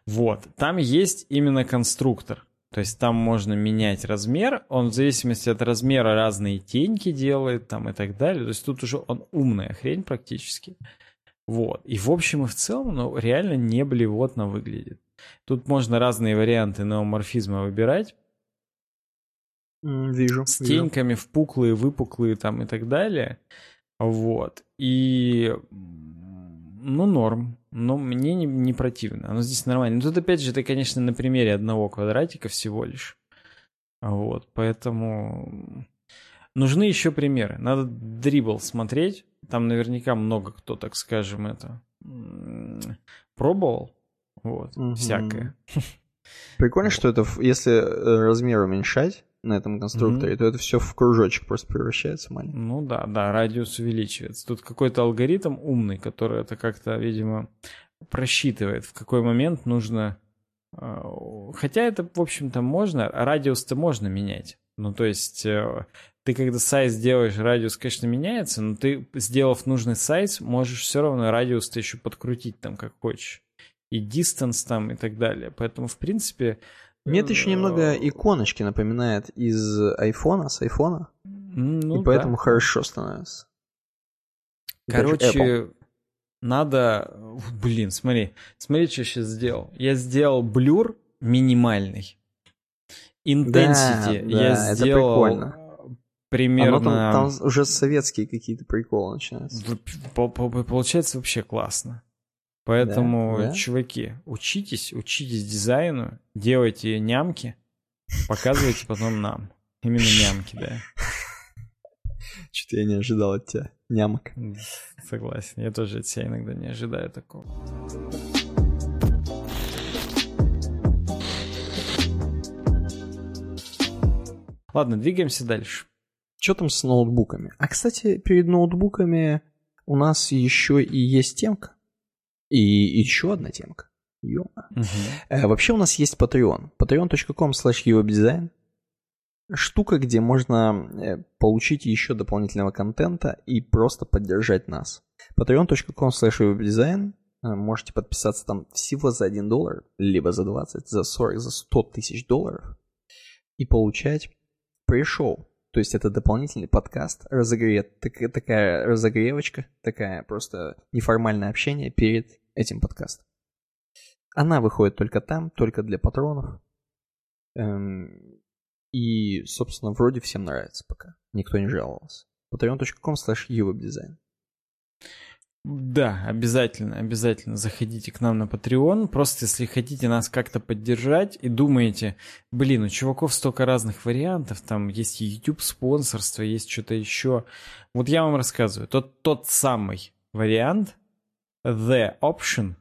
Вот, там есть именно конструктор. То есть там можно менять размер, он в зависимости от размера разные теньки делает там и так далее. То есть тут уже он умная хрень практически. Вот. И в общем и в целом, ну, реально не блевотно выглядит. Тут можно разные варианты неоморфизма выбирать. Вижу. С теньками впуклые, выпуклые там и так далее. Вот. И ну, норм. Но мне не, не противно. Оно здесь нормально. Но тут, опять же, это, конечно, на примере одного квадратика всего лишь. Вот, поэтому нужны еще примеры. Надо дрибл смотреть, там наверняка много кто, так скажем, это пробовал. Вот, угу. всякое. Прикольно, что это, если э, размер уменьшать на этом конструкторе, mm то это все в кружочек просто превращается маленький. Ну да, да, радиус увеличивается. Тут какой-то алгоритм умный, который это как-то, видимо, просчитывает, в какой момент нужно... Э, хотя это, в общем-то, можно, радиус-то можно менять. Ну, то есть э, ты когда сайз делаешь, радиус, конечно, меняется, но ты, сделав нужный сайз, можешь все равно радиус ты еще подкрутить там как хочешь. и distance там и так далее. Поэтому, в принципе... Мне это еще немного иконочки напоминает из айфона, с айфона. Ну, и поэтому да. хорошо становится. Короче, Apple. надо... Блин, смотри. Смотри, что я сейчас сделал. Я сделал блюр минимальный. Intensity Да, я да, это сделал прикольно. Примерно... Оно там, там уже советские какие-то приколы начинаются. По- по- по- Получается вообще классно. Поэтому, Да, да. чуваки, учитесь, учитесь дизайну, делайте нямки, показывайте потом нам. Именно нямки, да. Что-то я не ожидал от тебя. Нямок. Согласен. Я тоже от себя иногда не ожидаю такого. Ладно, двигаемся дальше. Что там с ноутбуками? А, кстати, перед ноутбуками у нас еще и есть темка. И еще одна темка. Ё. Мгм. Э, вообще у нас есть Patreon. patreon.com slash. Штука, где можно э, получить еще дополнительного контента и просто поддержать нас. patreon.com slash. Э, Можете подписаться там всего за 1 доллар, либо за 20, за 40, за 100 тысяч долларов. И получать пришел. То есть это дополнительный подкаст, разогрет, такая, такая разогревочка, такая просто неформальное общение перед этим подкастом. Она выходит только там, только для патронов. Эм, и, собственно, вроде всем нравится пока. Никто не жаловался. patreon.com slash. Да, обязательно, обязательно заходите к нам на Patreon. Просто если хотите нас как-то поддержать и думаете, блин, у чуваков столько разных вариантов, там есть YouTube спонсорство, есть что-то еще. Вот я вам рассказываю. Тот, тот самый вариант, the option,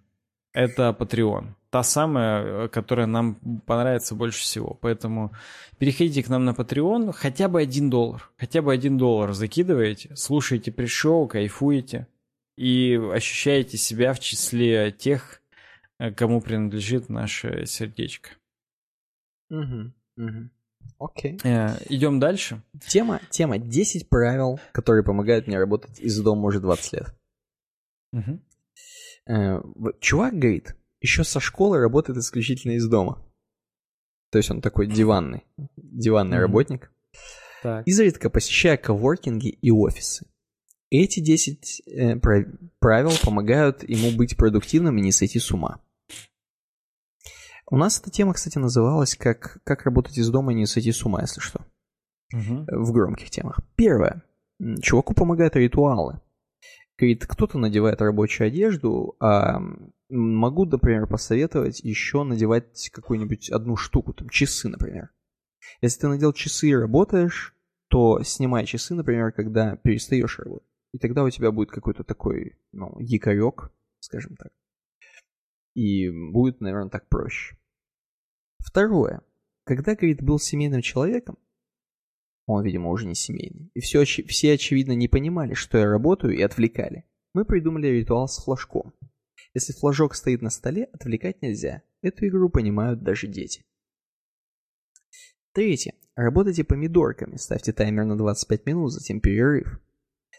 это Patreon. Та самая, э, которая нам понравится больше всего. Поэтому переходите к нам на Patreon, хотя бы один доллар. Хотя бы один доллар закидываете, слушаете пришоу, кайфуете и ощущаете себя в числе тех, э, кому принадлежит наше сердечко. Угу, угу. Окей. Э, идем дальше. Тема, тема 10 правил, которые помогают мне работать из дома уже 20 лет. Э, в- чувак говорит, еще со школы работает исключительно из дома. То есть он такой диванный, диванный Мгм. работник. Так. Изредка посещая коворкинги и офисы. Эти 10 э, прав- правил помогают ему быть продуктивным и не сойти с ума. У нас эта тема, кстати, называлась как «Как работать из дома и не сойти с ума», если что Мгм. в громких темах. Первое. Чуваку помогают ритуалы. Говорит, кто-то надевает рабочую одежду, а могу, например, посоветовать еще надевать какую-нибудь одну штуку, там, часы, например. Если ты надел часы и работаешь, то снимай часы, например, когда перестаешь работать. И тогда у тебя будет какой-то такой, ну, якорек, скажем так. И будет, наверное, так проще. Второе. Когда, говорит, был семейным человеком, он, видимо, уже не семейный. И все, все, очевидно, не понимали, что я работаю, и отвлекали. Мы придумали ритуал с флажком. Если флажок стоит на столе, отвлекать нельзя. Эту игру понимают даже дети. Третье. Работайте помидорками. Ставьте таймер на 25 минут, затем перерыв.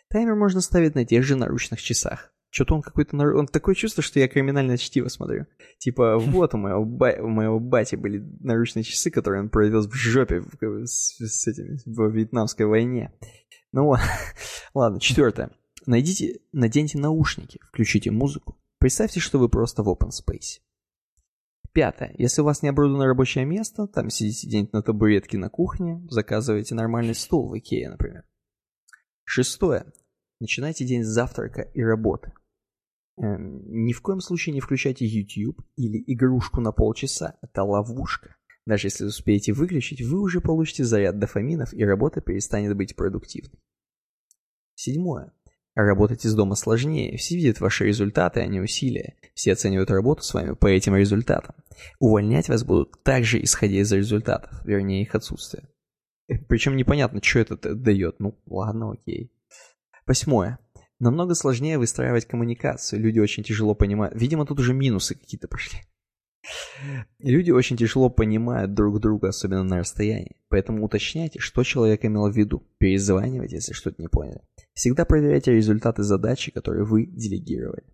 Таймер можно ставить на тех же наручных часах. Что-то он какой-то... нар- Он такое чувство, что я криминальное чтиво смотрю. Типа, вот у моего, ба- у моего бати были наручные часы, которые он провез в жопе в- с, с этими, во Вьетнамской войне. Ну вот. Ладно, четвертое. Найдите, наденьте наушники, включите музыку. Представьте, что вы просто в open space. Пятое. Если у вас не оборудовано рабочее место, там сидите где-нибудь на табуретке на кухне, заказывайте нормальный стол в Икее, например. Шестое. Начинайте день с завтрака и работы. Эм, ни в коем случае не включайте YouTube или игрушку на полчаса. Это ловушка. Даже если успеете выключить, вы уже получите заряд дофаминов, и работа перестанет быть продуктивной. Седьмое. Работать из дома сложнее. Все видят ваши результаты, а не усилия. Все оценивают работу с вами по этим результатам. Увольнять вас будут также исходя из результатов, вернее их отсутствия. Причем непонятно, что это дает. Ну, ладно, окей. Восьмое. Намного сложнее выстраивать коммуникацию. Люди очень тяжело понимают. Видимо, тут уже минусы какие-то пошли. Люди очень тяжело понимают друг друга, особенно на расстоянии. Поэтому уточняйте, что человек имел в виду. Перезванивайте, если что-то не поняли. Всегда проверяйте результаты задачи, которые вы делегировали.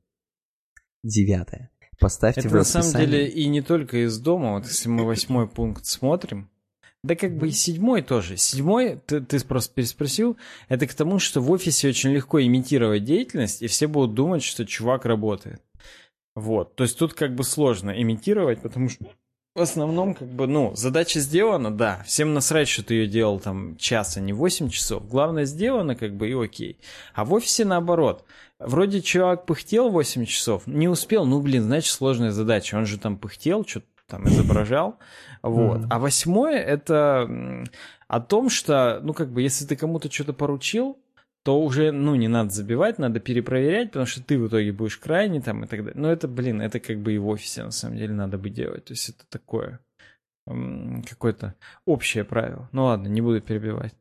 Девятое. Поставьте Это в на самом расписание. деле и не только из дома. Вот если мы восьмой пункт смотрим, да как бы и седьмой тоже. Седьмой, ты, ты просто переспросил, это к тому, что в офисе очень легко имитировать деятельность, и все будут думать, что чувак работает. Вот. То есть тут как бы сложно имитировать, потому что в основном, как бы, ну, задача сделана, да. Всем насрать, что ты ее делал там час, а не 8 часов. Главное, сделано, как бы, и окей. А в офисе наоборот. Вроде чувак пыхтел 8 часов, не успел, ну, блин, значит, сложная задача. Он же там пыхтел, что-то там изображал. Вот. А восьмое это о том, что, ну, как бы, если ты кому-то что-то поручил, то уже, ну, не надо забивать, надо перепроверять, потому что ты в итоге будешь крайний там и так далее. Но это, блин, это как бы и в офисе, на самом деле, надо бы делать. То есть это такое какое-то общее правило. Ну ладно, не буду перебивать.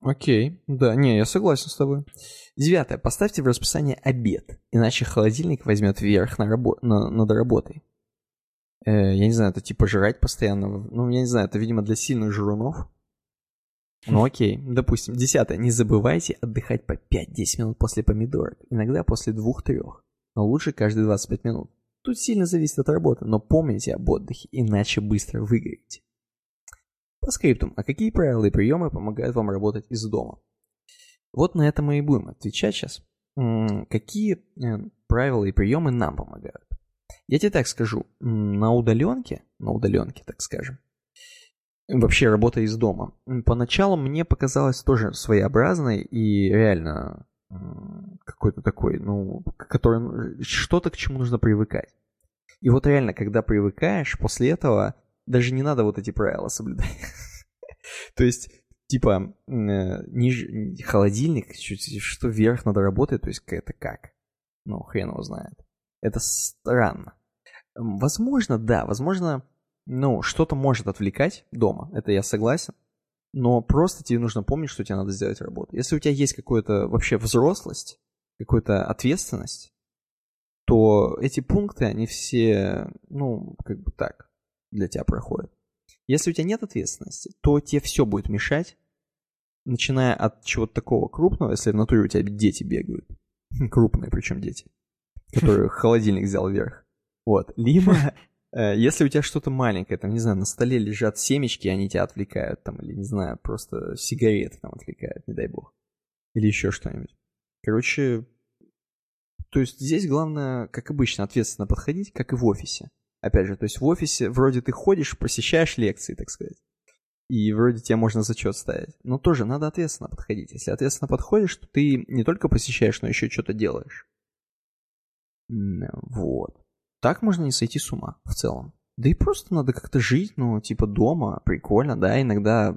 Окей, да, не, я согласен с тобой. Девятое. Поставьте в расписание обед, иначе холодильник возьмет вверх на рабо- на- над работой. Э, я не знаю, это типа жрать постоянно. Ну, я не знаю, это, видимо, для сильных жрунов. Ну окей, допустим. Десятое. Не забывайте отдыхать по 5-10 минут после помидорок, иногда после 2-3, но лучше каждые 25 минут. Тут сильно зависит от работы, но помните об отдыхе, иначе быстро выгорите. По скриптум, а какие правила и приемы помогают вам работать из дома? Вот на это мы и будем отвечать сейчас. Какие э, правила и приемы нам помогают? Я тебе так скажу, на удаленке, на удаленке, так скажем, вообще работа из дома, поначалу мне показалось тоже своеобразной и реально какой-то такой, ну, который, ну, что-то, к чему нужно привыкать. И вот реально, когда привыкаешь, после этого даже не надо вот эти правила соблюдать. То есть, типа, э, холодильник, что вверх надо работать, то есть это как? Ну, хрен его знает. Это странно. Возможно, да, возможно, ну, что-то может отвлекать дома, это я согласен. Но просто тебе нужно помнить, что тебе надо сделать работу. Если у тебя есть какая-то вообще взрослость, какая-то ответственность, то эти пункты, они все, ну, как бы так, для тебя проходят. Если у тебя нет ответственности, то тебе все будет мешать, начиная от чего-то такого крупного, если в натуре у тебя дети бегают, крупные причем дети, которые холодильник взял вверх, вот, либо э, если у тебя что-то маленькое, там, не знаю, на столе лежат семечки, они тебя отвлекают, там, или, не знаю, просто сигареты там отвлекают, не дай бог, или еще что-нибудь. Короче, то есть здесь главное, как обычно, ответственно подходить, как и в офисе. Опять же, то есть в офисе вроде ты ходишь, посещаешь лекции, так сказать. И вроде тебе можно зачет ставить. Но тоже надо ответственно подходить. Если ответственно подходишь, то ты не только посещаешь, но еще что-то делаешь. Вот. Так можно не сойти с ума в целом. Да и просто надо как-то жить, ну, типа дома, прикольно, да, иногда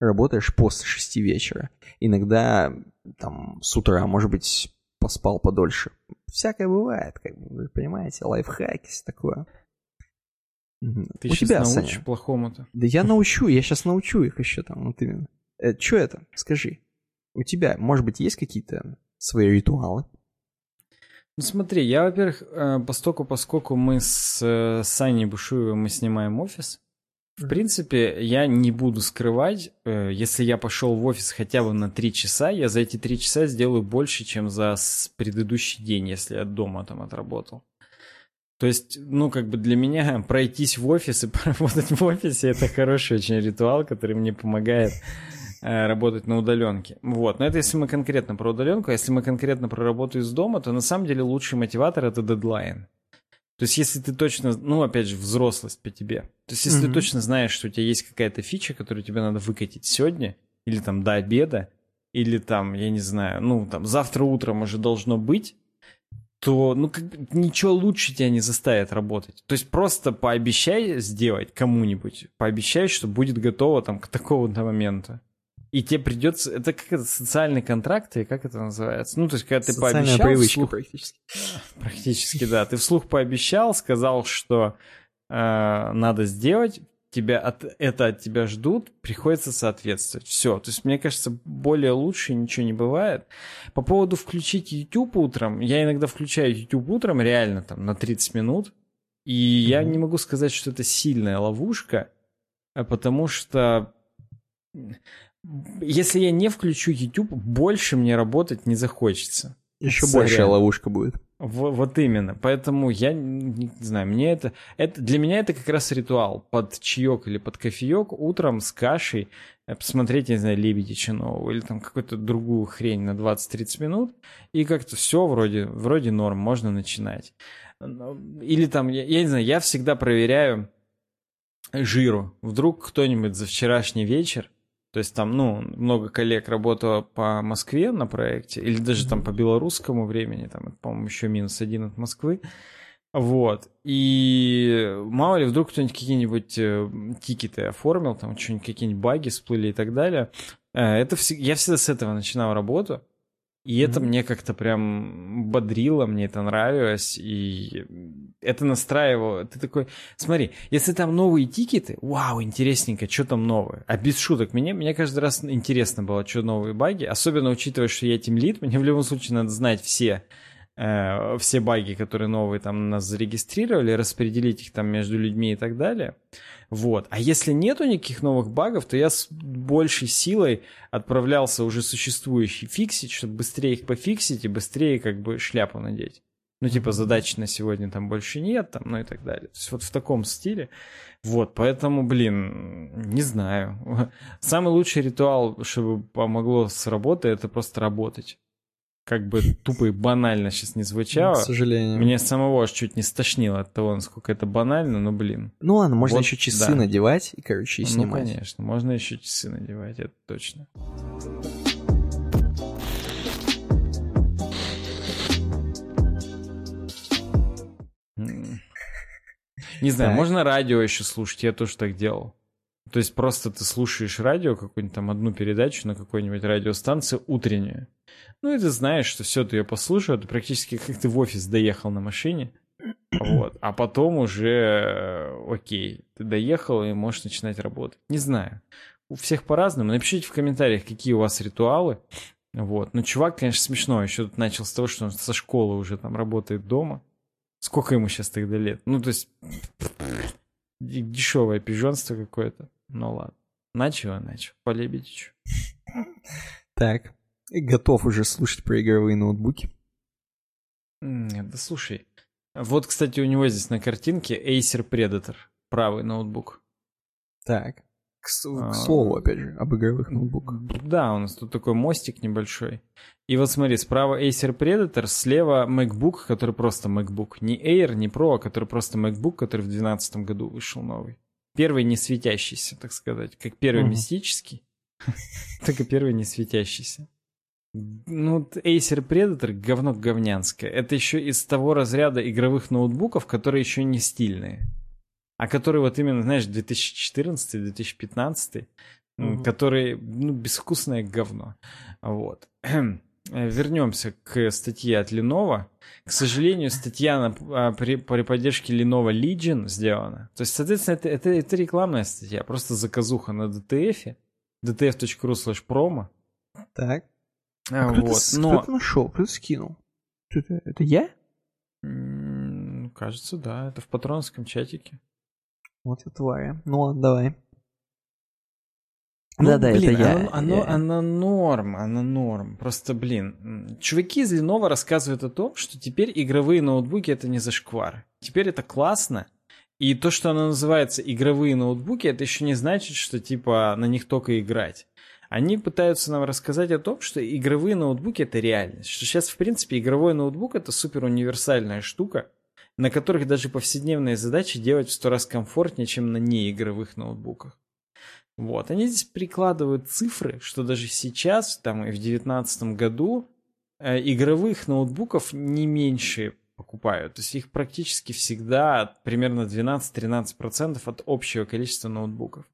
работаешь после шести вечера, иногда там с утра, может быть, поспал подольше. Всякое бывает, как бы, вы понимаете, лайфхаки, всё такое. Ты У тебя, научишь Саня. плохому-то. Да я научу, я сейчас научу их еще там, вот именно. Э, что это? Скажи. У тебя, может быть, есть какие-то свои ритуалы? Ну смотри, я, во-первых, э, постоку, поскольку мы с э, Саней Бушуевым мы снимаем офис, в принципе, я не буду скрывать, э, если я пошел в офис хотя бы на три часа, я за эти три часа сделаю больше, чем за предыдущий день, если я дома там отработал. То есть, ну, как бы для меня пройтись в офис и поработать в офисе это хороший очень ритуал, который мне помогает работать на удаленке. Вот. Но это если мы конкретно про удаленку, а если мы конкретно про работу из дома, то на самом деле лучший мотиватор это дедлайн. То есть, если ты точно, ну, опять же, взрослость по тебе. То есть, если Мгм. ты точно знаешь, что у тебя есть какая-то фича, которую тебе надо выкатить сегодня, или там до обеда, или там, я не знаю, ну, там, завтра утром уже должно быть, то, ну, как ничего лучше тебя не заставит работать. То есть, просто пообещай сделать кому-нибудь, пообещай, что будет готово там к такому-то моменту. И тебе придется... Это как это, социальный контракт, или как это называется? Ну, то есть, когда ты Социальная пообещал... привычка вслух- практически. Практически, да. Ты вслух пообещал, сказал, что э, надо сделать, тебя от, это от тебя ждут, приходится соответствовать. Все. То есть, мне кажется, более лучше ничего не бывает. По поводу включить YouTube утром, я иногда включаю YouTube утром, реально там на 30 минут, и я Мгм. не могу сказать, что это сильная ловушка, а потому что если я не включу YouTube, больше мне работать не захочется. Еще Сорян. большая ловушка будет. Вот именно. Поэтому я не знаю, мне это, это... Для меня это как раз ритуал. Под чаек или под кофеек утром с кашей э, посмотреть, я не знаю, «Лебедича» нового или там какую-то другую хрень на 20-30 минут, и как-то все вроде, вроде норм, можно начинать. Или там, я, я не знаю, я всегда проверяю жиру. Вдруг кто-нибудь за вчерашний вечер то есть там, ну, много коллег работало по Москве на проекте, или даже там по белорусскому времени, там, по-моему, еще минус один от Москвы. Вот. И мало ли, вдруг кто-нибудь какие-нибудь э, тикеты оформил, там что-нибудь, какие-нибудь баги всплыли и так далее. Э, это вс... Я всегда с этого начинал работу. И mm-hmm. это мне как-то прям бодрило, мне это нравилось, и это настраивало. Ты такой, смотри, если там новые тикеты, вау, интересненько, что там новое. А без шуток, мне, мне каждый раз интересно было, что новые баги, особенно учитывая, что я тем лид, мне в любом случае надо знать все, э, все баги, которые новые там нас зарегистрировали, распределить их там между людьми и так далее. Вот. А если нету никаких новых багов, то я с большей силой отправлялся уже существующий фиксить, чтобы быстрее их пофиксить и быстрее как бы шляпу надеть. Ну, типа, задачи на сегодня там больше нет, там, ну и так далее. То есть вот в таком стиле. Вот, поэтому, блин, не знаю. Самый лучший ритуал, чтобы помогло с работой, это просто работать как бы тупо и банально сейчас не звучало. К сожалению. Меня самого аж чуть не стошнило от того, насколько это банально, но блин. Ну ладно, можно вот, еще часы да. надевать и, короче, и ну, снимать. Ну, конечно, можно еще часы надевать, это точно. Не знаю, так. можно радио еще слушать, я тоже так делал. То есть просто ты слушаешь радио, какую-нибудь там одну передачу на какой-нибудь радиостанции утреннюю. Ну и ты знаешь, что все, ты ее послушал, это практически как ты в офис доехал на машине. Вот. А потом уже, э, окей, ты доехал и можешь начинать работать. Не знаю. У всех по-разному. Напишите в комментариях, какие у вас ритуалы. Вот. Ну, чувак, конечно, смешно. Еще тут начал с того, что он со школы уже там работает дома. Сколько ему сейчас тогда лет? Ну, то есть, дешевое пижонство какое-то. Ну ладно. Начал, начал. По Лебедичу. Так. Готов уже слушать про игровые ноутбуки. Да слушай. Вот, кстати, у него здесь на картинке Acer Predator. Правый ноутбук. Так. К, к слову, опять же, об игровых ноутбуках. Да, у нас тут такой мостик небольшой. И вот смотри, справа Acer Predator, слева MacBook, который просто MacBook. Не Air, не Pro, а который просто MacBook, который в 2012 году вышел новый. Первый не светящийся, так сказать. Как первый mm-hmm. мистический, так и первый не светящийся. Ну, Acer Predator говно говнянское. Это еще из того разряда игровых ноутбуков, которые еще не стильные. А которые вот именно, знаешь, 2014-2015, mm-hmm. которые, ну, безвкусное говно. Вот. Вернемся к статье от Lenovo. К сожалению, статья на, а, при, при поддержке Lenovo Legion сделана. То есть, соответственно, это, это, это рекламная статья, просто заказуха на DTF, dtf.ru slash promo. Так. А, а кто вот. Ты, Но... Кто нашел? Кто скинул? Это, это я? кажется, да. Это в патронском чатике. Вот я тварь. Ну ладно, давай. Ну, да, да, блин, это я. Оно, оно, я. оно норм, оно норм. Просто, блин, чуваки из Lenovo рассказывают о том, что теперь игровые ноутбуки это не зашквар. Теперь это классно. И то, что оно называется игровые ноутбуки, это еще не значит, что типа на них только играть. Они пытаются нам рассказать о том, что игровые ноутбуки это реальность. Что сейчас, в принципе, игровой ноутбук это супер универсальная штука, на которых даже повседневные задачи делать в сто раз комфортнее, чем на неигровых ноутбуках. Вот, они здесь прикладывают цифры, что даже сейчас, там и в 2019 году, э, игровых ноутбуков не меньше покупают. То есть их практически всегда примерно 12-13% от общего количества ноутбуков.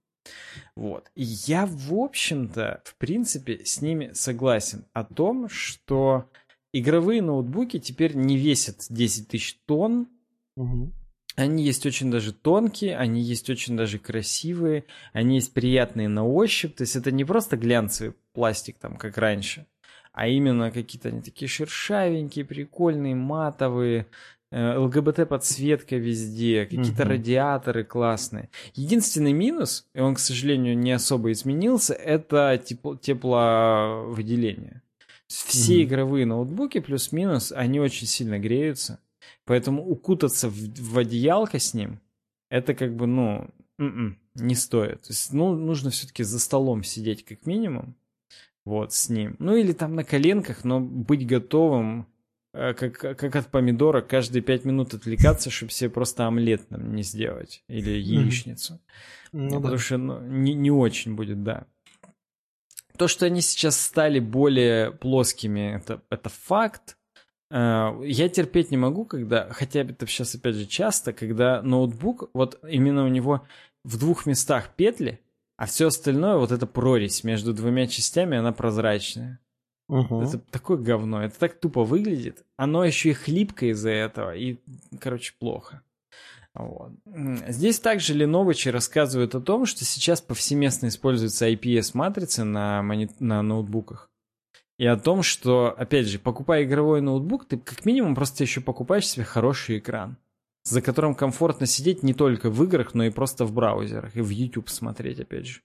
Вот. И я, в общем-то, в принципе, с ними согласен о том, что игровые ноутбуки теперь не весят 10 тысяч тонн, угу. Они есть очень даже тонкие, они есть очень даже красивые, они есть приятные на ощупь. То есть это не просто глянцевый пластик, там, как раньше, а именно какие-то они такие шершавенькие, прикольные, матовые, э, ЛГБТ-подсветка везде, какие-то угу. радиаторы классные. Единственный минус, и он, к сожалению, не особо изменился, это тепло, тепловыделение. Все mm-hmm. игровые ноутбуки плюс-минус, они очень сильно греются. Поэтому укутаться в, в одеялко с ним, это как бы, ну, м-м, не стоит. То есть, ну, нужно все-таки за столом сидеть как минимум, вот, с ним. Ну, или там на коленках, но быть готовым, э, как, как от помидора, каждые пять минут отвлекаться, чтобы себе просто омлет нам не сделать. Или яичницу. Ну, Потому да. что ну, не, не очень будет, да. То, что они сейчас стали более плоскими, это, это факт. Э, я терпеть не могу, когда, хотя это сейчас опять же часто, когда ноутбук, вот именно у него в двух местах петли, а все остальное, вот эта прорезь между двумя частями, она прозрачная. Угу. Это такое говно, это так тупо выглядит. Оно еще и хлипкое из-за этого, и, короче, плохо. Вот. Здесь также Леновичи рассказывают о том, что сейчас повсеместно используются IPS-матрицы на, мони... на ноутбуках. И о том, что, опять же, покупая игровой ноутбук, ты как минимум просто еще покупаешь себе хороший экран, за которым комфортно сидеть не только в играх, но и просто в браузерах, и в YouTube смотреть, опять же.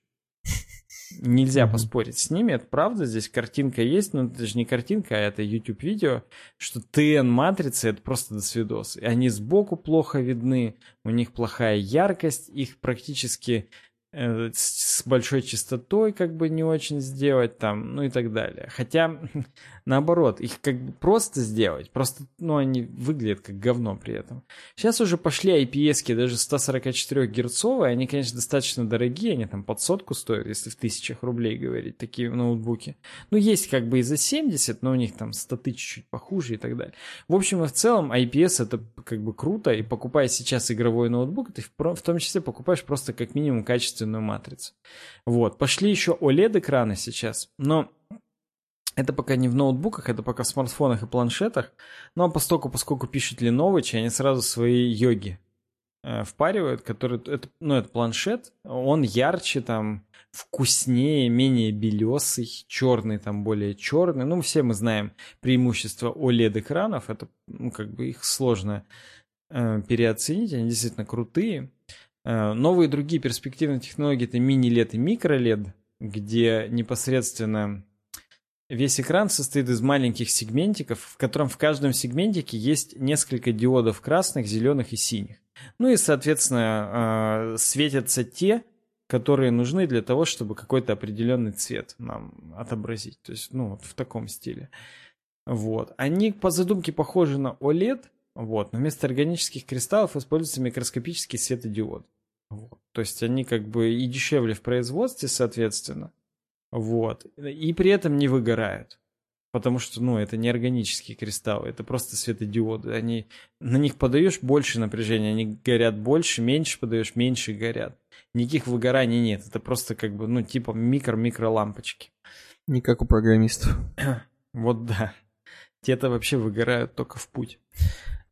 Нельзя поспорить с ними, это правда, здесь картинка есть, но это же не картинка, а это YouTube-видео, что TN-матрицы это просто досвидос. И они сбоку плохо видны, у них плохая яркость, их практически с большой частотой как бы не очень сделать там, ну и так далее. Хотя, наоборот, их как бы просто сделать, просто, ну, они выглядят как говно при этом. Сейчас уже пошли IPS, даже 144 герцовые, они, конечно, достаточно дорогие, они там под сотку стоят, если в тысячах рублей говорить, такие ноутбуки. Ну, есть как бы и за 70, но у них там статы чуть-чуть похуже и так далее. В общем и в целом, IPS это как бы круто, и покупая сейчас игровой ноутбук, ты в том числе покупаешь просто как минимум качественный качественную матрицу. Вот. Пошли еще OLED-экраны сейчас, но это пока не в ноутбуках, это пока в смартфонах и планшетах. Но поскольку, поскольку пишут Lenovo, они сразу свои йоги э, впаривают, который, это, ну, это планшет, он ярче, там, вкуснее, менее белесый, черный там более черный. Ну, все мы знаем преимущества OLED-экранов, это, ну, как бы их сложно э, переоценить, они действительно крутые. Э, новые другие перспективные технологии это мини-лед и микро-лед, где непосредственно весь экран состоит из маленьких сегментиков, в котором в каждом сегментике есть несколько диодов красных, зеленых и синих. Ну и, соответственно, э, светятся те, которые нужны для того, чтобы какой-то определенный цвет нам отобразить. То есть, ну, вот в таком стиле. Вот. Они по задумке похожи на OLED, вот, но вместо органических кристаллов используется микроскопический светодиод. Вот. То есть они как бы и дешевле в производстве, соответственно. Вот. И при этом не выгорают. Потому что, ну, это не органические кристаллы, это просто светодиоды. Они, на них подаешь больше напряжения, они горят больше, меньше подаешь, меньше горят. Никаких выгораний нет. Это просто как бы, ну, типа микро-микро лампочки. Не как у программистов. вот да. Те-то вообще выгорают только в путь.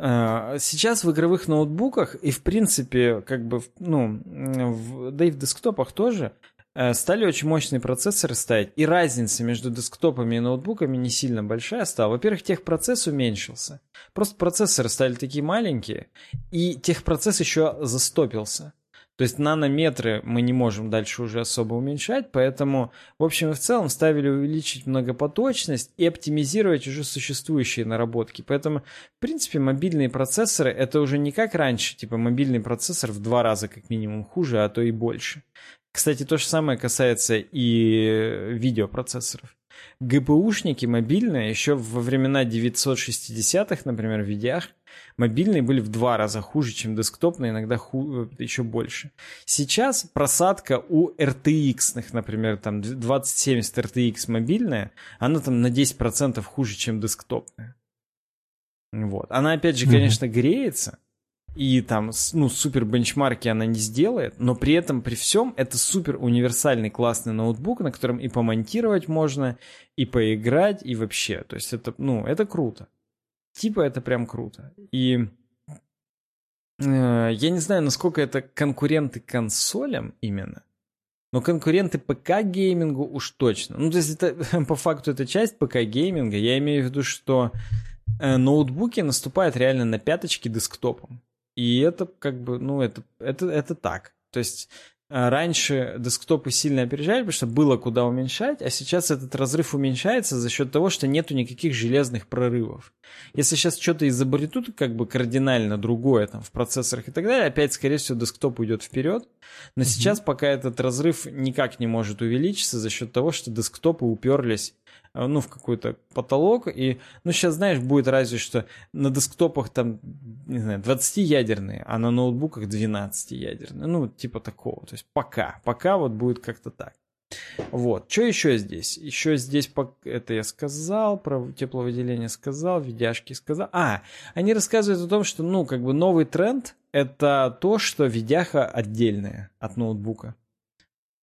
А, сейчас в игровых ноутбуках и в принципе, как бы, ну, в, да и в десктопах тоже э, стали очень мощные процессоры ставить, и разница между десктопами и ноутбуками не сильно большая стала. Во-первых, техпроцесс уменьшился. Просто процессоры стали такие маленькие, и техпроцесс еще застопился. То есть нанометры мы не можем дальше уже особо уменьшать, поэтому, в общем и в целом, ставили увеличить многопоточность и оптимизировать уже существующие наработки. Поэтому, в принципе, мобильные процессоры это уже не как раньше, типа мобильный процессор в два раза как минимум хуже, а то и больше. Кстати, то же самое касается и видеопроцессоров. ГПУшники мобильные еще во времена 960-х, например, в видеах, мобильные были в два раза хуже, чем десктопные, иногда ху- э, еще больше. Сейчас просадка у RTX, например, там 2070 RTX мобильная, она там на 10% хуже, чем десктопная. Вот. Она, опять же, конечно, греется, и там, ну, супер бенчмарки она не сделает, но при этом, при всем, это супер универсальный классный ноутбук, на котором и помонтировать можно, и поиграть, и вообще. То есть это, ну, это круто. Типа это прям круто. И э, я не знаю, насколько это конкуренты консолям именно, но конкуренты ПК-геймингу уж точно. Ну, то есть это, по факту это часть ПК-гейминга. Я имею в виду, что э, ноутбуки наступают реально на пяточки десктопам. И это как бы, ну, это, это, это так. То есть раньше десктопы сильно опережали, потому что было куда уменьшать, а сейчас этот разрыв уменьшается за счет того, что нету никаких железных прорывов. Если сейчас что-то изобретут как бы кардинально другое там в процессорах и так далее, опять, скорее всего, десктоп уйдет вперед. Но mm-hmm. сейчас пока этот разрыв никак не может увеличиться за счет того, что десктопы уперлись ну, в какой-то потолок, и, ну, сейчас, знаешь, будет разве что на десктопах там, не знаю, 20-ядерные, а на ноутбуках 12-ядерные, ну, типа такого, то есть пока, пока вот будет как-то так. Вот, что еще здесь? Еще здесь, это я сказал, про тепловыделение сказал, видяшки сказал. А, они рассказывают о том, что, ну, как бы новый тренд — это то, что видяха отдельная от ноутбука.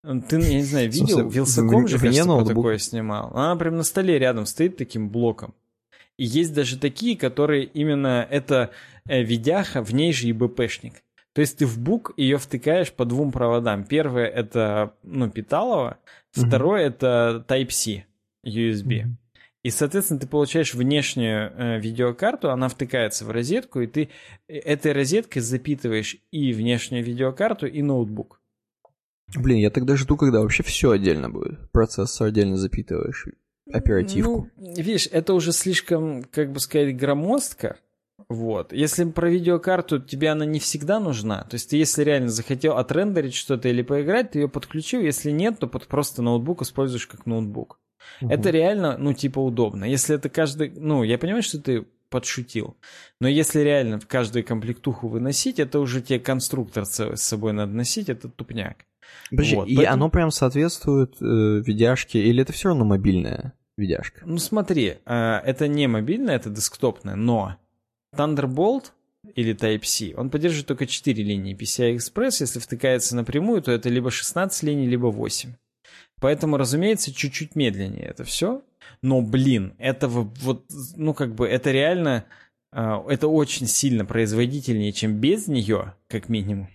Ты, я не знаю, видел? Вилсаком же, кажется, ноутбук. такое снимал. Она прям на столе рядом стоит таким блоком. И есть даже такие, которые именно это э, видяха, в ней же и БПшник. То есть ты в бук ее втыкаешь по двум проводам. Первое это, ну, питалово, второе mm-hmm. это Type-C USB. Mm-hmm. И, соответственно, ты получаешь внешнюю э, видеокарту, она втыкается в розетку, и ты э, этой розеткой запитываешь и внешнюю видеокарту, и ноутбук. Блин, я тогда жду, когда вообще все отдельно будет. Процессор отдельно запитываешь, оперативку. Ну, видишь, это уже слишком, как бы сказать, громоздко. Вот. Если про видеокарту тебе она не всегда нужна, то есть ты если реально захотел отрендерить что-то или поиграть, ты ее подключил, если нет, то под просто ноутбук используешь как ноутбук. Угу. Это реально, ну, типа удобно. Если это каждый, ну, я понимаю, что ты подшутил. Но если реально в каждую комплектуху выносить, это уже тебе конструктор с собой надо носить, это тупняк. Подожди, вот, и поэтому... оно прям соответствует э, видяшке, или это все равно мобильная видяшка? Ну смотри, э, это не мобильная, это десктопная, но Thunderbolt или Type-C, он поддерживает только 4 линии PCI Express, если втыкается напрямую, то это либо 16 линий, либо 8. Поэтому, разумеется, чуть-чуть медленнее это все. Но, блин, это вот, ну, как бы, это реально, э, это очень сильно производительнее, чем без нее, как минимум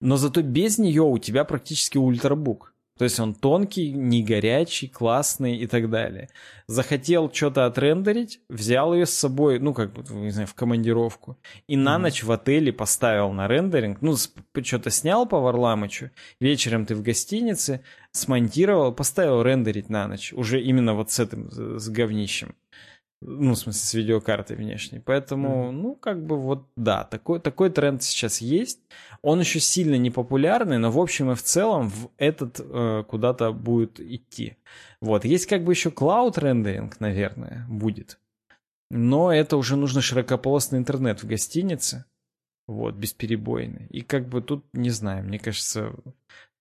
но зато без нее у тебя практически ультрабук. То есть он тонкий, не горячий, классный и так далее. Захотел что-то отрендерить, взял ее с собой, ну, как бы, не знаю, в командировку, и на mm-hmm. ночь в отеле поставил на рендеринг, ну, что-то снял по Варламычу, вечером ты в гостинице, смонтировал, поставил рендерить на ночь, уже именно вот с этим, с говнищем. Ну, в смысле, с видеокартой внешней. Поэтому, mm-hmm. ну, как бы вот, да, такой, такой тренд сейчас есть. Он еще сильно не популярный, но в общем и в целом в этот э, куда-то будет идти. Вот, есть как бы еще клауд рендеринг, наверное, будет. Но это уже нужно широкополосный интернет в гостинице. Вот, бесперебойный. И как бы тут, не знаю, мне кажется...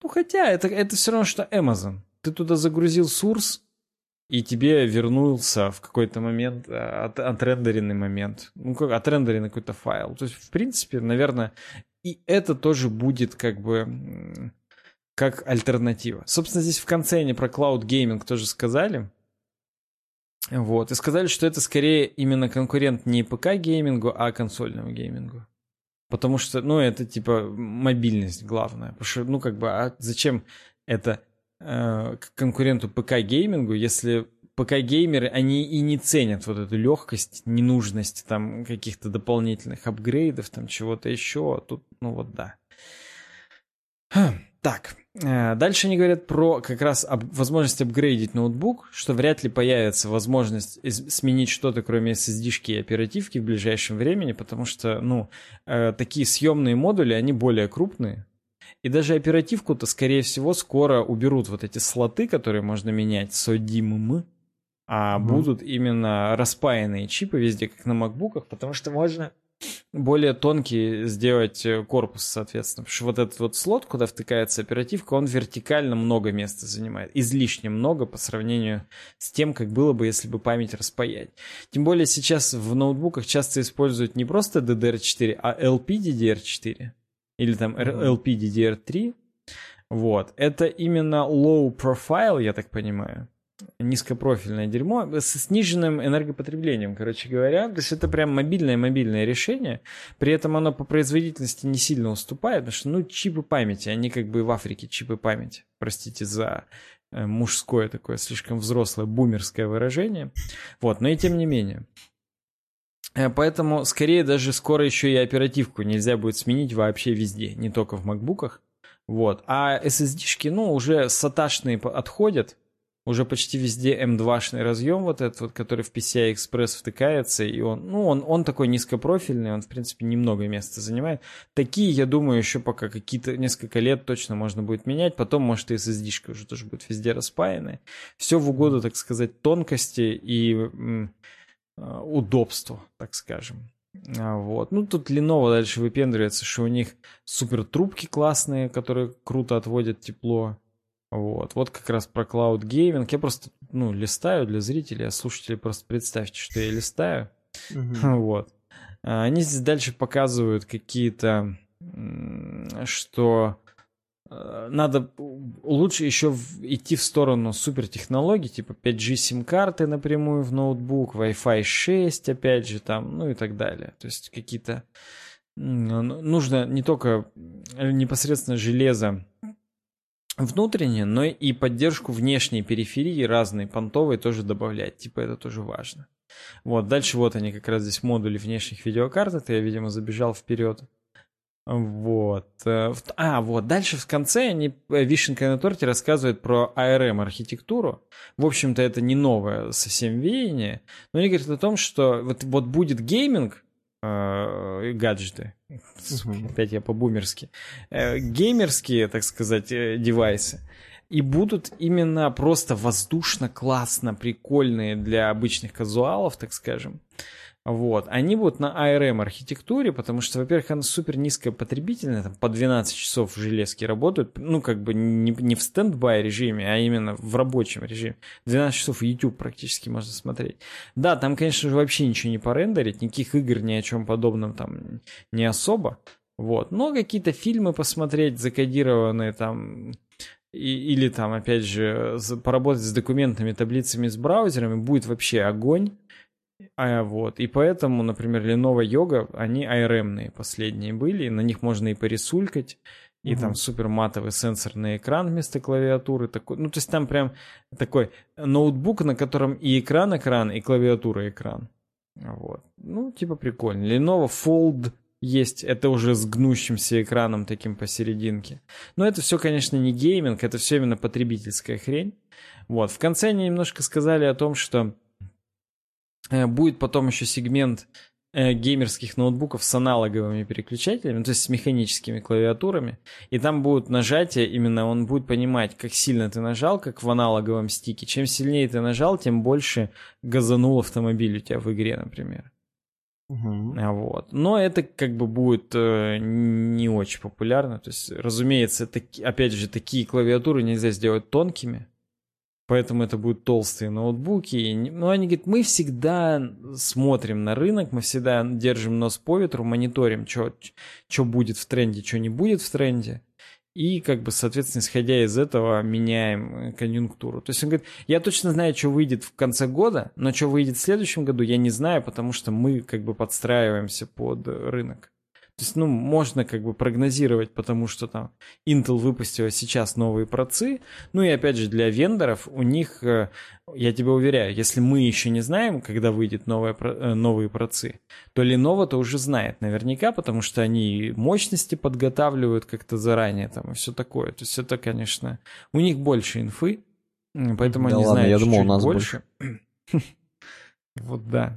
Ну, хотя это, это все равно, что Amazon. Ты туда загрузил source, и тебе вернулся в какой-то момент э, от, отрендеренный момент, ну, как отрендеренный какой-то файл. То есть, в принципе, наверное, и это тоже будет как бы как альтернатива. Собственно, здесь в конце они про Cloud Gaming тоже сказали. Вот, и сказали, что это скорее именно конкурент не ПК-геймингу, а консольному геймингу. Потому что, ну, это типа мобильность главная. Потому что, ну, как бы, а зачем это Э, к конкуренту ПК-геймингу, если ПК-геймеры, они и не ценят вот эту легкость, ненужность там каких-то дополнительных апгрейдов, там чего-то еще. А тут, ну вот да. Хм, так, э, дальше они говорят про как раз об, возможность апгрейдить ноутбук, что вряд ли появится возможность из, сменить что-то, кроме SSD-шки и оперативки в ближайшем времени, потому что, ну, э, такие съемные модули, они более крупные, и даже оперативку-то, скорее всего, скоро уберут вот эти слоты, которые можно менять с ODIMM, а mm будут именно распаянные чипы везде, как на макбуках, потому что можно более тонкий сделать э, корпус, соответственно. Потому что вот этот вот слот, куда втыкается оперативка, он вертикально много места занимает. Излишне много по сравнению с тем, как было бы, если бы память распаять. Тем более сейчас в ноутбуках часто используют не просто DDR4, а LPDDR4 или там LPDDR3. Вот. Это именно low profile, я так понимаю. Низкопрофильное дерьмо с сниженным энергопотреблением, короче говоря. То есть это прям мобильное-мобильное решение. При этом оно по производительности не сильно уступает, потому что, ну, чипы памяти, они как бы в Африке чипы памяти. Простите за э, мужское такое слишком взрослое бумерское выражение. Вот, но и тем не менее. Э, поэтому, скорее, даже скоро еще и оперативку нельзя будет сменить вообще везде, не только в макбуках. Вот. А SSD-шки, ну, уже саташные отходят, уже почти везде M2-шный разъем вот этот вот, который в PCI Express втыкается, и он, ну, он, он такой низкопрофильный, он, в принципе, немного места занимает. Такие, я думаю, еще пока какие-то несколько лет точно можно будет менять, потом, может, и SSD-шка уже тоже будет везде распаяны. Все в угоду, так сказать, тонкости и м, а, удобству, так скажем. А, вот. Ну, тут Lenovo дальше выпендривается, что у них супер трубки классные, которые круто отводят тепло. Вот. Вот как раз про Cloud Gaming. Я просто, ну, листаю для зрителей, а слушателей просто представьте, что я листаю. Вот. А, они здесь дальше показывают какие-то, что э, надо лучше еще идти в сторону супертехнологий, типа 5G сим-карты напрямую в ноутбук, Wi-Fi 6, опять же, там, ну и так далее. То есть какие-то... Нужно не только непосредственно железо внутренне, но и поддержку внешней периферии разной понтовой тоже добавлять. Типа это тоже важно. Вот, дальше вот они как раз здесь модули внешних видеокарт. Это я, видимо, забежал вперед. Вот. Э, а, вот. Дальше в конце они, э, вишенка на торте, рассказывают про ARM-архитектуру. В общем-то, это не новое совсем веяние. Но они говорят о том, что вот, вот будет гейминг, э, гаджеты. Опять я по-бумерски. Э, геймерские, так сказать, э, девайсы. И будут именно просто воздушно, классно, прикольные для обычных казуалов, так скажем. Вот. Они будут на ARM архитектуре, потому что, во-первых, она супер низкая потребительная, там по 12 часов в железке работают, ну, как бы не, не в стендбай режиме, а именно в рабочем режиме. 12 часов YouTube практически можно смотреть. Да, там, конечно же, вообще ничего не порендерить, никаких игр ни о чем подобном там не особо. Вот. Но какие-то фильмы посмотреть, закодированные там и, или там, опять же, поработать с документами, таблицами, с браузерами, будет вообще огонь. А, вот. И поэтому, например, Lenovo Yoga, они ARM-ные последние были, на них можно и порисулькать, и угу. там супер матовый сенсорный экран вместо клавиатуры. Такой, ну, то есть там прям такой ноутбук, на котором и экран-экран, и клавиатура-экран. Вот. Ну, типа прикольно. Lenovo Fold есть, это уже с гнущимся экраном таким посерединке. Но это все, конечно, не гейминг, это все именно потребительская хрень. Вот. В конце они немножко сказали о том, что будет потом еще сегмент э, геймерских ноутбуков с аналоговыми переключателями, то есть с механическими клавиатурами, и там будут нажатия, именно он будет понимать, как сильно ты нажал, как в аналоговом стике. Чем сильнее ты нажал, тем больше газанул автомобиль у тебя в игре, например. Угу. Вот. Но это как бы будет э, не очень популярно. То есть, разумеется, таки, опять же, такие клавиатуры нельзя сделать тонкими. Поэтому это будут толстые ноутбуки. Ну, они говорят, мы всегда смотрим на рынок, мы всегда держим нос по ветру, мониторим, что будет в тренде, что не будет в тренде. И, как бы, соответственно, исходя из этого, меняем э, конъюнктуру. То есть он говорит, я точно знаю, что выйдет в конце года, но что выйдет в следующем году, я не знаю, потому что мы, как бы, подстраиваемся под рынок. То есть, ну, можно как бы прогнозировать, потому что там Intel выпустила сейчас новые процы. Ну и опять же, для вендоров у них, э, я тебе уверяю, если мы еще не знаем, когда выйдет новые, э, новые процы, то Lenovo-то уже знает наверняка, потому что они мощности подготавливают как-то заранее там и все такое. То есть это, конечно, у них больше инфы, поэтому да они ладно, знают я думал, у нас больше. Вот да.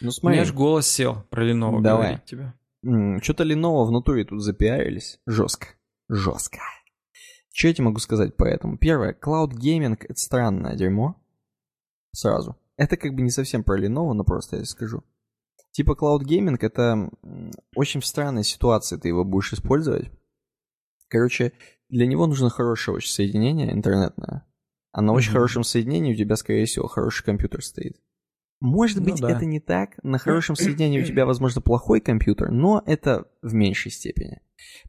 Ну смотри. У меня аж голос сел про Lenovo Давай. говорить тебе. Что-то Lenovo в натуре тут запиарились. Жестко. Жестко. Что я тебе могу сказать по этому? Первое, Cloud Gaming это странное дерьмо. Сразу. Это как бы не совсем про Lenovo, но просто я скажу. Типа Cloud Gaming это очень в странной ситуации ты его будешь использовать. Короче, для него нужно хорошее очень соединение интернетное. А на очень mm-hmm. хорошем соединении у тебя, скорее всего, хороший компьютер стоит. Может ну, быть, да. это не так. На хорошем соединении у тебя, возможно, плохой компьютер, но это в меньшей степени.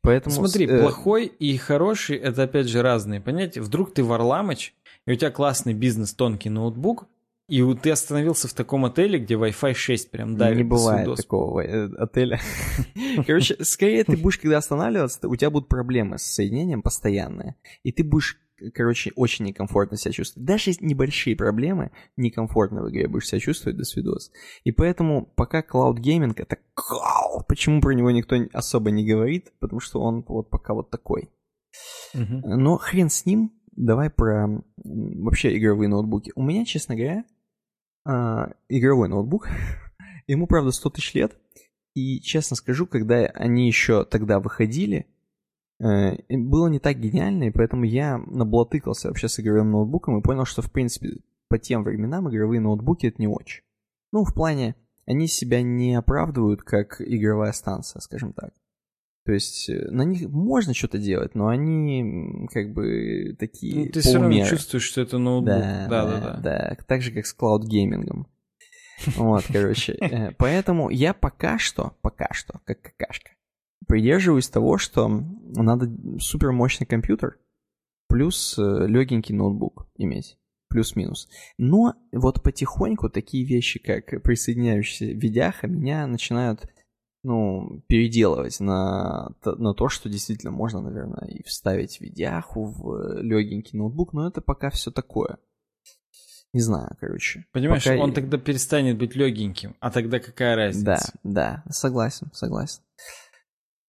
Поэтому... Смотри, э... плохой и хороший это опять же разные понятия. Вдруг ты Варламыч, и у тебя классный бизнес, тонкий ноутбук, и ты остановился в таком отеле, где Wi-Fi 6 прям давит. Не бывает такого э, отеля. Короче, скорее ты будешь, когда останавливаться, у тебя будут проблемы с соединением постоянные. И ты будешь короче, очень некомфортно себя чувствовать. Даже небольшие проблемы некомфортно в игре будешь себя чувствовать до свидос. И поэтому пока Cloud Gaming это кал, почему про него никто особо не говорит, потому что он вот пока вот такой. Uh-huh. Но хрен с ним, давай про вообще игровые ноутбуки. У меня, честно говоря, а, игровой ноутбук, ему, правда, 100 тысяч лет, и честно скажу, когда они еще тогда выходили, было не так гениально, и поэтому я наблатыкался вообще с игровым ноутбуком и понял, что, в принципе, по тем временам игровые ноутбуки это не очень. Ну, в плане, они себя не оправдывают как игровая станция, скажем так. То есть э, на них можно что-то делать, но они как бы такие. Ну, ты все равно чувствуешь, что это ноутбук. Да, да, да, да. Да, так же, как с cloud gaming ом. Вот, короче. Э, поэтому я пока что, пока что, как какашка, придерживаюсь того, что надо супер мощный компьютер плюс э, легенький ноутбук иметь. Плюс-минус. Но вот потихоньку такие вещи, как присоединяющиеся видяха, меня начинают ну, переделывать на, на то, что действительно можно, наверное, и вставить видяху в э, легенький ноутбук, но это пока все такое. Не знаю, короче. Понимаешь, Пока... он тогда перестанет быть легеньким, а тогда какая разница? Да, да, согласен, согласен.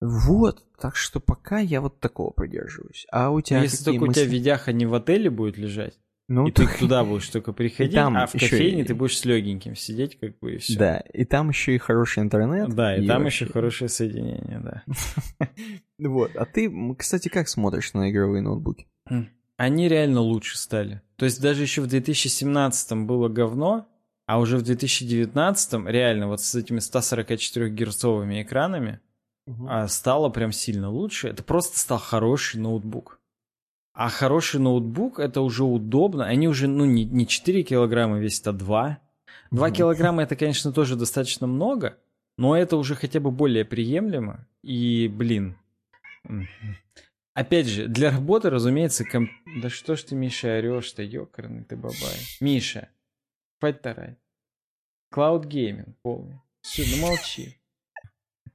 Вот, так что пока я вот такого придерживаюсь. А у тебя Если только мысли? у тебя видяха не в отеле будет лежать, ну, и ты туда будешь только приходить, а в кофейне и... ты будешь с легеньким сидеть, как бы и все. Да, и там еще и хороший интернет. Да, и, и там вообще... еще хорошее соединение, да. Вот, а ты, кстати, как смотришь на игровые ноутбуки? Они реально лучше стали. То есть даже еще в 2017 было говно, а уже в 2019 реально вот с этими 144 герцовыми экранами угу. стало прям сильно лучше. Это просто стал хороший ноутбук. А хороший ноутбук это уже удобно. Они уже, ну, не, не 4 килограмма весят, а 2. 2 угу. килограмма это, конечно, тоже достаточно много, но это уже хотя бы более приемлемо. И, блин, Опять же, для работы, разумеется, комп... Да что ж ты, Миша, орешь-то, ёкарный ты бабай. Миша, спать тарай. Cloud Gaming полный. Все, ну молчи.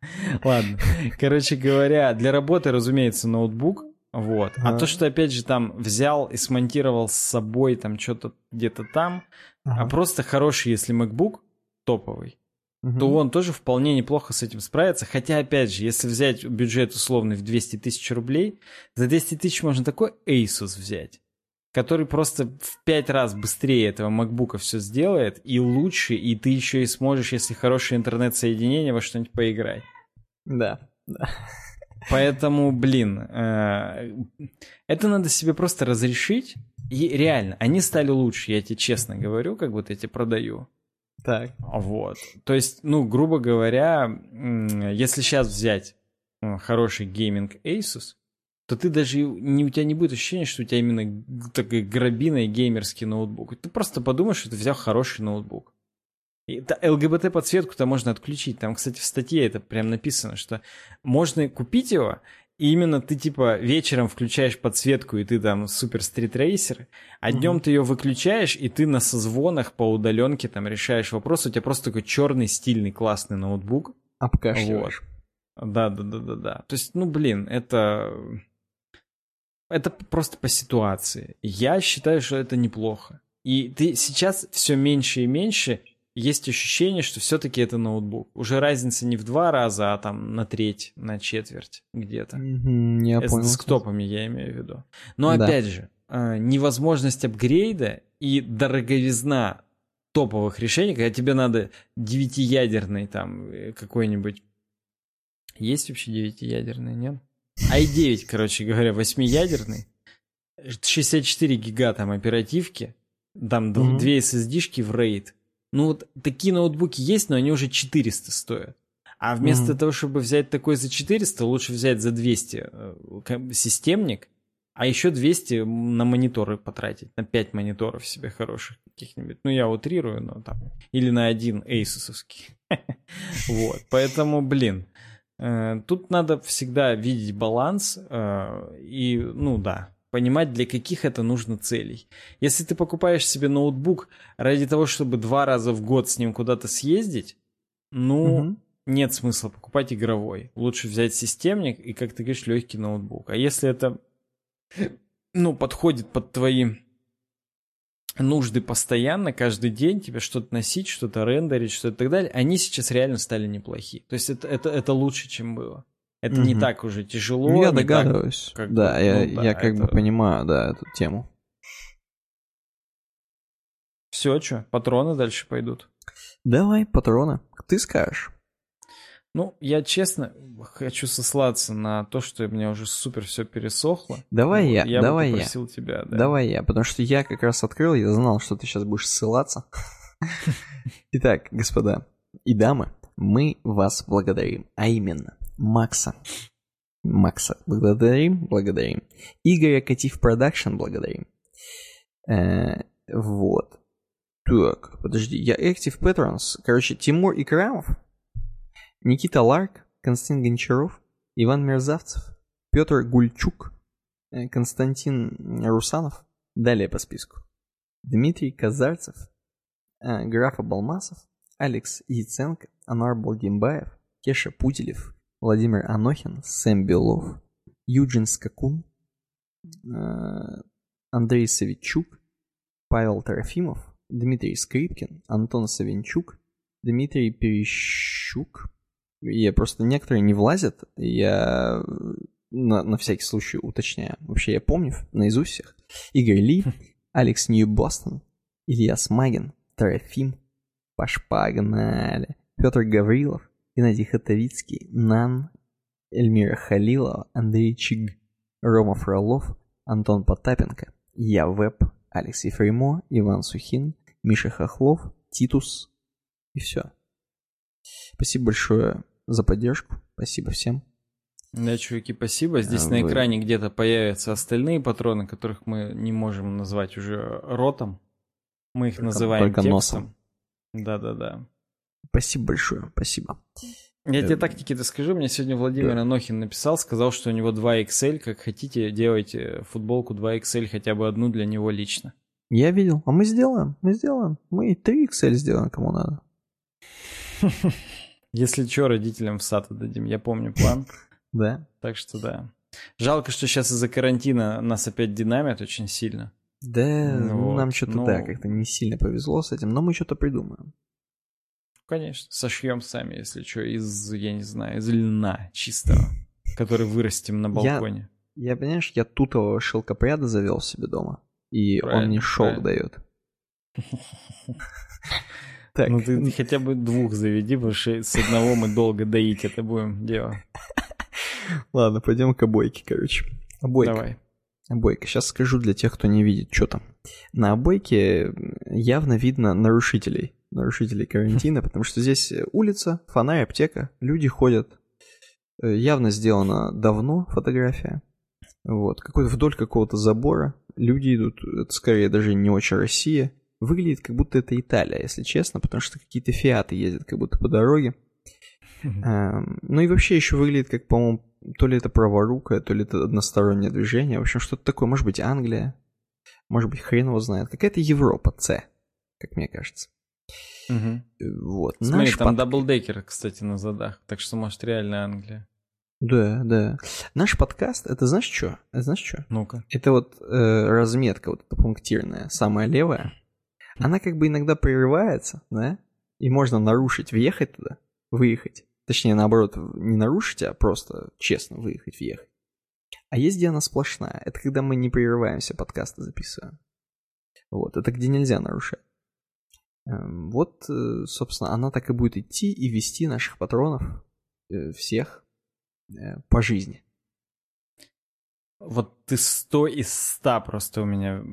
Ладно. Короче говоря, для работы, разумеется, ноутбук. Вот. А то, что, опять же, там взял и смонтировал с собой там что-то где-то там, а просто хороший, если MacBook топовый, угу. то он тоже вполне неплохо с этим справится. Хотя, опять же, если взять бюджет условный в 200 тысяч рублей, за 200 тысяч можно такой Asus взять, который просто в 5 раз быстрее этого MacBook все сделает, и лучше, и ты еще и сможешь, если хорошее интернет-соединение, во что-нибудь поиграть. Да, да. Поэтому, блин, э, это надо себе просто разрешить. И реально, они стали лучше, я тебе честно говорю, как будто я тебе продаю. Так. Вот. То есть, ну, грубо говоря, если сейчас взять хороший гейминг Asus, то ты даже не, у тебя не будет ощущения, что у тебя именно такой грабиный геймерский ноутбук. Ты просто подумаешь, что ты взял хороший ноутбук. И ЛГБТ-подсветку-то можно отключить. Там, кстати, в статье это прям написано, что можно купить его и именно ты типа вечером включаешь подсветку, и ты там супер стритрейсер, а днем угу. ты ее выключаешь, и ты на созвонах по удаленке там решаешь вопрос. У тебя просто такой черный, стильный, классный ноутбук. Обкашливаешь. Вот. Да, да, да, да, да. То есть, ну, блин, это... Это просто по ситуации. Я считаю, что это неплохо. И ты сейчас все меньше и меньше есть ощущение, что все-таки это ноутбук. Уже разница не в два раза, а там на треть, на четверть где-то. Mm-hmm, я с десктопами я имею в виду. Но да. опять же, э, невозможность апгрейда и дороговизна топовых решений, когда тебе надо девятиядерный там э, какой-нибудь... Есть вообще девятиядерный, нет? I9, короче говоря, восьмиядерный. 64 гига там оперативки, там mm-hmm. две SSD-шки в RAID ну вот такие ноутбуки есть, но они уже 400 стоят. А вместо mm-hmm. того, чтобы взять такой за 400, лучше взять за 200 э, системник, а еще 200 на мониторы потратить, на 5 мониторов себе хороших каких-нибудь. Ну, я утрирую, но там. Или на один эйсусовский. Вот, поэтому, блин, тут надо всегда видеть баланс э, и, ну да, понимать, для каких это нужно целей. Если ты покупаешь себе ноутбук ради того, чтобы два раза в год с ним куда-то съездить, ну, угу. нет смысла покупать игровой. Лучше взять системник и, как ты говоришь, легкий ноутбук. А если это ну, подходит под твои нужды постоянно, каждый день тебе что-то носить, что-то рендерить, что-то так далее, они сейчас реально стали неплохие. То есть это, это, это лучше, чем было. Это угу. не так уже тяжело. Ну, я догадываюсь. Так, как да, бы, я, ну, да, я как это... бы понимаю, да, эту тему. Все, что, патроны дальше пойдут? Давай, патроны. Ты скажешь. Ну, я честно хочу сослаться на то, что у меня уже супер все пересохло. Давай вот, я, я давай бы попросил я. тебя. Да. Давай я, потому что я как раз открыл, я знал, что ты сейчас будешь ссылаться. Итак, господа и дамы, мы вас благодарим, а именно Макса. Макса благодарим, благодарим. Игоря Катив Production благодарим. Э, вот. Так, подожди, я Active Patrons. Короче, Тимур Икрамов, Никита Ларк, Константин Гончаров, Иван Мерзавцев, Петр Гульчук, э, Константин Русанов, далее по списку. Дмитрий Казарцев, э, Графа Балмасов, Алекс Яценко, Анар Балгимбаев, Кеша Путилев, Владимир Анохин, Сэм Белов, Юджин Скакун, э, Андрей Савичук, Павел Трофимов, Дмитрий Скрипкин, Антон Савинчук, Дмитрий Перещук, я просто некоторые не влазят, я на, на всякий случай уточняю. Вообще я помню наизусть всех. Игорь Ли, Алекс Нью Бостон, Илья Смагин, Трофим, Паш Погнали, Петр Гаврилов, Геннадий Хатовицкий, Нан, Эльмира Халилова, Андрей Чиг, Рома Фролов, Антон Потапенко, Я Веб, Алекс Ефремо, Иван Сухин, Миша Хохлов, Титус и все. Спасибо большое за поддержку. Спасибо всем. Да, чуваки, спасибо. Здесь а, на вы... экране где-то появятся остальные патроны, которых мы не можем назвать уже ротом. Мы их только, называем только текстом. Да-да-да. Спасибо большое, спасибо. Я тебе э, так, Никита, скажу, мне сегодня Владимир да. Анохин написал, сказал, что у него 2XL, как хотите, делайте футболку 2XL, хотя бы одну для него лично. Я видел, а мы сделаем, мы сделаем, мы и 3XL сделаем, кому надо. Если что, родителям в сад отдадим. Я помню план. Да. Так что да. Жалко, что сейчас из-за карантина нас опять динамят очень сильно. Да, нам что-то, ну... да, как-то не сильно повезло с этим, но мы что-то придумаем. Конечно, сошьем сами, если что, из, я не знаю, из льна чистого, который вырастим на балконе. Я, я понимаешь, я тутового шелкопряда завел себе дома, и правильно, он мне шелк дает. Так. Ну ты хотя бы двух заведи, потому что с одного мы долго доить это будем дело. Ладно, пойдем к обойке, короче. Обойка. Давай. Обойка. Сейчас скажу для тех, кто не видит, что там. На обойке явно видно нарушителей. Нарушителей карантина, потому что здесь улица, фонарь, аптека, люди ходят. Э, явно сделана давно фотография. Вот, какой-то вдоль какого-то забора. Люди идут, это скорее даже не очень Россия. Выглядит, как будто это Италия, если честно, потому что какие-то фиаты ездят как будто по дороге. Эм, ну и вообще еще выглядит как, по-моему, то ли это праворукое, то ли это одностороннее движение. В общем, что-то такое. Может быть, Англия. Может быть, хрен его знает. Какая-то Европа, С, как мне кажется. Угу. Вот. Смотри, Наш там под... даблдекер, кстати, на задах. Так что, может, реально Англия. Да, да. Наш подкаст, это знаешь что? Это знаешь что? Ну-ка. Это вот э, разметка вот эта пунктирная, самая левая она как бы иногда прерывается, да, и можно нарушить, въехать туда, выехать. Точнее, наоборот, не нарушить, а просто честно выехать, въехать. А есть, где она сплошная. Это когда мы не прерываемся, подкасты записываем. Вот, это где нельзя нарушать. Эм, вот, э, собственно, она так и будет идти и вести наших патронов э, всех э, по жизни. Вот ты сто из ста просто у меня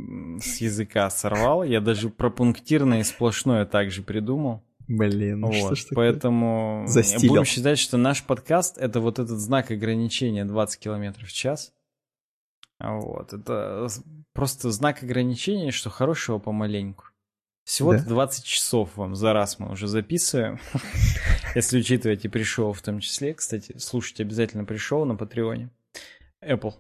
с языка сорвал. Я даже про пунктирное и сплошное также придумал. Блин, ну вот, что ж Поэтому Застилил. будем считать, что наш подкаст это вот этот знак ограничения 20 км в час. Вот, это просто знак ограничения, что хорошего помаленьку. Всего-то да? 20 часов вам за раз мы уже записываем. Если учитывать и пришел в том числе. Кстати, слушать обязательно пришел на Патреоне. Apple.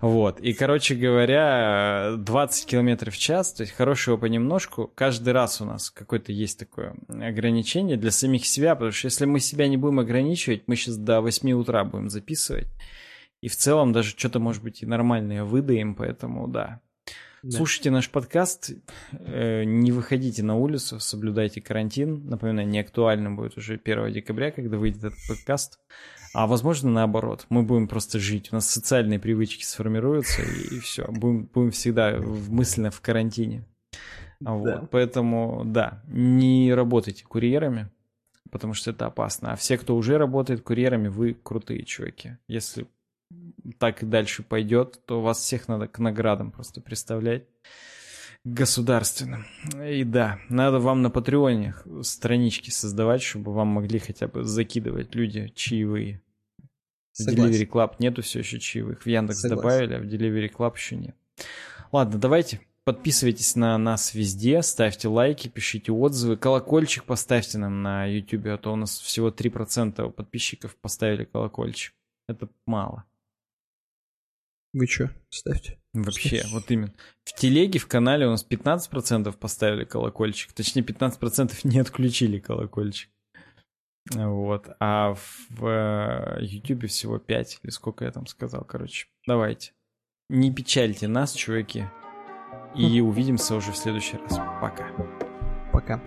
Вот, и, короче говоря, 20 километров в час, то есть хорошего понемножку, каждый раз у нас какое-то есть такое ограничение для самих себя, потому что если мы себя не будем ограничивать, мы сейчас до 8 утра будем записывать, И в целом даже что-то, может быть, и нормальное выдаем, поэтому да. Да. Слушайте наш подкаст, э, не выходите на улицу, соблюдайте карантин. Напоминаю, не актуально будет уже 1 декабря, когда выйдет этот подкаст. А возможно, наоборот, мы будем просто жить. У нас социальные привычки сформируются, и, и все. Будем, будем всегда мысленно в карантине. Вот. Да. Поэтому, да, не работайте курьерами, потому что это опасно. А все, кто уже работает курьерами, вы крутые чуваки. Если так и дальше пойдет, то вас всех надо к наградам просто представлять государственным. И да, надо вам на Патреоне странички создавать, чтобы вам могли хотя бы закидывать люди чаевые. В Delivery Club нету все еще чаевых. В Яндекс Согласен. добавили, а в Delivery Club еще нет. Ладно, давайте Подписывайтесь на нас везде, ставьте лайки, пишите отзывы, колокольчик поставьте нам на YouTube, а то у нас всего 3% подписчиков поставили колокольчик. Это мало. Вы что, ставьте? Вообще, Ставьте. вот именно. В телеге, в канале у нас 15% поставили колокольчик. Точнее, 15% не отключили колокольчик. Вот. А в э, YouTube всего 5, или сколько я там сказал, короче. Давайте. Не печальте нас, чуваки. И увидимся уже в следующий раз. Пока. Пока.